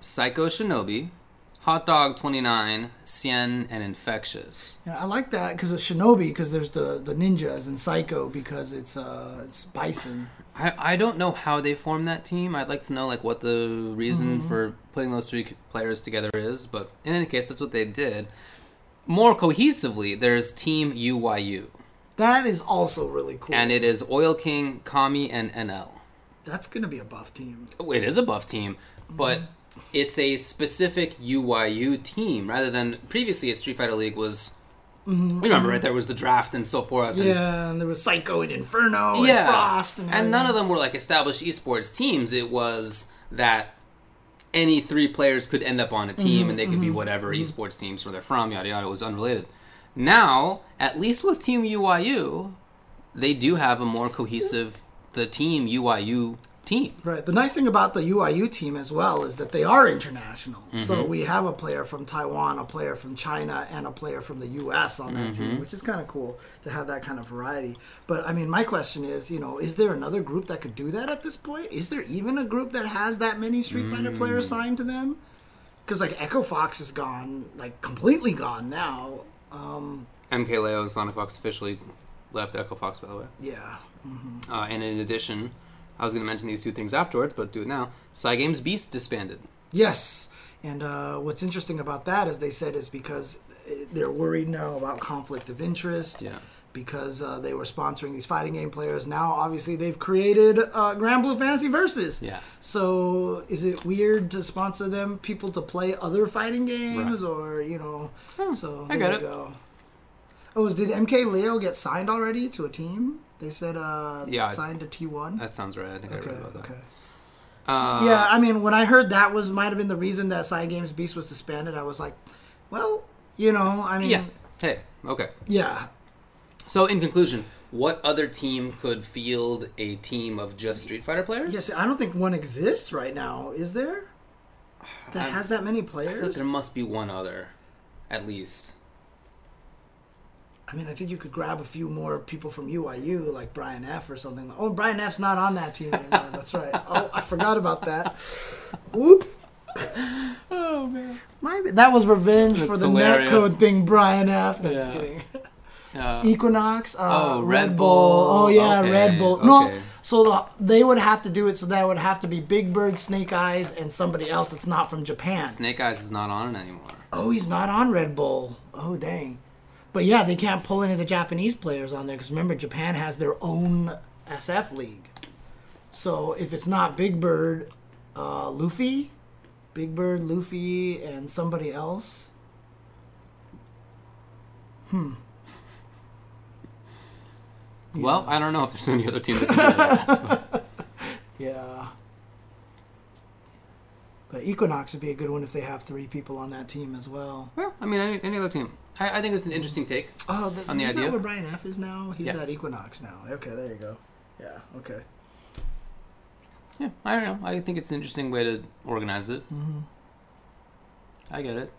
Psycho Shinobi, Hot Dog 29, Xian, and Infexious. Yeah, I like that because of Shinobi because there's the the ninjas and Psycho because it's uh it's Bison. I, I don't know how they formed that team. I'd like to know like what the reason Mm-hmm. for putting those three players together is, but in any case, that's what they did. More cohesively, there's Team UYU, That is also really cool. and it is Oil King, Kami, and NL. that's gonna be a buff team. It is a buff team, but it's a specific UYU team rather than previously a Street Fighter League was. Mm-hmm. You remember, right? There was the draft and so forth. and- Yeah, and there was Psycho and Inferno and yeah, Frost and, and none of them were like established esports teams. It was that any three players could end up on a team, Mm-hmm, and they could be mm-hmm, whatever mm-hmm. esports teams where they're from. Yada yada. It was unrelated. Now, at least with Team UYU, they do have a more cohesive the Team UYU team. Right. The nice thing about the UYU team as well is that they are international. So Mm-hmm. we have a player from Taiwan, a player from China, and a player from the US on that Mm-hmm. team, which is kind of cool to have that kind of variety. But I mean, my question is, you know, is there another group that could do that at this point? Is there even a group that has that many Street Fighter Mm. players signed to them? Because like Echo Fox is gone, like completely gone now. Um, MK Leo Sonic Fox officially left Echo Fox, by the way. yeah. Uh, and in addition, I was going to mention these two things afterwards, but do it now. Cygames Beast disbanded. Yes. And uh, what's interesting about that is they said is because uh, they're worried now about conflict of interest. Yeah. Because uh, they were sponsoring these fighting game players. Now, obviously, they've created uh, Granblue Fantasy Versus. Yeah. So, is it weird to sponsor them people to play other fighting games, Right. or you know? so I there get you it. go. Oh, did MK Leo get signed already to a team? They said uh, Yeah. signed to T one. That sounds right. I think I Okay, read about that. okay. Uh, Yeah, I mean, when I heard that was might have been the reason that Cygames Beast was disbanded, I was like, well, you know, I mean, Yeah. Hey, okay. yeah. So, in conclusion, what other team could field a team of just Street Fighter players? Yes, I don't think one exists right now. Is there? That I'm- has that many I feel like players? there must be one other, at least. I mean, I think you could grab a few more people from UYU, like Brian F or something. Oh, Brian F's not on that team anymore. That's right. Oh, I forgot about that. Whoops. Oh man. My, that was revenge for the hilarious. netcode thing, Brian F. No, just kidding. Uh, Equinox, uh, Oh, Red, Red Bull. Bull. Oh yeah, Okay, Red Bull. No, so the, they would have to do it. So that would have to be Big Bird, Snake Eyes, and somebody else that's not from Japan. Snake Eyes is not on it anymore. Oh, he's not on Red Bull. Oh dang. But yeah, they can't pull any of the Japanese players on there because remember Japan has their own SF league. So if it's not Big Bird, uh, Luffy, Big Bird, Luffy, and somebody else. Hmm. Well, I don't know if there's any other teams that can do that. Yeah. But Equinox would be a good one if they have three people on that team as well. well, I mean, any, any other team. I, I think it's an interesting take. Oh, th- On the idea? where Brian F is now? He's Yeah. at Equinox now. Okay, there you go. Yeah. Okay. Yeah, I don't know. I think it's an interesting way to organize it. Mm-hmm. I get it.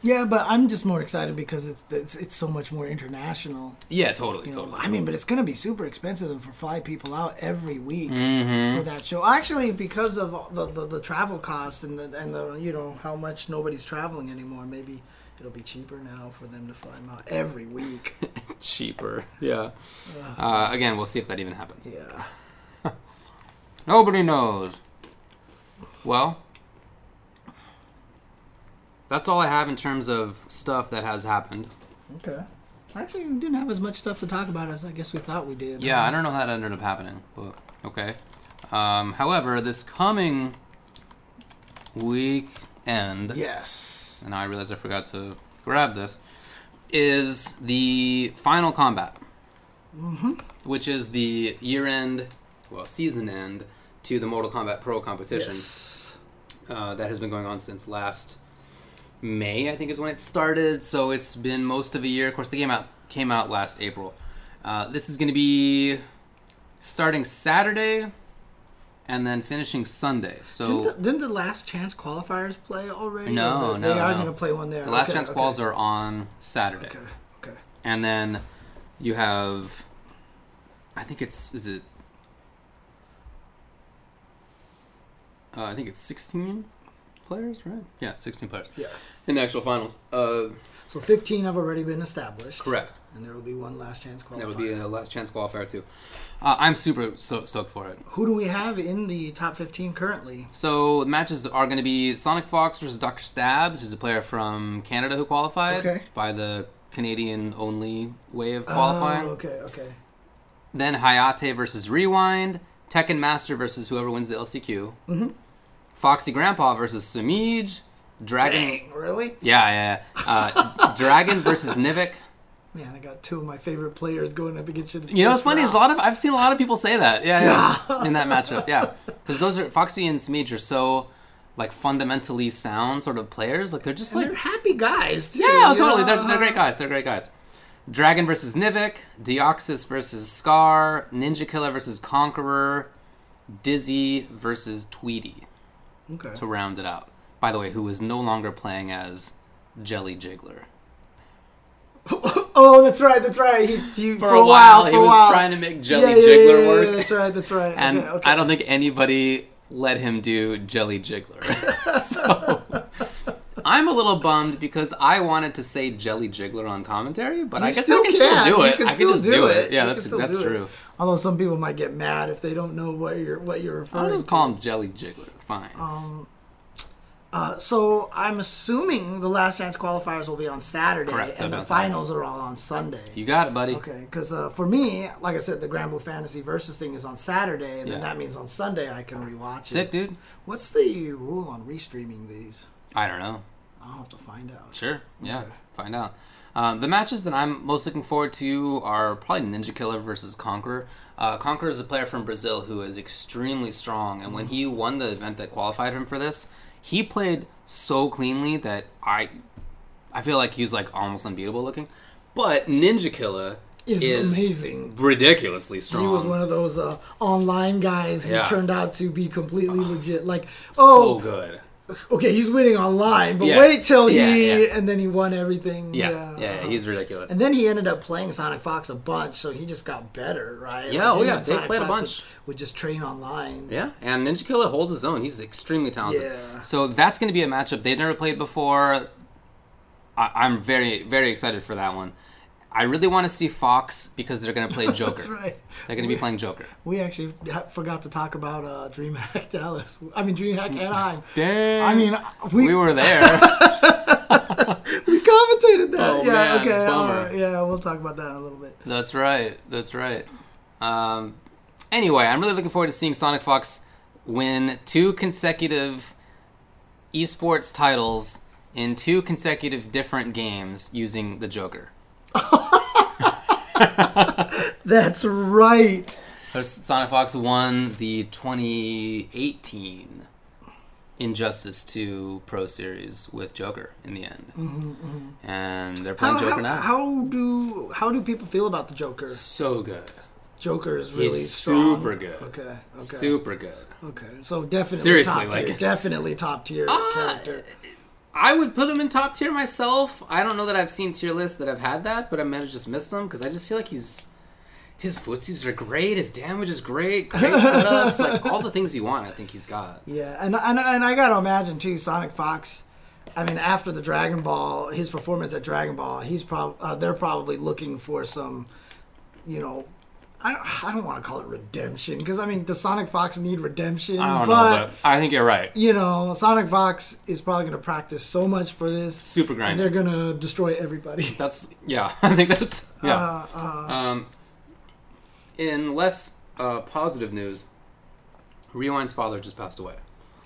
Yeah, but I'm just more excited because it's it's, it's so much more international. Yeah, totally, You know? totally. I mean, but it's gonna be super expensive for fly people out every week Mm-hmm. for that show. Actually, because of the, the the travel costs and the and the you know how much nobody's traveling anymore, maybe it'll be cheaper now for them to fly them out every week. cheaper. Yeah. Uh, again, we'll see if that even happens. yeah. Nobody knows. Well, that's all I have in terms of stuff that has happened. Okay. Actually, we didn't have as much stuff to talk about as I guess we thought we did. Yeah, I don't know how that ended up happening, but okay. Um, however, this coming week, end, And I realized I forgot to grab this, is the final combat, mm-hmm. which is the year end, well, season end to the Mortal Kombat Pro competition Yes. uh, that has been going on since last May, I think, is when it started. So it's been most of a year. Of course, the game out came out last April. Uh, this is going to be starting Saturday and then finishing Sunday. So Didn't the, didn't the last chance qualifiers play already? No, no, They are no. going to play one there. the last Okay, chance okay. quals are on Saturday, Okay. Okay. and then you have, I think it's is it. Uh, I think it's 16 players, right? Yeah, 16 players Yeah. in the actual finals. Uh, So 15 have already been established. correct. And there will be one last chance qualifier. That would be a last chance qualifier too. Uh, I'm super so stoked for it. Who do we have in the top 15 currently? So the matches are going to be Sonic Fox versus Dr. Stabs, who's a player from Canada who qualified Okay. by the Canadian only way of qualifying. Oh, okay, okay. Then Hayate versus Rewind, Tekken Master versus whoever wins the LCQ, Mm-hmm. Foxy Grandpa versus Semiij, Dragon. Dang, really? Yeah, yeah. yeah. Uh, Dragon versus Nivik. Man, I got two of my favorite players going up against you. You know what's funny is a lot of I've seen a lot of people say that. Yeah, yeah. in that matchup. Yeah, because those are Foxy and Smidge are so like fundamentally sound sort of players. Like they're just And like they're happy guys, too. yeah, you totally. They're, they're great guys. They're great guys. Dragon versus Nivik, Deoxys versus Scar, Ninja Killer versus Conqueror, Dizzy versus Tweety Okay. to round it out. By the way, who is no longer playing as Jelly Jiggler. Oh, that's right, that's right. He, he, For, a while, he for a was while. trying to make Jelly Yeah, Jiggler yeah, yeah, work. yeah, that's right, that's right. and okay, okay. I don't think anybody let him do Jelly Jiggler. so I'm a little bummed because I wanted to say Jelly Jiggler on commentary, but I guess I can still do it. can I can just do do it. it. Yeah, You that's that's do it. true. Although some people might get mad if they don't know what you're what you're referring to. I'll just to. call him Jelly Jiggler. Fine. Um, Uh, so I'm assuming the last chance qualifiers will be on Saturday, Correct, and the Saturday. finals are all on Sunday. you got it, buddy. Okay, because uh, for me, like I said, the Granblue Fantasy Versus thing is on Saturday, and Yeah. then that means on Sunday I can rewatch Sick, it. dude. What's the rule on restreaming these? I don't know. I'll have to find out. Sure. Yeah. Okay. Find out. Um, the matches that I'm most looking forward to are probably Ninja Killer versus Conqueror. Uh, Conqueror is a player from Brazil who is extremely strong, and when he won the event that qualified him for this, he played so cleanly that I, I feel like he was like almost unbeatable looking. But Ninja Killer Is is, amazing. ridiculously strong. He was one of those uh, online guys who Yeah. turned out to be completely legit. Like, oh, so good. Okay, he's winning online, but Yeah. wait till he, Yeah, and then he won everything. Yeah, Yeah, he's ridiculous. And then he ended up playing Sonic Fox a bunch, so he just got better, right? Yeah, oh yeah, they Sonic played a bunch. Would, would just train online. Yeah, and Ninja Killer holds his own. He's extremely talented. Yeah. So that's going to be a matchup they've never played before. I- I'm very, very excited for that one. I really want to see Fox because they're going to play Joker. That's right. They're going to be playing Joker. We actually forgot to talk about uh, DreamHack Dallas. I mean, DreamHack Anaheim. Damn. I mean, we, we were there. we commentated that. Oh, yeah, man, okay. bummer. right, yeah, we'll talk about that in a little bit. that's right. That's right. Um, anyway, I'm really looking forward to seeing Sonic Fox win two consecutive esports titles in two consecutive different games using the Joker. That's right. So Sonic Fox won the 2018 Injustice 2 Pro Series with Joker in the end, and they're playing How, Joker how, now. how do how do people feel about the Joker? so good, Joker is really He's strong. super good. Okay. Okay. super good. Okay. So definitely Seriously, top tier. like- definitely top tier Ah, character. I would put him in top tier myself. I don't know that I've seen tier lists that have had that, but I might have just missed them because I just feel like he's his footsies are great, his damage is great, great setups, like all the things you want. I think he's got. Yeah, and and and I gotta imagine too, Sonic Fox. I mean, after the Dragon Ball, his performance at Dragon Ball, he's probably uh, they're probably looking for some, you know, I don't, I don't want to call it redemption because I mean, does Sonic Fox need redemption? I don't but, know, but I think you're right. you know, Sonic Fox is probably going to practice so much for this, Super and they're going to destroy everybody. That's yeah. I think that's yeah. Uh, Um, in less uh, positive news, Rewind's father just passed away.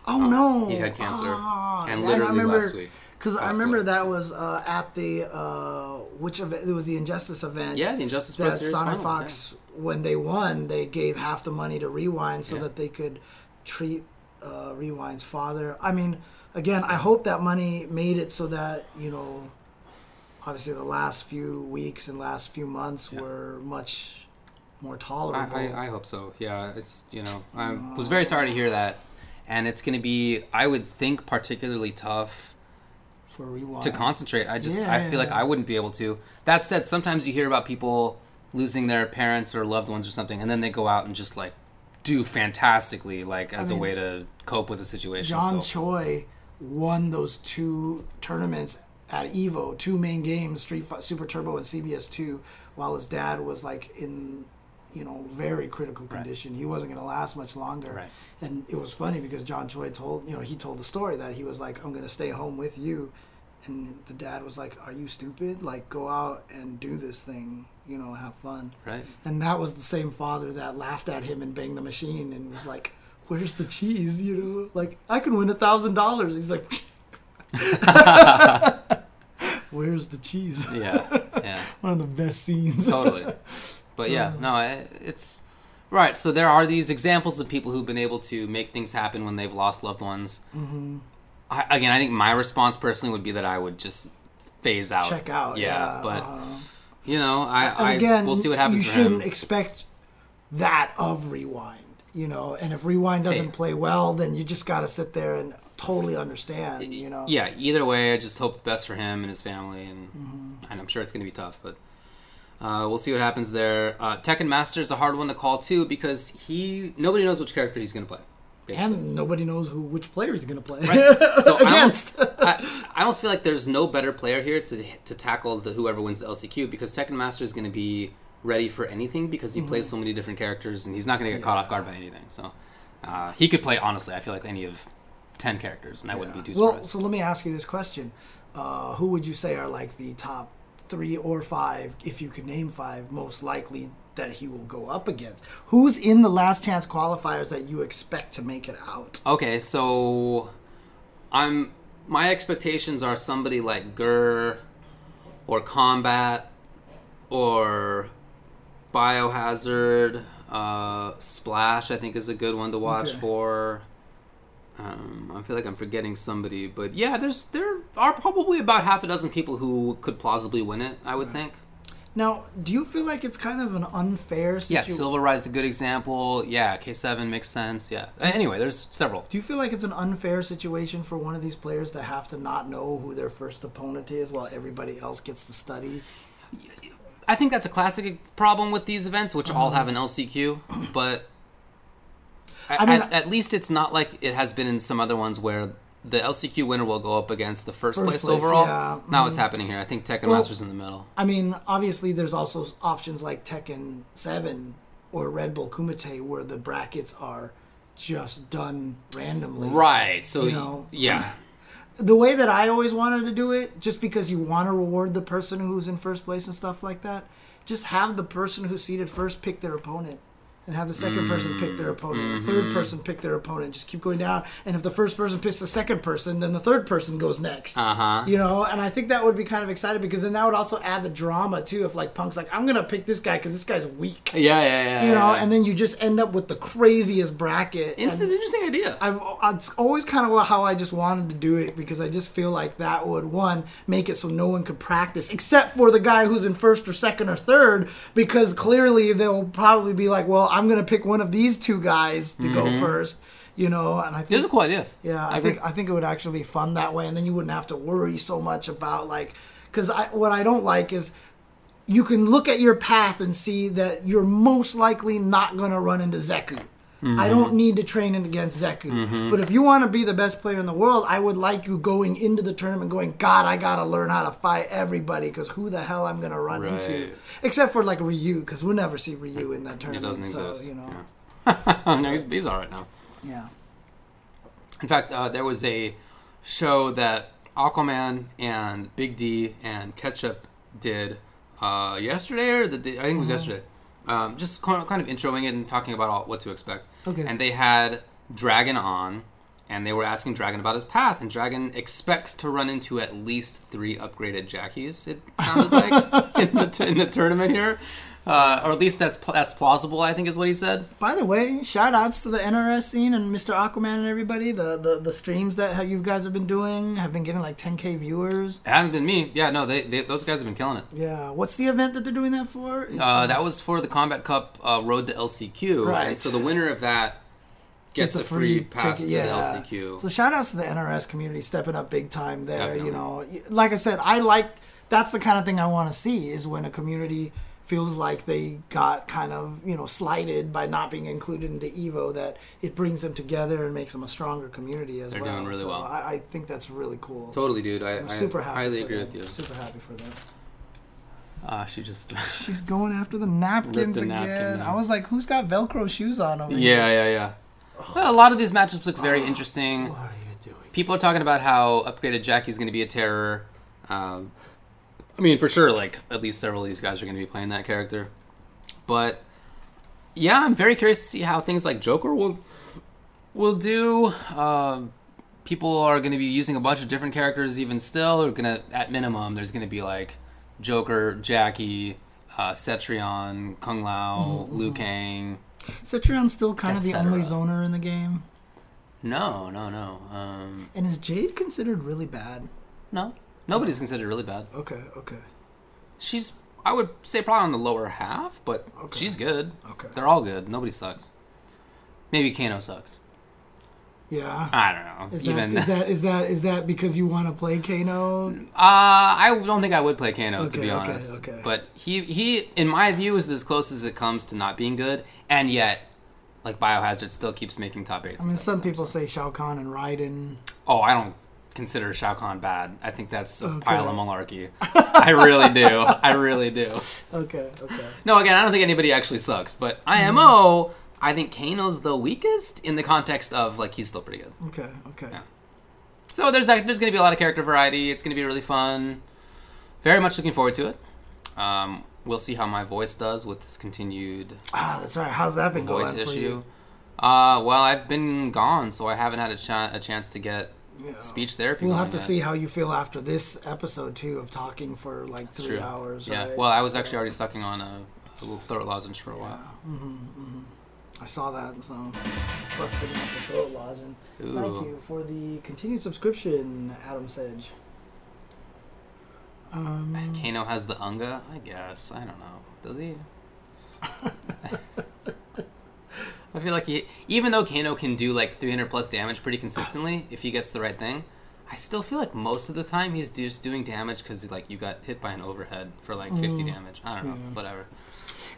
Oh no! He had cancer, Ah, and literally remember, last week. Because I remember that was uh, at the uh, which event? It was the Injustice event. Yeah, the Injustice that Sonic finals, Fox when they won, they gave half the money to Rewind so Yeah. that they could treat uh, Rewind's father. I mean, again, I hope that money made it so that you know, obviously the last few weeks and last few months were much more tolerable. I, I hope so. Yeah, it's you know I was very sorry to hear that, and it's going to be I would think particularly tough for Rewind to concentrate. I just Yeah, I feel like. I wouldn't be able to. That said, sometimes you hear about people losing their parents or loved ones or something, and then they go out and just like do fantastically, like as mean, a way to cope with the situation. John so. Choi won those two tournaments at Evo, two main games, Street Fi- Super Turbo and CVS two, while his dad was like in, you know, very critical condition. He wasn't going to last much longer. Right. And it was funny because John Choi told, you know, he told the story that he was like, I'm going to stay home with you. And the dad was like, Are you stupid? Like, go out and do this thing, you know, have fun. right. And that was the same father that laughed at him and banged the machine and was like, "Where's the cheese?" You know, like I can win a thousand dollars. He's like, "Where's the cheese?" Yeah, yeah. One of the best scenes. totally. But yeah, no, it's right. So there are these examples of people who've been able to make things happen when they've lost loved ones. Mm-hmm. I, again, I think my response personally would be that I would just phase out, Check out. Yeah, Yeah, but uh, you know, I, I again, we'll see what happens You shouldn't expect that of Rewind. You know, and if Rewind doesn't Hey. play well, then you just got to sit there and totally understand. You know. yeah, either way, I just hope the best for him and his family, and Mm-hmm. and I'm sure it's going to be tough, but uh, we'll see what happens there. Uh, Tekken Master is a hard one to call too because he nobody knows which character he's going to play. Basically. And nobody knows who which player he's going to play. Right. So I Against. almost, I, I almost feel like there's no better player here to to tackle the whoever wins the LCQ because Tekken Master is going to be ready for anything because he Mm-hmm. plays so many different characters and he's not going to get caught off guard by anything. So uh, he could play honestly. I feel like any of ten characters, and I wouldn't be too surprised. Well, so let me ask you this question: uh, Who would you say are like the top three or five, if you could name five, most likely that he will go up against? Who's in the last chance qualifiers that you expect to make it out? Okay, so I'm my expectations are somebody like Gur or Combat or Biohazard. Uh, Splash, I think, is a good one to watch Okay. for. Um, I feel like I'm forgetting somebody, but yeah, there's there are probably about half a dozen people who could plausibly win it. I would think. Now, do you feel like it's kind of an unfair situation? Yeah? Silver Rise is a good example. Yeah, K7 makes sense. Yeah. Anyway, there's several. Do you feel like it's an unfair situation for one of these players to have to not know who their first opponent is while everybody else gets to study? I think that's a classic problem with these events, which all uh-huh. have an LCQ, but I I mean- at, at least it's not like it has been in some other ones where the LCQ winner will go up against the first, First place, place, overall. yeah. Not what's mm-hmm. happening here. I think Tekken Well- Masters in the middle. I mean, obviously, there's also options like Tekken 7 or Red Bull Kumite where the brackets are just done randomly. Right. So You know, yeah. The way that I always wanted to do it, just because you want to reward the person who's in first place and stuff like that, just have the person who's seated first pick their opponent. And have the second person pick their opponent, the third person pick their opponent. Just keep going down, and if the first person picks the second person, then the third person goes next. Uh huh. You know, and I think that would be kind of exciting because then that would also add the drama too. If like Punk's like, I'm gonna pick this guy because this guy's weak, Yeah, yeah, yeah. you know, yeah. and then you just end up with the craziest bracket. it's an interesting idea. I've it's always kind of how I just wanted to do it because I just feel like that would one make it so no one could practice except for the guy who's in first or second or third because clearly they'll probably be like, well, I'm gonna pick one of these two guys to go mm-hmm. first. You know, and I think It's a cool idea. yeah, I, agree. think I think it would actually be fun that way, and then you wouldn't have to worry so much about like, because I what I don't like is you can look at your path and see that you're most likely not gonna run into Zeku. I don't need to train against Zeku. But if you want to be the best player in the world, I would like you going into the tournament going, God, I got to learn how to fight everybody because who the hell I'm going to run into? Except for like Ryu, because we'll never see Ryu in that It tournament. doesn't so, exist. you know, Yeah. no, he's, he's all right now. yeah. In fact, uh, there was a show that Aquaman and Big D and Ketchup did uh, yesterday, or the day, I think it was Mm-hmm. yesterday. Um, just kind of, kind of introing it and talking about all, what to expect. Okay. And they had Dragon on, and they were asking Dragon about his path, and Dragon expects to run into at least three upgraded Jackies. It sounded like in the t- in the tournament here, uh, or at least that's that's plausible. I think is what he said. By the way, shout outs to the NRS scene and Mr. Aquaman and everybody. The the, the streams that have, you guys have been doing have been getting like 10k viewers. It hasn't been me. Yeah, no, they, they those guys have been killing it. Yeah. What's the event that they're doing that for? Uh, that was for the Kombat Cup uh, Road to LCQ, Right. and so the winner of that gets, a free, pass ticket, to yeah. the LCQ. So shout outs to the NRS community stepping up big time there. Definitely. You know, like I said, I like that's the kind of thing I want to see is when a community feels like they got kind of you know slighted by not being included into Evo that it brings them together and makes them a stronger community as They're well. doing really so well. I, I think that's really cool. Totally, dude. I, I'm I super happy. highly agree them. with you. Super happy for them. Uh, she just. She's going after the napkins the again. napkin. I was like, who's got Velcro shoes on over here? yeah, here? yeah, yeah. Well, a lot of these matchups look very interesting. What are you doing? People are talking about how upgraded Jackie's going to be a terror. Um, I mean, for sure, like at least several of these guys are going to be playing that character. But yeah, I'm very curious to see how things like Joker will will do. Um people are going to be using a bunch of different characters even still. They're going to, at minimum, there's going to be like Joker, Jackie, uh, Cetrion, Kung Lao, Mm-hmm, Liu Kang. Cetrion's still kind of the only zoner in the game. No, no, no. Um, And is Jade considered really bad? no, nobody's considered really bad. Okay, okay, She's, I would say, probably on the lower half, but Okay. she's good. okay. They're all good. Nobody sucks. Maybe Kano sucks. Yeah. I don't know. Is that, Even is that is that is that because you want to play Kano? Uh, I don't think I would play Kano to be honest. okay. okay. But he he in my view is as close as it comes to not being good, and yet like Biohazard still keeps making top eight. I mean, some people say Shao Kahn and Raiden. Oh, I don't consider Shao Kahn bad. I think that's a Okay. pile of malarkey. I really do. I really do. Okay, okay. No, again, I don't think anybody actually sucks, but IMO, I think Kano's the weakest in the context of like he's still pretty good. Okay, okay. Yeah. So there's there's going to be a lot of character variety. It's going to be really fun. Very much looking forward to it. Um, we'll see how my voice does with this continued Ah, that's right. How's that been voice going for issue. you? Uh, well, I've been gone, so I haven't had a, cha- a chance to get Yeah. speech therapy. We'll going have to yet. see how you feel after this episode too of talking for like It's three true. hours. Yeah. right? Well, I was actually already sucking on a, a little throat lozenge for a while. Mm-hmm, mm-hmm. I saw that, so busted out the throat lozenge. Ooh. Thank you for the continued subscription, Adam Sedge. Um, Kano has the unga, I guess. I don't know. Does he? I feel like he, even though Kano can do like 300 plus damage pretty consistently if he gets the right thing, I still feel like most of the time he's just doing damage because like you got hit by an overhead for like 50 mm-hmm. damage. I don't know, whatever.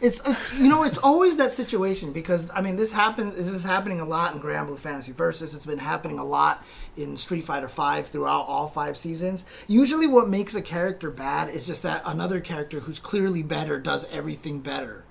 It's, it's you know it's always that situation because I mean this happens this is happening a lot in Granblue Fantasy Versus it's been happening a lot in Street Fighter Five throughout all five seasons. Usually, what makes a character bad is just that another character who's clearly better does everything better,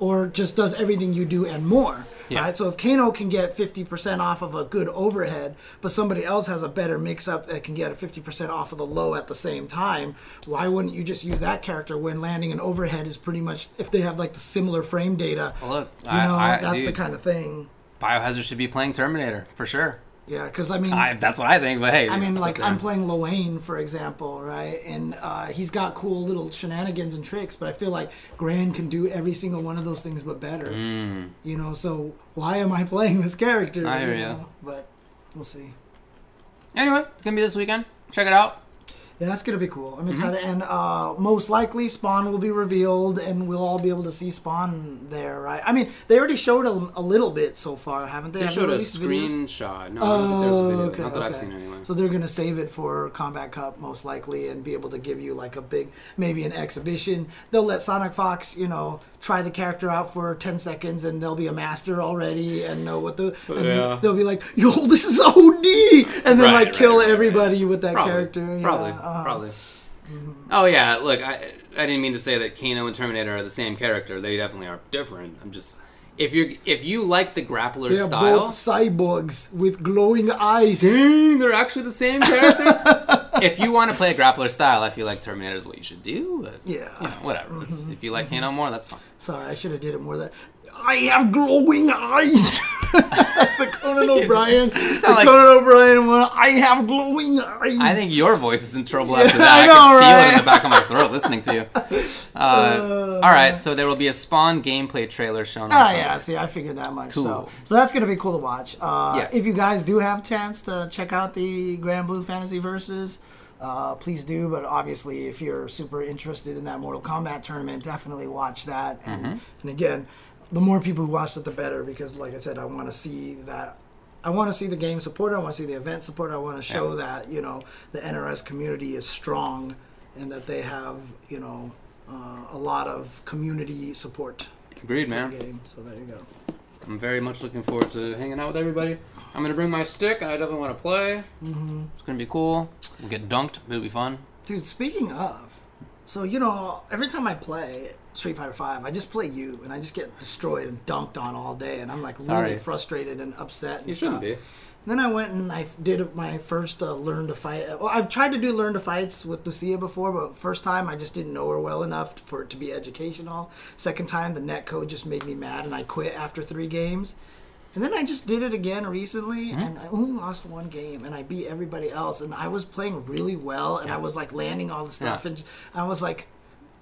or just does everything you do and more. Yeah. Right. So if Kano can get fifty percent off of a good overhead, but somebody else has a better mix-up that can get a fifty percent off of the low at the same time, why wouldn't you just use that character when landing an overhead is pretty much if they have like the similar frame data? Well, look, You know, I, that's the kind of thing. Biohazard should be playing Terminator for sure. Yeah, because I mean, I, that's what I think. But hey, I mean, like I'm playing Lowain, for example, right? And uh, he's got cool little shenanigans and tricks, but I feel like Gran can do every single one of those things, but better. Mm. You know, so why am I playing this character? I hear you. know? But we'll see. Anyway, it's gonna be this weekend. Check it out. Yeah, that's gonna be cool. Mm-hmm. I'm excited, and uh, most likely Spawn will be revealed, and we'll all be able to see Spawn there, right? I mean, they already showed a, a little bit so far, haven't they? They Have showed a released videos? screenshot. No, I there's a video. okay, Not that I've seen anyway. So they're gonna save it for Kombat Cup most likely, and be able to give you like a big, maybe an exhibition. They'll let Sonic Fox, you know, try the character out for ten seconds, and they'll be a master already and know what the. And Yeah. They'll be like, "Yo, this is OD," and then Right, like right, kill right, everybody with that Probably, character. Yeah, Probably, uh-huh. probably. Oh yeah, look, I I didn't mean to say that Kano and Terminator are the same character. They definitely are different. I'm just if you if you like the grappler They're style, both cyborgs with glowing eyes. dang, they're actually the same character. if you want to play a grappler style, I feel like Terminator is what you should do. But Yeah. you know, whatever. It's, mm-hmm. if you like Kano more, that's fine. Sorry, I should have did it more that. I have glowing eyes. the Conan O'Brien. the like- Conan O'Brien one. I have glowing eyes. I think your voice is in trouble after that. I, I can know, feel it right? in the back of my throat listening to you. Uh, all right, so there will be a Spawn gameplay trailer shown. Ah, Sunday. yeah. See, I figured that much. So, Cool. so that's gonna be cool to watch. Uh, Yeah. If you guys do have a chance to check out the Granblue Fantasy Versus, uh, please do. But obviously, if you're super interested in that Mortal Kombat tournament, definitely watch that. And Mm-hmm. and again, the more people who watch it, the better. Because, like I said, I want to see that. I want to see the game supported. I want to see the event supported. I want to show that you know the NRS community is strong and that they have you know uh, a lot of community support Agreed, man. game. So there you go. I'm very much looking forward to hanging out with everybody. I'm gonna bring my stick, and I definitely want to play. Mm-hmm. It's gonna be cool. We'll get dunked. It'll be fun. Dude, speaking of, so you know, every time I play Street Fighter Five, I just play you, and I just get destroyed and dunked on all day, and I'm like Sorry. really frustrated and upset. And You stuff. shouldn't be. Then I went and I did my first uh, learn to fight. Well, I've tried to do learn to fights with Lucia before, but first time I just didn't know her well enough for it to be educational. Second time, the net code just made me mad, and I quit after three games. And then I just did it again recently, and I only lost one game, and I beat everybody else, and I was playing really well, and I was like landing all the stuff, Yeah. and I was like,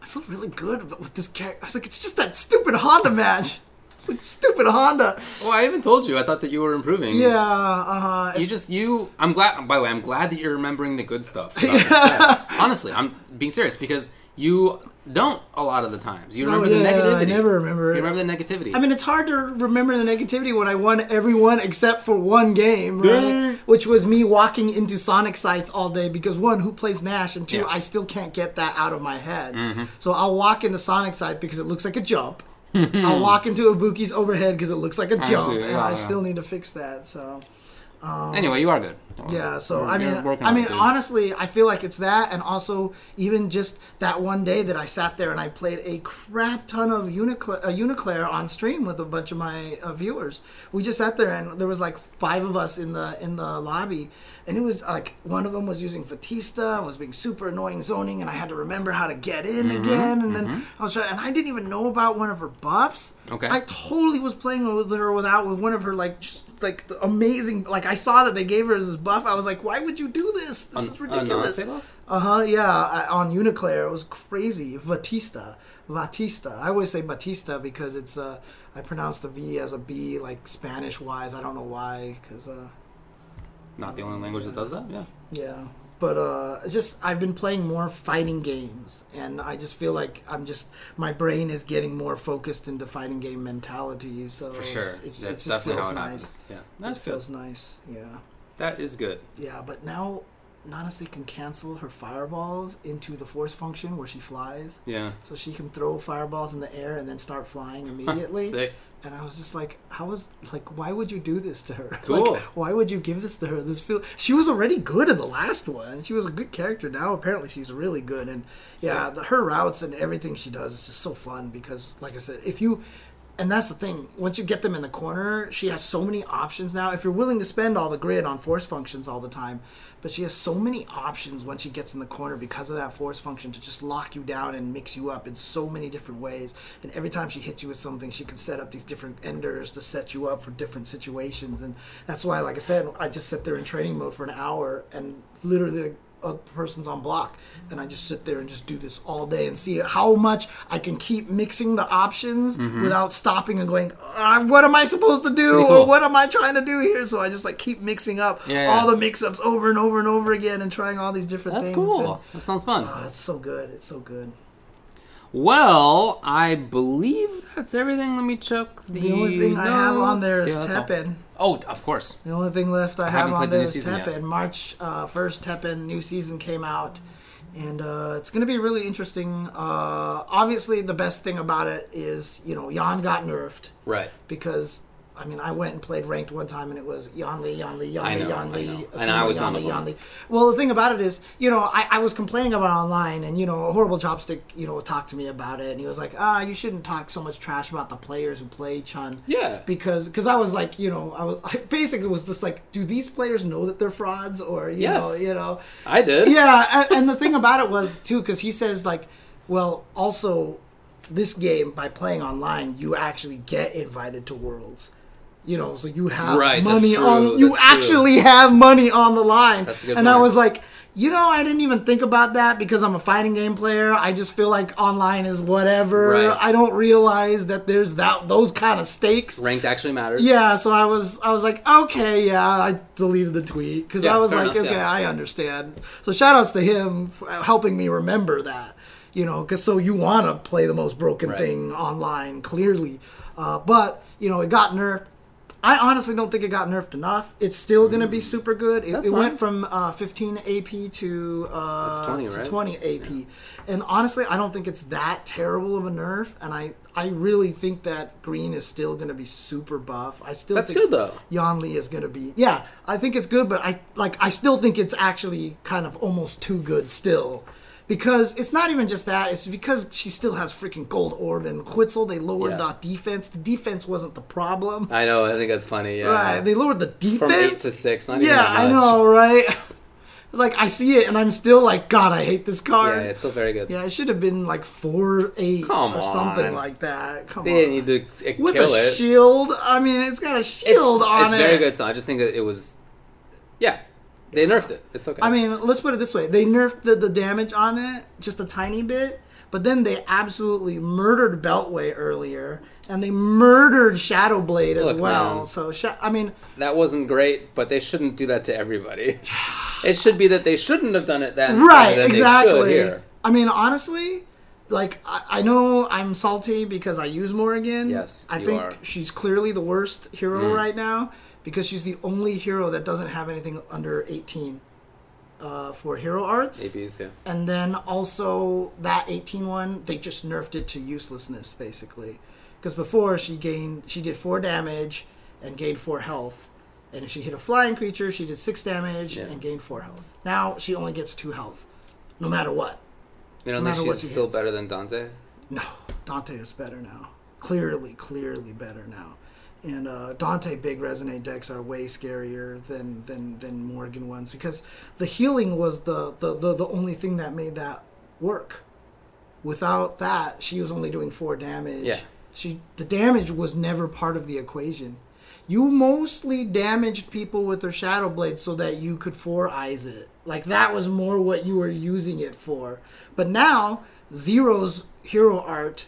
I feel really good with this character. I was like, it's just that stupid Honda match. It's like stupid Honda. Well, I even told you. I thought that you were improving. Yeah, uh. You just you. I'm glad. By the way, I'm glad that you're remembering the good stuff. Set. Honestly, I'm being serious because you don't a lot of the times. You remember the Oh, yeah, negativity. I never remember. You remember the negativity. I mean, it's hard to remember the negativity when I won every one except for one game, right? Which was me walking into Sonic Scythe all day because one, who plays Nash, and two, Yeah. Mm-hmm. I still can't get that out of my head. So I'll walk into Sonic Scythe because it looks like a jump. I'll walk into Ibuki's overhead because it looks like a jump, see, and yeah, I yeah. still need to fix that. So anyway, you are good. Yeah, so I mean, I mean, honestly, I feel like it's that, and also even just that one day that I sat there and I played a crap ton of Unicla- uh, UNICLR on stream with a bunch of my uh, viewers. We just sat there and there was like five of us in the in the lobby, and it was like one of them was using Fatista and was being super annoying zoning, and I had to remember how to get in Mm-hmm, again, and then I was trying, and I didn't even know about one of her buffs. Okay. I totally was playing with her without with one of her like just like the amazing like I saw that they gave her this buff. I was like, why would you do this? This is ridiculous. Uh huh. Yeah, I, on UNICLR it was crazy. Batista, Batista. I always say Batista because it's uh I pronounce the V as a B like Spanish wise. I don't know why because uh Not the only language that does that. Yeah. yeah. But uh, it's just I've been playing more fighting games, and I just feel like I'm just my brain is getting more focused into fighting game mentality. So For sure. it's, it's, it just definitely feels how it nice. happens. Yeah. Good. feels nice. Yeah, That is good. yeah. But now Nanase can cancel her fireballs into the force function where she flies, Yeah. so she can throw fireballs in the air and then start flying immediately. Sick. And I was just like, how is like, why would you do this to her? Cool. Like, why would you give this to her? This feel she was already good in the last one. She was a good character. Now apparently she's really good. And yeah, the, her routes and everything she does is just so fun because, like I said, if you and that's the thing. Once you get them in the corner, she has so many options now. If you're willing to spend all the grid on force functions all the time, but she has so many options when she gets in the corner because of that force function to just lock you down and mix you up in so many different ways. And every time she hits you with something, she can set up these different enders to set you up for different situations. And that's why, like I said, I just sit there in training mode for an hour and literally a person's on block and I just sit there and just do this all day and see how much I can keep mixing the options without stopping and going ah, what am I supposed to do Cool. or what am I trying to do here so I just like keep mixing up Yeah, all the mix-ups over and over and over again and trying all these different That's things cool. and, That sounds fun. oh, it's so good it's so good Well, I believe that's everything. Let me check the. the only thing I have on there notes. Yeah, that's all. Teppen Oh, of course. The only thing left I, have haven't on played the there is yet. March uh, 1st, Teppen new season came out. And uh, it's going to be really interesting. Uh, obviously, the best thing about it is, you know, Jan got nerfed Right. because, I mean, I went and played ranked one time and it was Yanli, Yanli, Yan Li, Yan I Li, know, Yan I Li. know. Akuma, And I was Yan one Li, of them. Yan Li. Well, the thing about it is, you know, I, I was complaining about online and, you know, a horrible chopstick, you know, talked to me about it and he was like, ah, you shouldn't talk so much trash about the players who play Chun Yeah. because because I was like, you know, I was I basically was just like, do these players know that they're frauds or you know, you know, I did. yeah. And, and the thing about it was too, because he says like, well, also, this game by playing online, you actually get invited to worlds. You know, so you have Right, money on. You that's true. actually have money on the line. That's a good and I was like, you know, I didn't even think about that because I'm a fighting game player. I just feel like online is whatever. Right. I don't realize that there's that those kind of stakes. Ranked actually matters. Yeah, so I was I was like, okay, yeah, I deleted the tweet because Yeah, I was like, enough, okay, yeah. I understand. So shout outs to him for helping me remember that, you know, because so you want to play the most broken Right. thing online, clearly, uh, but you know, it got nerfed. I honestly don't think it got nerfed enough. It's still going to be super good. It. It went from uh, 15 AP to, uh, It's 20, to right? 20 AP. And honestly, I don't think it's that terrible of a nerf. And I, I really think that Green is still going to be super buff. I still That's think good though. Yan Li is going to be. Yeah, I think it's good, but I like. I still think it's actually kind of almost too good still, because it's not even just that. It's because she still has freaking gold orb and Quetzal. They lowered Yeah. the defense. The defense wasn't the problem. I know. I think that's funny. Yeah. Right, they lowered the defense From eight to six. Yeah, I know, right? like I see it and I'm still like, God, I hate this card. Yeah, it's still very good. Yeah, it should have been like four eight Come or something like that. Come They on. didn't need to uh, With kill a it. shield, I mean, it's got a it's shield on it's it. very good. So I just think that it was. Yeah, they nerfed it. It's okay. I mean, let's put it this way: they nerfed the, the damage on it just a tiny bit, but then they absolutely murdered Beltway earlier, and they murdered Shadowblade as well. man. So, I mean, that wasn't great, but they shouldn't do that to everybody. it should be that they shouldn't have done it then. right and then They exactly here. i mean honestly like I, I know i'm salty because i use morrigan Yes, i think are. Mm. she's clearly the worst hero right now because she's the only hero that doesn't have anything under 18 uh, for hero arts APs, yeah. and then also that 18 one they just nerfed it to uselessness basically because before she gained she did four damage and gained four health and if she hit a flying creature she did six damage Yeah. and gained four health now she only gets two health no matter what You don't No think she's she still hits. better than Dante? no dante is better now clearly clearly better now and uh, Dante big resonate decks are way scarier than than than Morgan ones because the healing was the the, the, the only thing that made that work. Without that, she was only doing four damage. Yeah. She the damage was never part of the equation. You mostly damaged people with their shadow blade so that you could four eyes it. Like that was more what you were using it for. But now Zero's hero art,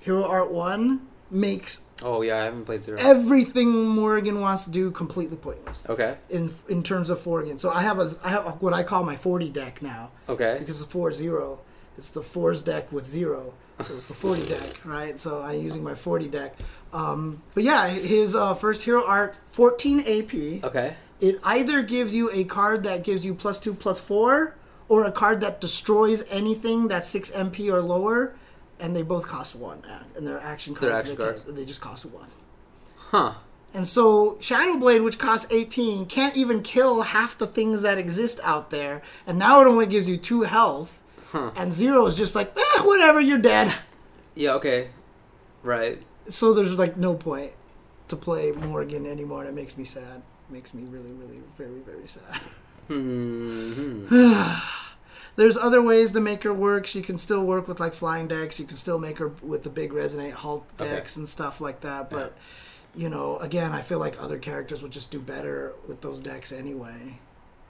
hero art one makes Oh yeah, I haven't played zero. everything Morgan wants to do completely pointless okay. in in terms of four again, So I have a I have what I call my 40 deck now Okay. because it's four zero. It's the fours deck with zero, so it's the 40 deck, right? So I'm using my 40 deck. Um, but yeah, his uh, first hero art 14 AP. Okay. It either gives you a card that gives you plus two plus four, or a card that destroys anything that's six MP or lower, and they both cost one. And they're action cards. They're action they, cards. they just cost one. Huh. And so Shadowblade, which costs 18, can't even kill half the things that exist out there. And now it only gives you two health. Huh. And Zero is just like, eh, whatever, you're dead. Yeah. Okay. Right. So there's like no point to play Morgan anymore, and it makes me sad. It makes me really, really, very, very sad. hmm There's other ways to make her work. She can still work with like flying decks. You can still make her with the big resonate Okay. decks and stuff like that. But you know, again, I feel like other characters would just do better with those decks anyway.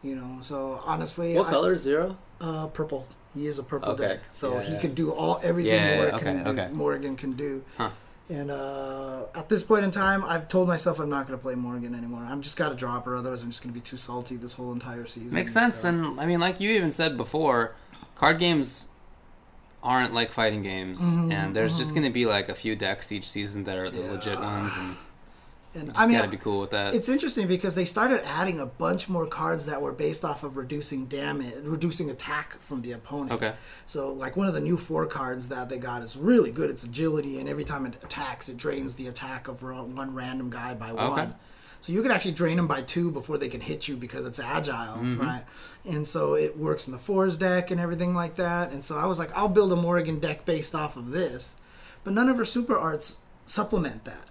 You know, so honestly, What I- color? Zero. Uh, purple. He is a purple Okay. deck, so Yeah, he yeah. can do all everything Yeah, yeah, Morgan, okay, can do, okay. Morgan can do. Huh. And uh, at this point in time, I've told myself I'm not going to play Morgan anymore. I'm just got to drop her, otherwise I'm just going to be too salty this whole entire season. Makes sense, so- and I mean, like you even said before, card games aren't like fighting games, Mm-hmm, and there's just gonna be like a few decks each season that are the legit ones, and and I mean, gotta be cool with that. It's interesting because they started adding a bunch more cards that were based off of reducing damage, reducing attack from the opponent. Okay. So, like one of the new four cards that they got is really good. It's agility, and every time it attacks, it drains the attack of one random guy by one. So you can actually drain them by two before they can hit you because it's agile, mm-hmm. right? And so it works in the fours deck and everything like that. And so I was like, I'll build a Morrigan deck based off of this, but none of her super arts supplement that.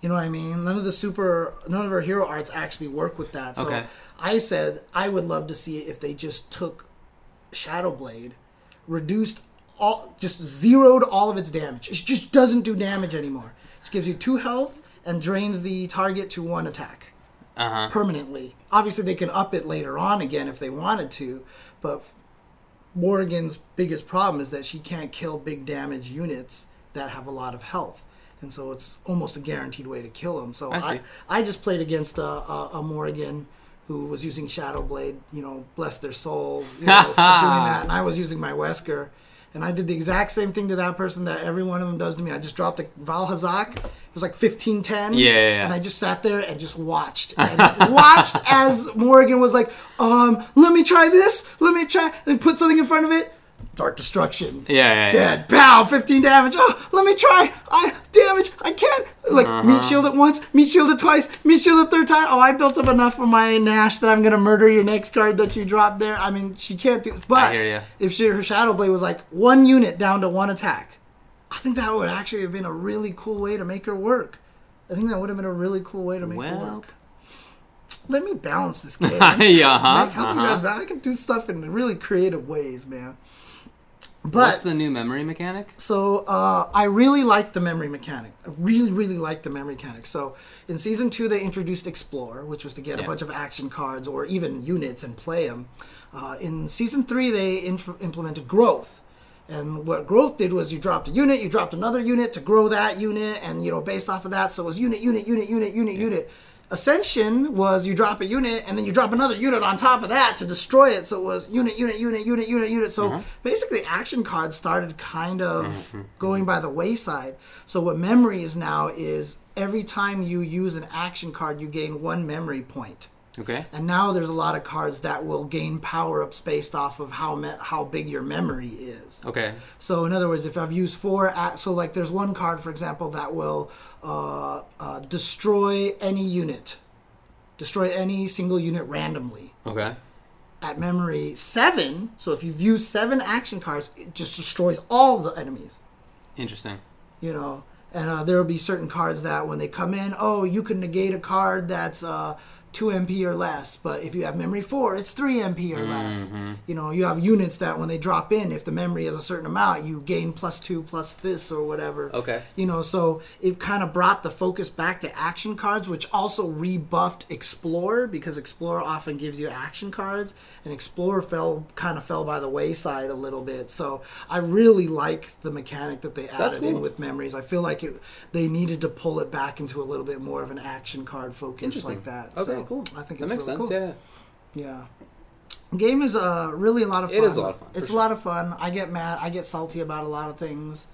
You know what I mean? None of the super, none of her hero arts actually work with that. So Okay. I said I would love to see if they just took Shadowblade, reduced all, just zeroed all of its damage. It just doesn't do damage anymore. It gives you two health and drains the target to one attack Uh huh. permanently. Obviously, they can up it later on again if they wanted to, but Morgan's biggest problem is that she can't kill big damage units that have a lot of health. And so it's almost a guaranteed way to kill them. So I. I, I just played against a, a, a Morrigan who was using Shadow Blade, you know, bless their soul, you know, for doing that. And I was using my Wesker. And I did the exact same thing to that person that every one of them does to me. I just dropped a Valhazak. It was like 1510. Yeah, yeah, yeah. And I just sat there and just watched. And watched as Morgan was like, um, let me try this. Let me try. And put something in front of it. Dark Destruction. Yeah, yeah, yeah. Dead. Pow. 15 damage. Oh, let me try. I damage. I can't. Like, Uh-huh. meat shield it once, meat shield it twice, meat shield it third time. Oh, I built up enough for my Nash that I'm going to murder your next card that you dropped there. I mean, she can't do But if she, her Shadow Blade was like one unit down to one attack, I think that would actually have been a really cool way to make her work. I think that would have been a really cool way to make her Well, work. Let me balance this game. yeah, huh? Make- help you uh-huh. guys balance. I can do stuff in really creative ways, man. But What's the new memory mechanic? so uh, I really like the memory mechanic. I really, really like the memory mechanic. So in season two, they introduced Explore, which was to get a bunch of action cards or even units and play them. Uh, in season three, they int- implemented Growth. And what growth did was you dropped a unit, you dropped another unit to grow that unit, and you know based off of that, so it was unit, unit, unit, unit, unit, unit. Ascension was you drop a unit and then you drop another unit on top of that to destroy it. So it was unit, unit, unit, unit, unit, unit. So uh-huh. basically, action cards started kind of mm-hmm. going by the wayside. So what memory is now is every time you use an action card, you gain one memory point. Okay. And now there's a lot of cards that will gain power ups based off of how me- how big your memory is. Okay. So in other words, if I've used four, a- so like there's one card, for example, that will uh, uh, destroy any unit, destroy any single unit randomly Okay. at memory seven. So if you've used seven action cards, it just destroys all the enemies. Interesting. You know, and uh, there will be certain cards that when they come in, oh, you can negate a card that's uh, two MP or less. But if you have memory four, it's three MP or less. Mm-hmm. You know, you have units that when they drop in, if the memory is a certain amount, you gain plus two plus this or whatever. Okay. You know, so it kind of brought the focus back to action cards, which also rebuffed Explorer because Explorer often gives you action cards, and Explorer fell kind of fell by the wayside a little bit. So I really like the mechanic that they added in with memories. I feel like it, they needed to pull it back into a little bit more of an action card focus like that. Okay, So cool. I think that it's makes really sense. cool. Yeah. Yeah. Game is uh, really a lot of fun. It is a lot of fun, It's sure. a lot of fun. I get mad. I get salty about a lot of things.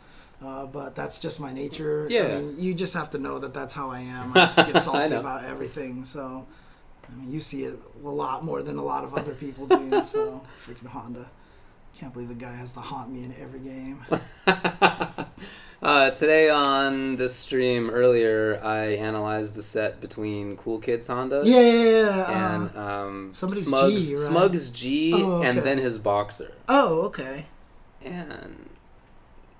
Uh, but that's just my nature. I Yeah. mean, you just have to know that that's how I am. I just get salty about everything. So, I mean, you see it a lot more than a lot of other people do. so, freaking Honda. Can't believe the guy has to haunt me in every game. Uh, today on this stream earlier, I analyzed the set between Cool Kids Honda Yeah, yeah, yeah. uh, and um, somebody's Smug's, G, right? Smug's G, Oh, and then his boxer. oh, okay. And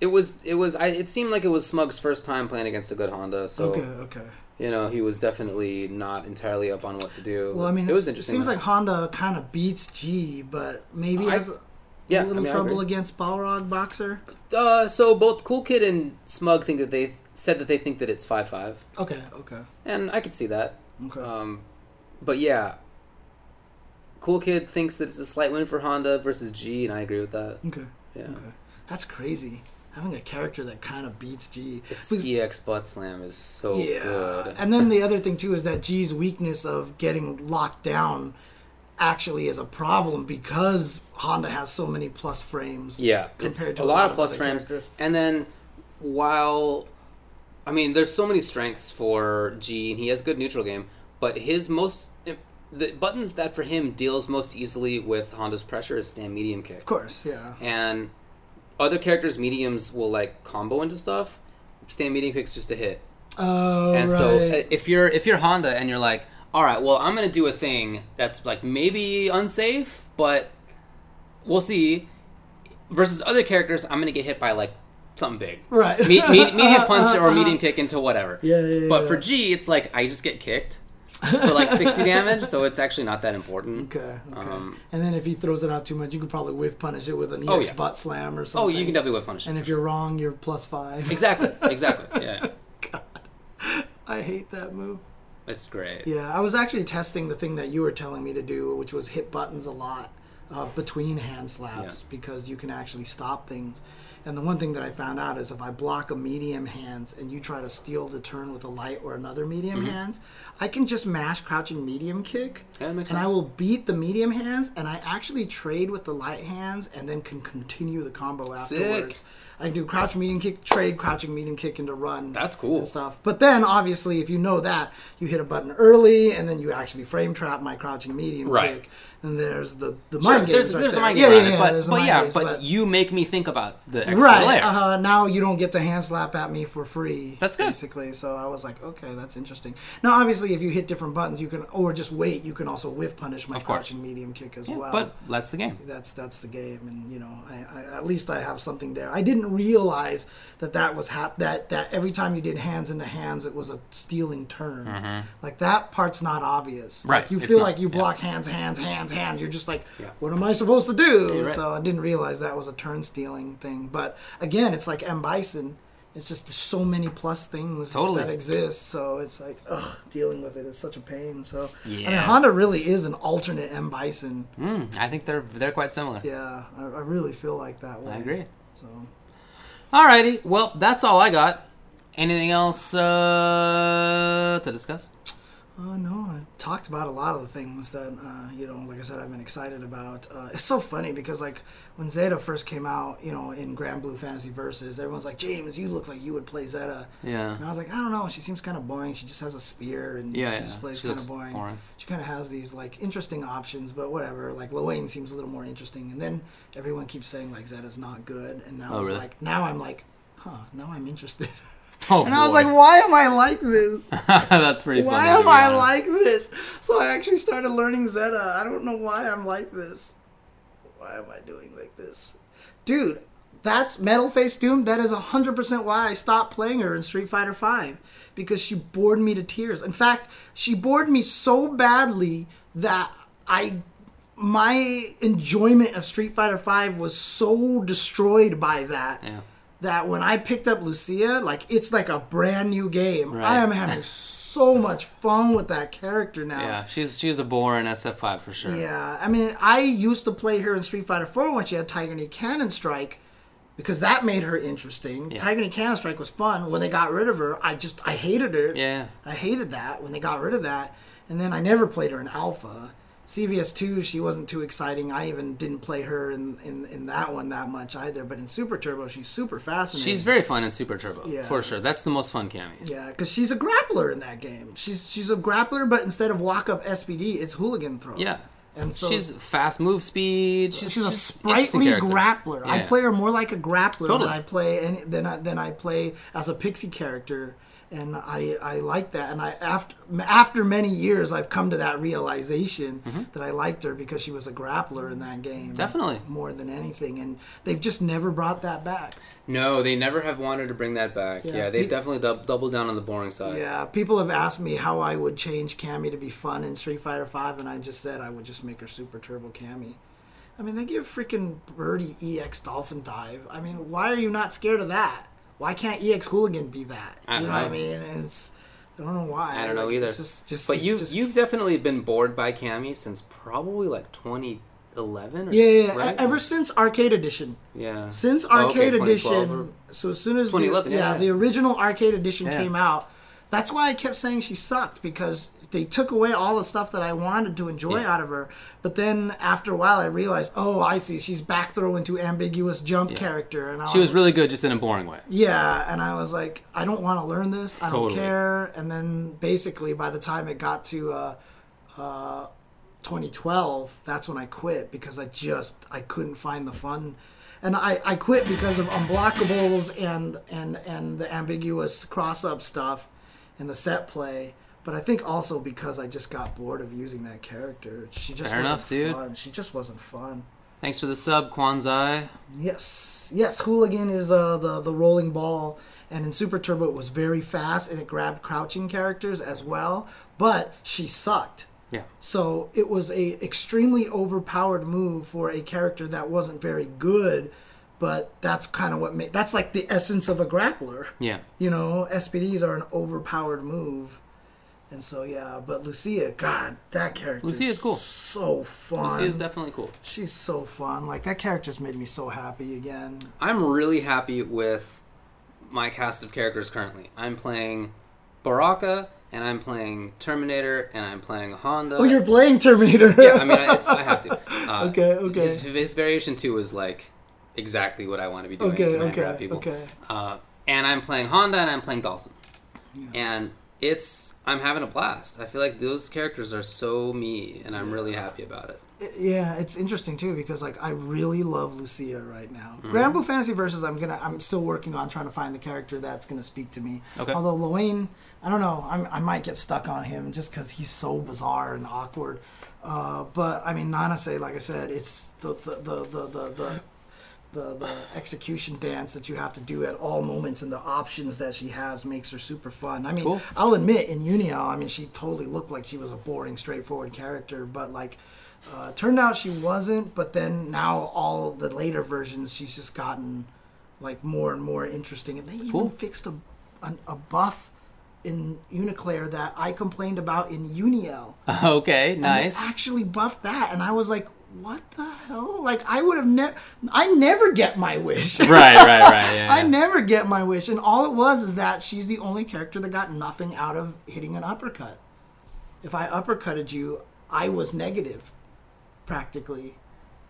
it was it was I, it seemed like it was Smug's first time playing against a good Honda, so Okay, okay. you know he was definitely not entirely up on what to do. Well, I mean, it was interesting. seems like Honda kind of beats G, but maybe I- has yeah, I little mean, I trouble agree. against Balrog Boxer. Uh, so both Cool Kid and Smug think that they said that they think that it's five five, Okay, okay, and I could see that. okay. Um, but yeah, Cool Kid thinks that it's a slight win for Honda versus G, and I agree with that. okay, Yeah, okay. That's crazy. Having a character that kind of beats G. its Because- EX butt slam is so yeah. good. And then the other thing too is that G's weakness of getting locked down actually is a problem because Honda has so many plus frames. Yeah, it's compared to a lot of of plus frames. characters. And then while I mean, there's so many strengths for G, and he has good neutral game, but his most the button that for him deals most easily with Honda's pressure is stand medium kick. Of course, yeah. And other characters' mediums will like combo into stuff. Stand medium kick's just a hit. Oh, and right. so Uh, If you're if you're Honda and you're like, all right, well, I'm gonna do a thing that's like maybe unsafe, but we'll see. Versus other characters, I'm gonna get hit by like something big. right. Me- me- medium punch or medium kick into whatever. Yeah, yeah, yeah. But for G, it's like I just get kicked for like 60 damage, so it's actually not that important. Okay, okay. Um, and then if he throws it out too much, you could probably whiff punish it with an EX Oh, yeah. butt slam or something. Oh, you can definitely whiff punish. It. And if you're wrong, you're plus five. Exactly, exactly. Yeah. I I hate that move. It's great. Yeah, I was actually testing the thing that you were telling me to do, which was hit buttons a lot uh, between hand slaps Yeah. because you can actually stop things. And the one thing that I found out is if I block a medium hands and you try to steal the turn with a light or another medium Mm-hmm. hands, I can just mash crouching medium kick. Yeah, that makes and I will beat the medium hands and I actually trade with the light hands and then can continue the combo afterwards. Sick. I can do crouch medium kick, trade, crouching medium kick into run. That's cool. And stuff. But then obviously if you know that, you hit a button early and then you actually frame trap my crouching medium Right. kick. And there's the, the Sure, mind games. there's right there's a mind yeah, game yeah, yeah, it, but, there's a but mind yeah, games, but, you make me think about the extra Right. layer. Uh, now you don't get to hand slap at me for free. That's good. Basically, so I was like, okay, that's interesting. Now, obviously, if you hit different buttons, you can, or just wait, you can also whiff punish my course. crouching medium kick as Yeah, well. but that's the game. that's that's the game, and you know, I, I at least I have something there. I didn't realize that that was hap- that that every time you did hands into hands, it was a stealing turn. Like that part's not obvious. Mm-hmm. Right, Like, you it's feel not, like you yeah. block hands, hands, hands, hands. You're just like, Yeah. what am I supposed to do? right. So I didn't realize that was a turn stealing thing. But again, it's like M Bison. It's just so many plus things Totally. that exist. So it's like, ugh, dealing with it is such a pain. So I mean, Honda really is an alternate M Bison. Mm, I think they're they're quite similar. Yeah, I, I really feel like that way. I agree. So Alrighty, well that's all I got. Anything else uh, to discuss? Uh, no, I talked about a lot of the things that, uh, you know, like I said, I've been excited about. Uh, it's so funny because, like, when Zeta first came out, you know, in Granblue Fantasy Versus, everyone's like, James, you look like you would play Zeta. Yeah. And I was like, I don't know. She seems kind of boring. She just has a spear and Yeah, she yeah. just plays kind of boring. boring. She kind of has these, like, interesting options, but whatever. Like, Lowain seems a little more interesting. And then everyone keeps saying, like, Zeta's not good. And now Oh, it's really? like, now I'm like, huh, now I'm interested. Oh, and I was boy. like, why am I like this? that's pretty funny. Why am I honest. like this? So I actually started learning Zeta. I don't know why I'm like this. Why am I doing like this? Dude, that's Metal Face Doom. That is 100% why I stopped playing her in Street Fighter V. Because she bored me to tears. In fact, she bored me so badly that I my enjoyment of Street Fighter V was so destroyed by that Yeah. That when I picked up Lucia, like it's like a brand new game. Right. I am having so much fun with that character now. Yeah, she's she's a bore in SF5 for sure. Yeah, I mean, I used to play her in Street Fighter 4 when she had Tiger Knee Cannon Strike because that made her interesting. Yeah. Tiger Knee Cannon Strike was fun. When they got rid of her, I just I hated her. Yeah. I hated that when they got rid of that. And then I never played her in Alpha. CVS 2, she wasn't too exciting. I even didn't play her in, in, in that one that much either. But in Super Turbo, she's super fascinating. She's very fun in Super Turbo, Yeah. for sure. That's the most fun Cammy. Yeah, because she's a grappler in that game. She's she's a grappler, but instead of walk up SPD, it's hooligan throw. Yeah. and so she's fast move speed. She's, she's a she's an interesting sprightly grappler. I play her more like a grappler Totally. than I play and than I, than I play as a pixie character. And I, I like that, and I after after many years I've come to that realization that I liked her because she was a grappler in that game, Mm-hmm. Definitely. more than anything. And they've just never brought that back. No, they never have wanted to bring that back. Yeah, Yeah, they've definitely dub- doubled down on the boring side. Yeah, people have asked me how I would change Cammy to be fun in Street Fighter Five, and I just said I would just make her Super Turbo Cammy. I mean, they give freaking Birdie EX Dolphin Dive. I mean, why are you not scared of that? Why can't EX Hooligan be that? I you don't know, what I mean? It's I don't know why. I don't know Like, either. It's just, just, But you just- you've definitely been bored by Cammy since probably like 2011. Or, yeah, yeah, yeah. right? Ever since Arcade Edition, yeah. since Oh, okay, Arcade Edition, or- so as soon as the, yeah, yeah, yeah. the original Arcade Edition Yeah. came out, that's why I kept saying she sucked because they took away all the stuff that I wanted to enjoy Yeah. out of her. But then after a while, I realized, oh, I see, she's back throw into ambiguous jump Yeah. character, and I She was really good, just in a boring way. yeah, and I was like, I don't want to learn this. I Totally. don't care. And then basically, by the time it got to uh, uh, 2012, that's when I quit because I just I couldn't find the fun. And I, I quit because of unblockables and, and, and the ambiguous cross up stuff and the set play. But I think also because I just got bored of using that character. She just Fair wasn't enough, dude. fun. She just wasn't fun. Thanks for the sub, Kwanzai. Yes, yes. Hooligan is uh, the the rolling ball, and in Super Turbo it was very fast and it grabbed crouching characters as well. But she sucked, Yeah. so it was a extremely overpowered move for a character that wasn't very good. but that's kind of what made that's like the essence of a grappler. Yeah. You know, SPDs are an overpowered move. And so yeah, but Lucia, God, that character Lucia's cool. So fun. Lucy is definitely cool. She's so fun. Like that character's made me so happy again. I'm really happy with my cast of characters currently. I'm playing Baraka, and I'm playing Terminator, and I'm playing Honda. Oh, you're playing Terminator. yeah, I mean, it's, I have to. Uh, Okay, okay. His, his variation two is like exactly what I want to be doing. okay, command okay, people. okay. Uh, and I'm playing Honda, and I'm playing Dhalsim. And it's I'm having a blast. I feel like those characters are so me, and I'm really happy about it. Yeah, it's interesting too because like I really love Lucia right now. Mm-hmm. Granblue Fantasy Versus, I'm gonna I'm still working on trying to find the character that's gonna speak to me. Okay. Although Lowain, I don't know, I'm, I might get stuck on him just because he's so bizarre and awkward. Uh, but I mean, Nanase, like I said, it's the the the the the. the the, the execution dance that you have to do at all moments and the options that she has makes her super fun. I mean, Cool. I'll admit in Uniel, I mean, she totally looked like she was a boring, straightforward character, but like, uh, turned out she wasn't. But then now all the later versions, she's just gotten like more and more interesting, and they even Cool. fixed a, a a buff in UNICLR that I complained about in Uniel. Okay, And nice. they actually buffed that, and I was like, "What the hell?" Like I would have never, I never get my wish. right, right, right. Yeah, I yeah. never get my wish, and all it was is that she's the only character that got nothing out of hitting an uppercut. If I uppercutted you, I was negative, practically.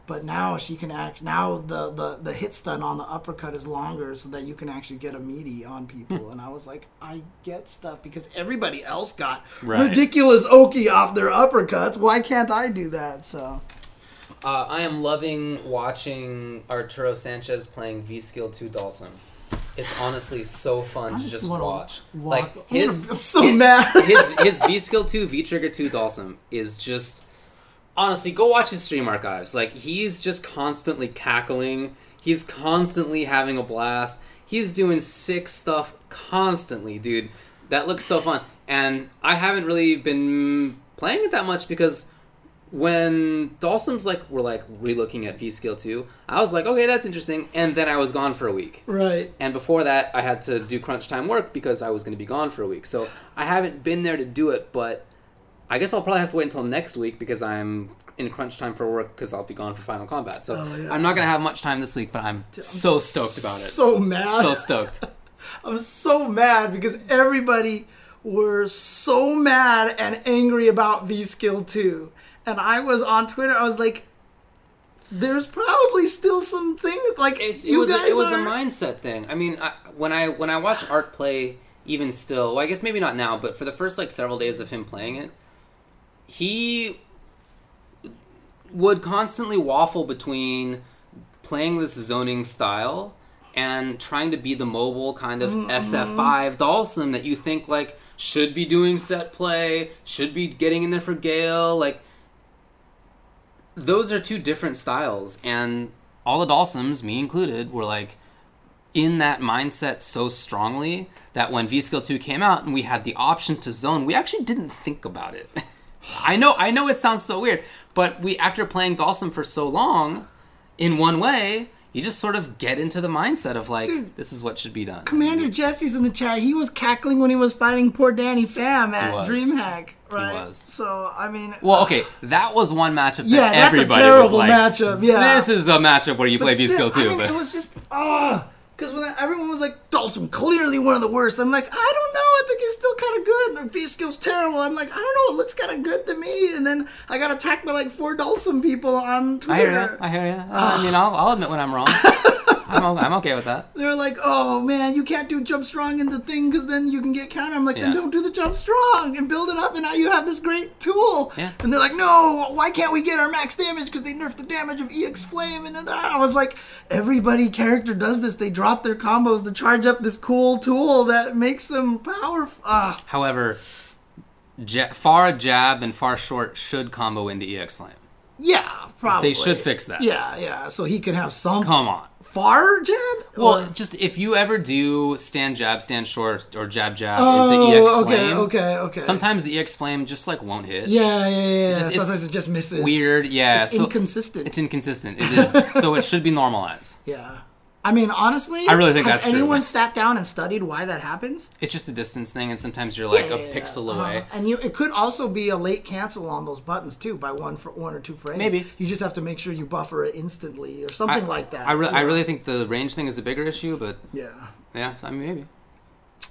But now she can act. Now the, the the hit stun on the uppercut is longer, so that you can actually get a meaty on people. Hmm. and I was like, I get stuff because everybody else got Right. ridiculous oki off their uppercuts. Why can't I do that? So Uh, I am loving watching Arturo Sanchez playing V Skill 2 Dhalsim. It's honestly so fun I to just wanna watch. Like I'm his, gonna- I'm so his, mad. his his V Skill 2 V Trigger 2 Dhalsim is just honestly go watch his stream archives. Like he's just constantly cackling. He's constantly having a blast. He's doing sick stuff constantly, dude. That looks so fun. And I haven't really been playing it that much because when Dhalsim's like were like relooking at V Skill 2, I was like, okay, that's interesting. And then I was gone for a week. right, And before that, I had to do crunch time work because I was going to be gone for a week. So I haven't been there to do it, but I guess I'll probably have to wait until next week because I'm in crunch time for work because I'll be gone for Final Combat. So Oh, yeah. I'm not gonna have much time this week, but I'm so stoked about it. So mad. So stoked. I'm so mad because everybody were so mad and angry about V Skill 2. And I was on Twitter, I was like, there's probably still some things like It's, it you was a, guys it was a mindset thing. I mean, I, when I when I watch Art play, even still, well, I guess maybe not now, but for the first like several days of him playing it, he would constantly waffle between playing this zoning style and trying to be the mobile kind of Mm-hmm. SF5 Dhalsim that you think like should be doing set play, should be getting in there for Gale, like those are two different styles and All the Dhalsims, me included, were like in that mindset so strongly that when V Skill 2 came out and we had the option to zone, we actually didn't think about it. I know I know it sounds so weird, but we after playing Dhalsim for so long, in one way, you just sort of get into the mindset of like Dude. this is what should be done. Commander Jesse's in the chat. He was cackling when he was fighting poor Danny Pham at. DreamHack, right? He was. So, I mean, Well, okay, that was one matchup that yeah, that's a everybody terrible was like, matchup. Yeah. This is a matchup where you But play still, Skill 2, I mean, but it was just ah, because when I- everyone was like Dhalsim, clearly one of the worst. I'm like, I don't know. I think he's still kind of good. And the V skill's terrible. I'm like, I don't know. It looks kind of good to me. And then I got attacked by like four Dhalsim people on Twitter. I hear you. I hear you. I mean, I'll, I'll admit when I'm wrong. I'm, I'm okay with that. They're like, oh man, you can't do jump strong in the thing because then you can get counter. I'm like, then Yeah. don't do the jump strong and build it up, and now you have this great tool. Yeah. And they're like, no, why can't we get our max damage because they nerfed the damage of EX Flame? And then I was like, everybody character does this. They drop their combos to charge up this cool tool that makes them powerful. Ah, However, ja- far jab and far short should combo into EX Flame. yeah, probably. They should fix that. Yeah, yeah. So he can have some Come on. far jab. Well, Or- just if you ever do stand jab, stand short, or jab jab oh, into EX okay, Flame, okay, okay. Okay. Sometimes the EX Flame just like won't hit. Yeah, yeah, yeah. yeah. just- Sometimes it just misses. Weird, yeah. It's so inconsistent. It's inconsistent. It is. so it should be normalized. Yeah. I mean, honestly, I really think has that's true. anyone sat down and studied why that happens? It's just a distance thing, and sometimes you're like Yeah, a yeah, yeah. pixel Uh-huh. away. And you, it could also be a late cancel on those buttons too, by one for one or two frames. Maybe. you just have to make sure you buffer it instantly or something like that. I, re- I really think the range thing is a bigger issue, but yeah. yeah, I mean maybe.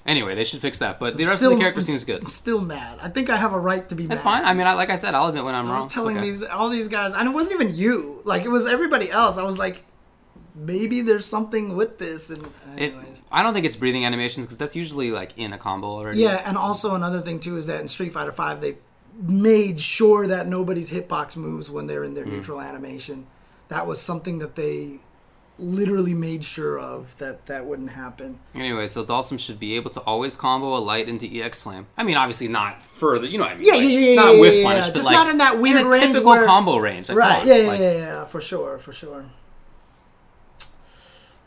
Anyway, they should fix that. But the rest of the character I'm seems s- good. I'm still mad. I think I have a right to be mad. That's mad. fine. I mean, I, like I said, I'll admit when I'm I wrong. was It's telling okay. these all these guys, and it wasn't even you. Like it was everybody else. I was like, maybe there's something with this. And It, I don't think it's breathing animations because that's usually like in a combo already. yeah. And also another thing too is that in Street Fighter Five they made sure that nobody's hitbox moves when they're in their hmm. neutral animation. That was something that they literally made sure of that that wouldn't happen. Anyway, so Dhalsim should be able to always combo a light into EX Flame. I mean, obviously not further. You know what I mean? Yeah, like, yeah, yeah, Not yeah, with yeah, punish, yeah. but Just like not in that weird in a range typical where- combo range. Like, right? Yeah, yeah, like- yeah, yeah, for sure, for sure.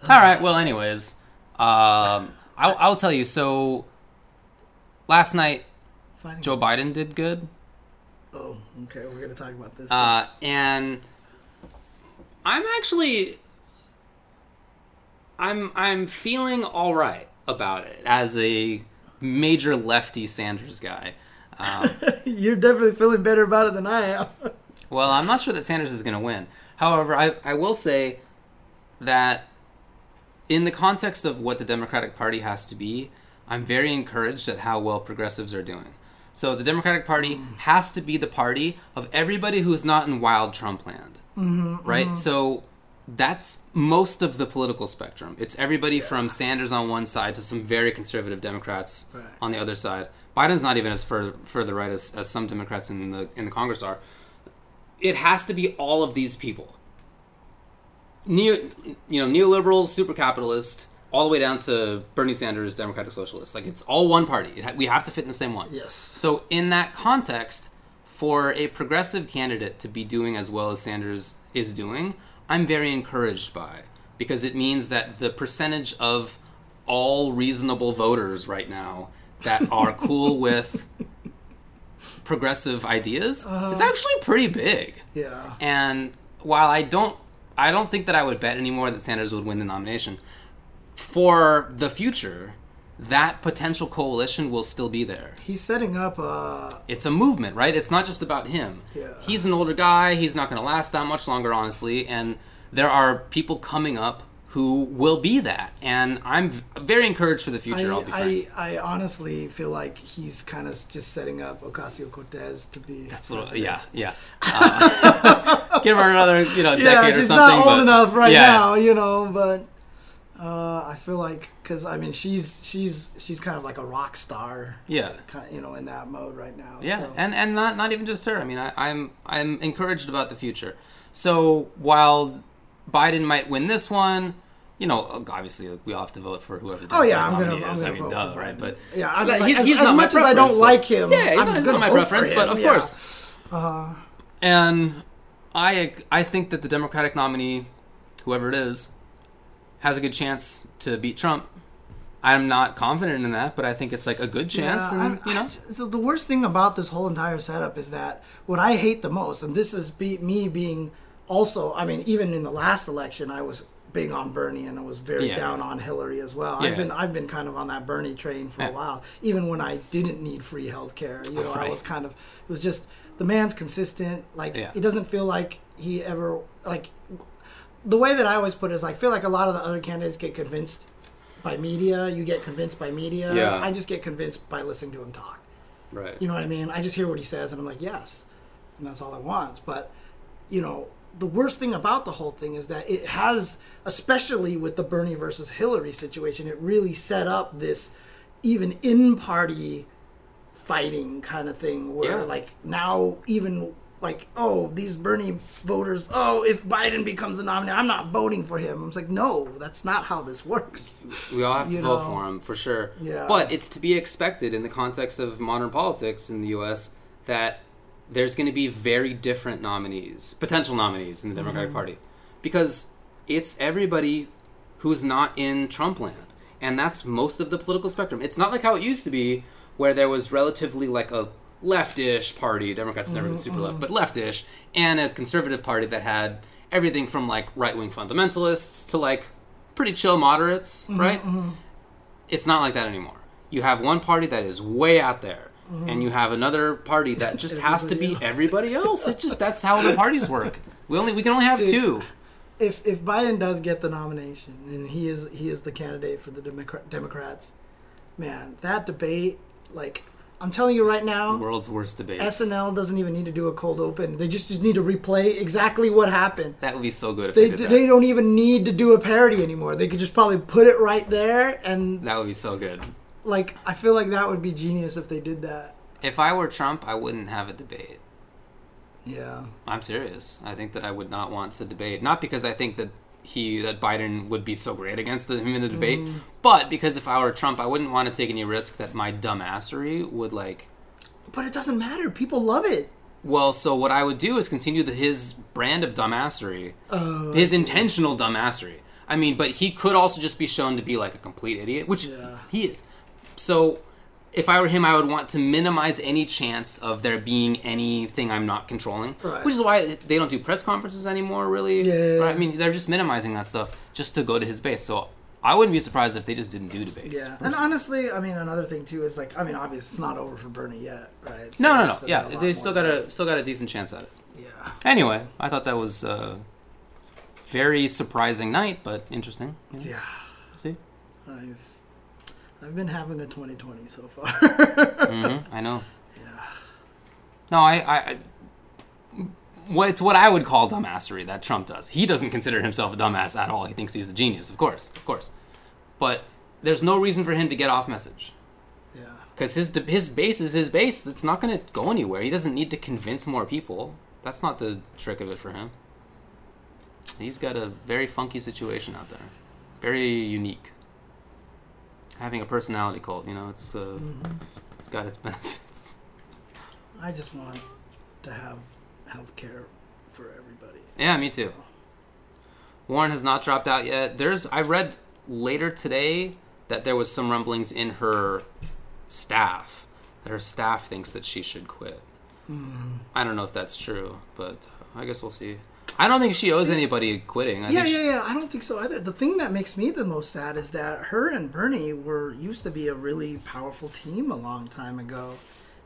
All right. Well, anyways, um, I'll, I'll tell you. So last night, Finding Joe Biden did good, Oh, okay. We're gonna talk about this. uh, and I'm actually, I'm I'm feeling all right about it as a major lefty Sanders guy. Um, You're definitely feeling better about it than I am. Well, I'm not sure that Sanders is going to win. However, I, I will say that in the context of what the Democratic Party has to be, I'm very encouraged at how well progressives are doing. So the Democratic Party has to be the party of everybody who's not in wild Trump land, mm-hmm, right? Mm-hmm. So that's most of the political spectrum. It's everybody from Sanders on one side to some very conservative Democrats Right. on the other side. Biden's not even as fur, further right as, as some Democrats in the in the Congress are it has to be all of these people. Neo, you know, neoliberals, super capitalist, all the way down to Bernie Sanders, Democratic Socialist. Like it's all one party. It ha- we have to fit in the same one. Yes. So in that context, for a progressive candidate to be doing as well as Sanders is doing, I'm very encouraged by because it means that the percentage of all reasonable voters right now that are cool with progressive ideas is uh-huh. actually pretty big. Yeah. And while I don't, I don't think that I would bet anymore that Sanders would win the nomination. For the future, that potential coalition will still be there. He's setting up. Uh, It's a movement, right? It's not just about him. Yeah. He's an older guy. He's not going to last that much longer, honestly. And there are people coming up who will be that. And I'm very encouraged for the future. I'll be. I, I, I honestly feel like he's kind of just setting up Ocasio Cortez to be. That's what. president. Yeah, yeah. Uh, give her another, you know, decade Yeah, or she's something. not old but- enough right yeah. now, you know. But uh, I feel like because I mean she's she's she's kind of like a rock star, Yeah. you know, in that mode right now. Yeah, so. and and not not even just her. I mean, I, I'm I'm encouraged about the future. So while Biden might win this one, you know, obviously we all have to vote for whoever. The Oh yeah, I'm gonna, I'm is. gonna I mean, vote duh, for right? But yeah, I, Like, he's- as, he's as not much as I don't like him, yeah, he's I'm not, he's not my preference, but of yeah. course. Uh-huh. and I I think that the Democratic nominee, whoever it is, has a good chance to beat Trump. I'm not confident in that, but I think it's like a good chance, Yeah, and you know. I just- the, the worst thing about this whole entire setup is that what I hate the most, and this is be, me being also, I mean, even in the last election, I was big on Bernie and I was very Yeah. down on Hillary as well. Yeah. I've been I've been kind of on that Bernie train for Yeah. a while, even when I didn't need free health care. You know, I was kind of it was just the man's consistent. Like it doesn't feel like he ever like the way that I always put it is I feel like a lot of the other candidates get convinced by media. You get convinced by media. Yeah. I just get convinced by listening to him talk. Right. You know what I mean? I just hear what he says and I'm like, yes. And that's all I want. But, you know, the worst thing about the whole thing is that it has, especially with the Bernie versus Hillary situation, it really set up this even in party fighting kind of thing where, Yeah. like, now even like, oh, these Bernie voters, oh, if Biden becomes the nominee, I'm not voting for him. I'm like, no, that's not how this works. We all have to You vote know. for him for sure. Yeah. But it's to be expected in the context of modern politics in the U.S. that there's going to be very different nominees, potential nominees in the Democratic Mm-hmm. Party, because it's everybody who's not in Trump land, and that's most of the political spectrum. It's not like how it used to be, where there was relatively like a leftish party. Democrats never been mm-hmm, super left, mm-hmm. but leftish, and a conservative party that had everything from like right wing fundamentalists to like pretty chill moderates, mm-hmm, right? It's not like that anymore. You have one party that is way out there, Mm-hmm. and you have another party that just has to be Everybody else. everybody else. It just that's how the parties work. We only we can only have Dude. two. If if Biden does get the nomination and he is he is the candidate for the Democrat, Democrats, man, that debate, like I'm telling you right now, World's worst debate. SNL doesn't even need to do a cold open. They just, just need to replay exactly what happened. That would be so good if They, they, that. they don't even need to do a parody anymore. They could just probably put it right there and that would be so good. Like I feel like that would be genius if they did that. If I were Trump, I wouldn't have a debate. Yeah. I'm serious. I think that I would not want to debate, not because I think that he that Biden would be so great against him in a debate, Mm. but because if I were Trump, I wouldn't want to take any risk that my dumbassery would like. But it doesn't matter. People love it. Well, so what I would do is continue the, his brand of dumbassery, Oh, his intentional dumbassery. I mean, but he could also just be shown to be like a complete idiot, which Yeah. he is. So, if I were him, I would want to minimize any chance of there being anything I'm not controlling. Right. Which is why they don't do press conferences anymore, really. Yeah. Right? I mean, they're just minimizing that stuff just to go to his base. So, I wouldn't be surprised if they just didn't do debates. Yeah. And honestly, I mean, another thing too is like, I mean, obviously it's not over for Bernie yet, right? So no, no, no. Yeah, they still got a still got a decent chance at it. Yeah. Anyway, I thought that was a very surprising night, but interesting. know? Yeah. See, I've I've been having a 2020 so far. hmm I know. Yeah. No, I, I, I what it's what I would call dumbassery that Trump does. He doesn't consider himself a dumbass at all. He thinks he's a genius, of course, of course. But there's no reason for him to get off message yeah. because his his base is his base. That's not going to go anywhere. He doesn't need to convince more people. That's not the trick of it for him. He's got a very funky situation out there, very unique. Having a personality cult, you know, it's uh, Mm-hmm. it's got its benefits. I just want to have health care for everybody. Yeah, me too. Warren has not dropped out yet. There's I read later today that there was some rumblings in her staff that her staff thinks that she should quit. I don't know if that's true, but uh, I guess we'll see. I don't think she owes See- anybody quitting. I yeah, yeah, yeah. I don't think so either. The thing that makes me the most sad is that her and Bernie were used to be a really powerful team a long time ago,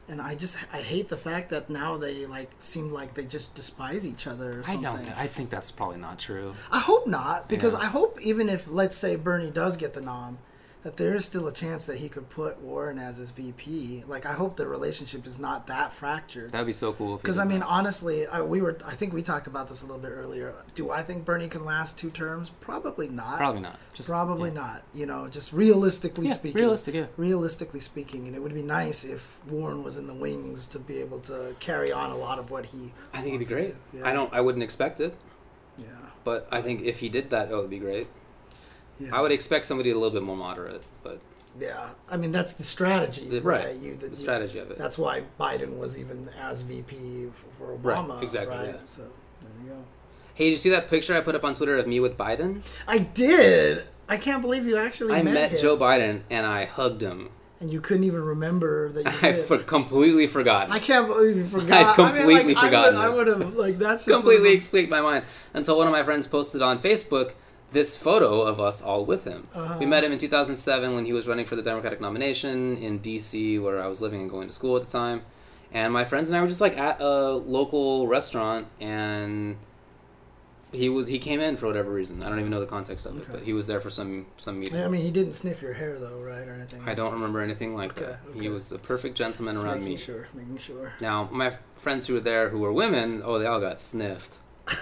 and I just I hate the fact that now they like seem like they just despise each other. Or I don't. I think that's probably not true. I hope not, because Yeah. I hope even if let's say Bernie does get the nom, that there is still a chance that he could put Warren as his VP. Like I hope the relationship is not that fractured. That'd be so cool. Because I mean, that. honestly, I, we were. I think we talked about this a little bit earlier. Do I think Bernie can last two terms? Probably not. probably not. Just Probably yeah. not. You know, just realistically Yeah, speaking. realistic, yeah. Realistically speaking, and it would be nice if Warren was in the wings to be able to carry on a lot of what he. I think it'd be great. Yeah. I don't. I wouldn't expect it, Yeah. but I think if he did that, oh, it would be great. Yeah. I would expect somebody a little bit more moderate, but Yeah. I mean, that's the strategy, the, right? right, You, the you- strategy of it. That's why Biden was even as VP for Right, Obama. exactly, Right. yeah. So there you go. hey, did you see that picture I put up on Twitter of me with Biden? I did. I can't believe you actually I met, met him, Joe Biden and I hugged him. and you couldn't even remember that you I for, completely forgotten. I can't believe you forgot. I'd completely I mean, like, forgotten I would, I would have like that's just completely escaped my mind until one of my friends posted on Facebook this photo of us all with him. Uh-huh. We met him in 2007 when he was running for the Democratic nomination in DC, where I was living and going to school at the time. And my friends and I were just like at a local restaurant, and he was he came in for whatever reason. I don't even know the context of it, but he was there for some some meeting. those- I mean, he didn't sniff your hair though, right, or anything. I don't remember anything like Okay, that. okay. He was a perfect gentleman Just around making me. sure, making sure. Now, my friends who were there who were women, oh, they all got sniffed.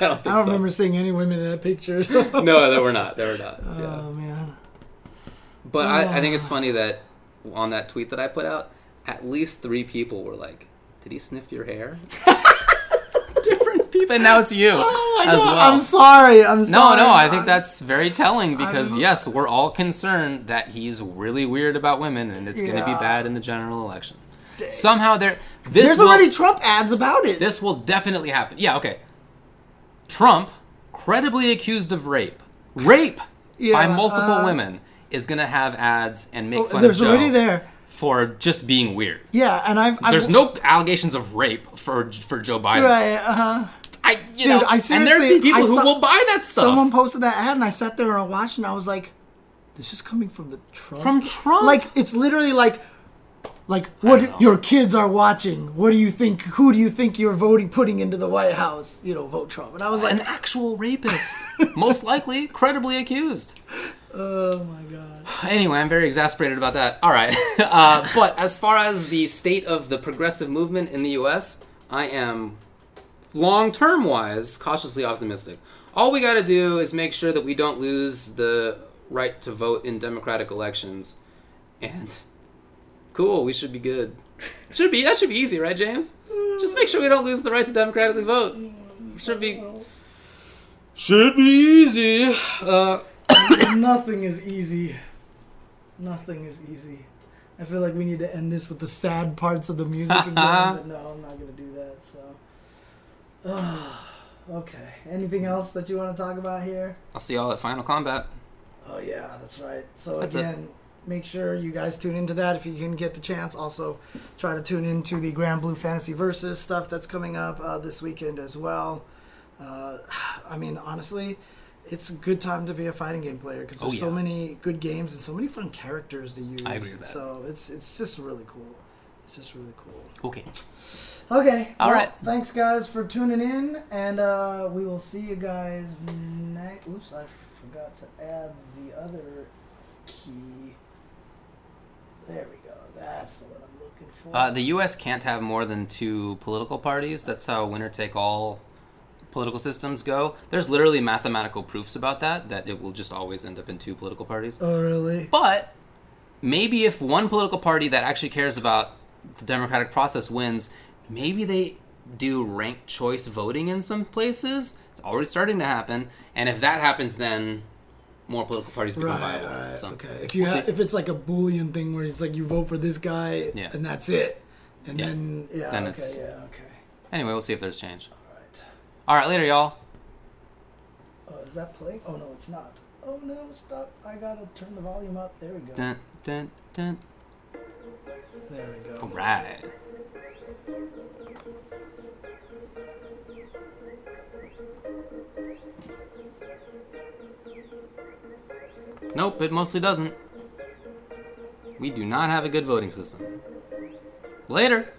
I don't, I don't so. remember seeing any women in that picture. No, there were not. There were not. yeah. Oh man. But I, I think Ah. it's funny that on that tweet that I put out, at least three people were like, "Did he sniff your hair?" different people, and now it's you Oh my as God, well. I'm sorry. I'm No, sorry. no, no. I think that's very telling because I'm- yes, we're all concerned that he's really weird about women and it's going to be bad in the general election. Somehow there this There's will, already Trump ads about it. this will definitely happen. Yeah, okay. Trump, credibly accused of rape, rape Yeah, by multiple uh, women, is going to have ads and make Oh, fun There's of Joe already there. for just being weird. Yeah, and I've, I've There's no allegations of rape for for Joe Biden. right. Uh huh. I, you Dude, know, I and there seriously- be people I who saw- will buy that stuff Someone posted that ad, and I sat there and I watched, and I was like, "This is coming from the Trump." from Trump. like it's literally like, like what your kids are watching. What do you think? Who do you think you're voting, putting into the White House? You know, vote Trump. And I was like, an actual rapist, most likely credibly accused. oh my god. Anyway, I'm very exasperated about that. All right, uh, but as far as the state of the progressive movement in the U.S., I am long term wise cautiously optimistic. All we got to do is make sure that we don't lose the right to vote in democratic elections, and cool, we should be good. Should be that should be easy, right, James? Just make sure we don't lose the right to democratically vote. Should be should be easy. Uh, Nothing is easy. Nothing is easy. I feel like we need to end this with the sad parts of the music again, but no, I'm not gonna do that. So, okay. Anything else that you want to talk about here? I'll see y'all at Final Combat. Oh yeah, that's right. So That's it. again, make sure you guys tune into that if you can get the chance. Also, try to tune into the Granblue Fantasy Versus stuff that's coming up uh, this weekend as well. Uh, I mean, honestly, it's a good time to be a fighting game player because there's Oh, so many good games and so many fun characters to use. I agree with that. So it's it's just really cool. It's just really cool. Okay. Okay. All well, right. Thanks, guys, for tuning in, and uh, we will see you guys next. Oops, I forgot to add the other key. There we go. That's the one I'm looking for. Uh, the U.S. can't have more than two political parties. That's how winner-take-all political systems go. There's literally mathematical proofs about that. That it will just always end up in two political parties. oh, really? But maybe if one political party that actually cares about the democratic process wins, maybe they do ranked choice voting in some places. It's already starting to happen, and if that happens, then more political parties become Right, viable. right. So, okay. If you we'll ha- if it's like a boolean thing where it's like you vote for this guy Yeah. and that's it, and Yeah. then yeah, Then okay, it's- yeah, okay, Anyway, we'll see if there's change. all right. All right, later, y'all. Oh, is that playing? Oh no, it's not. Oh no, stop! I gotta turn the volume up. There we go. Dun, dun, dun. There we go. All right. Nope, it mostly doesn't. We do not have a good voting system. Later.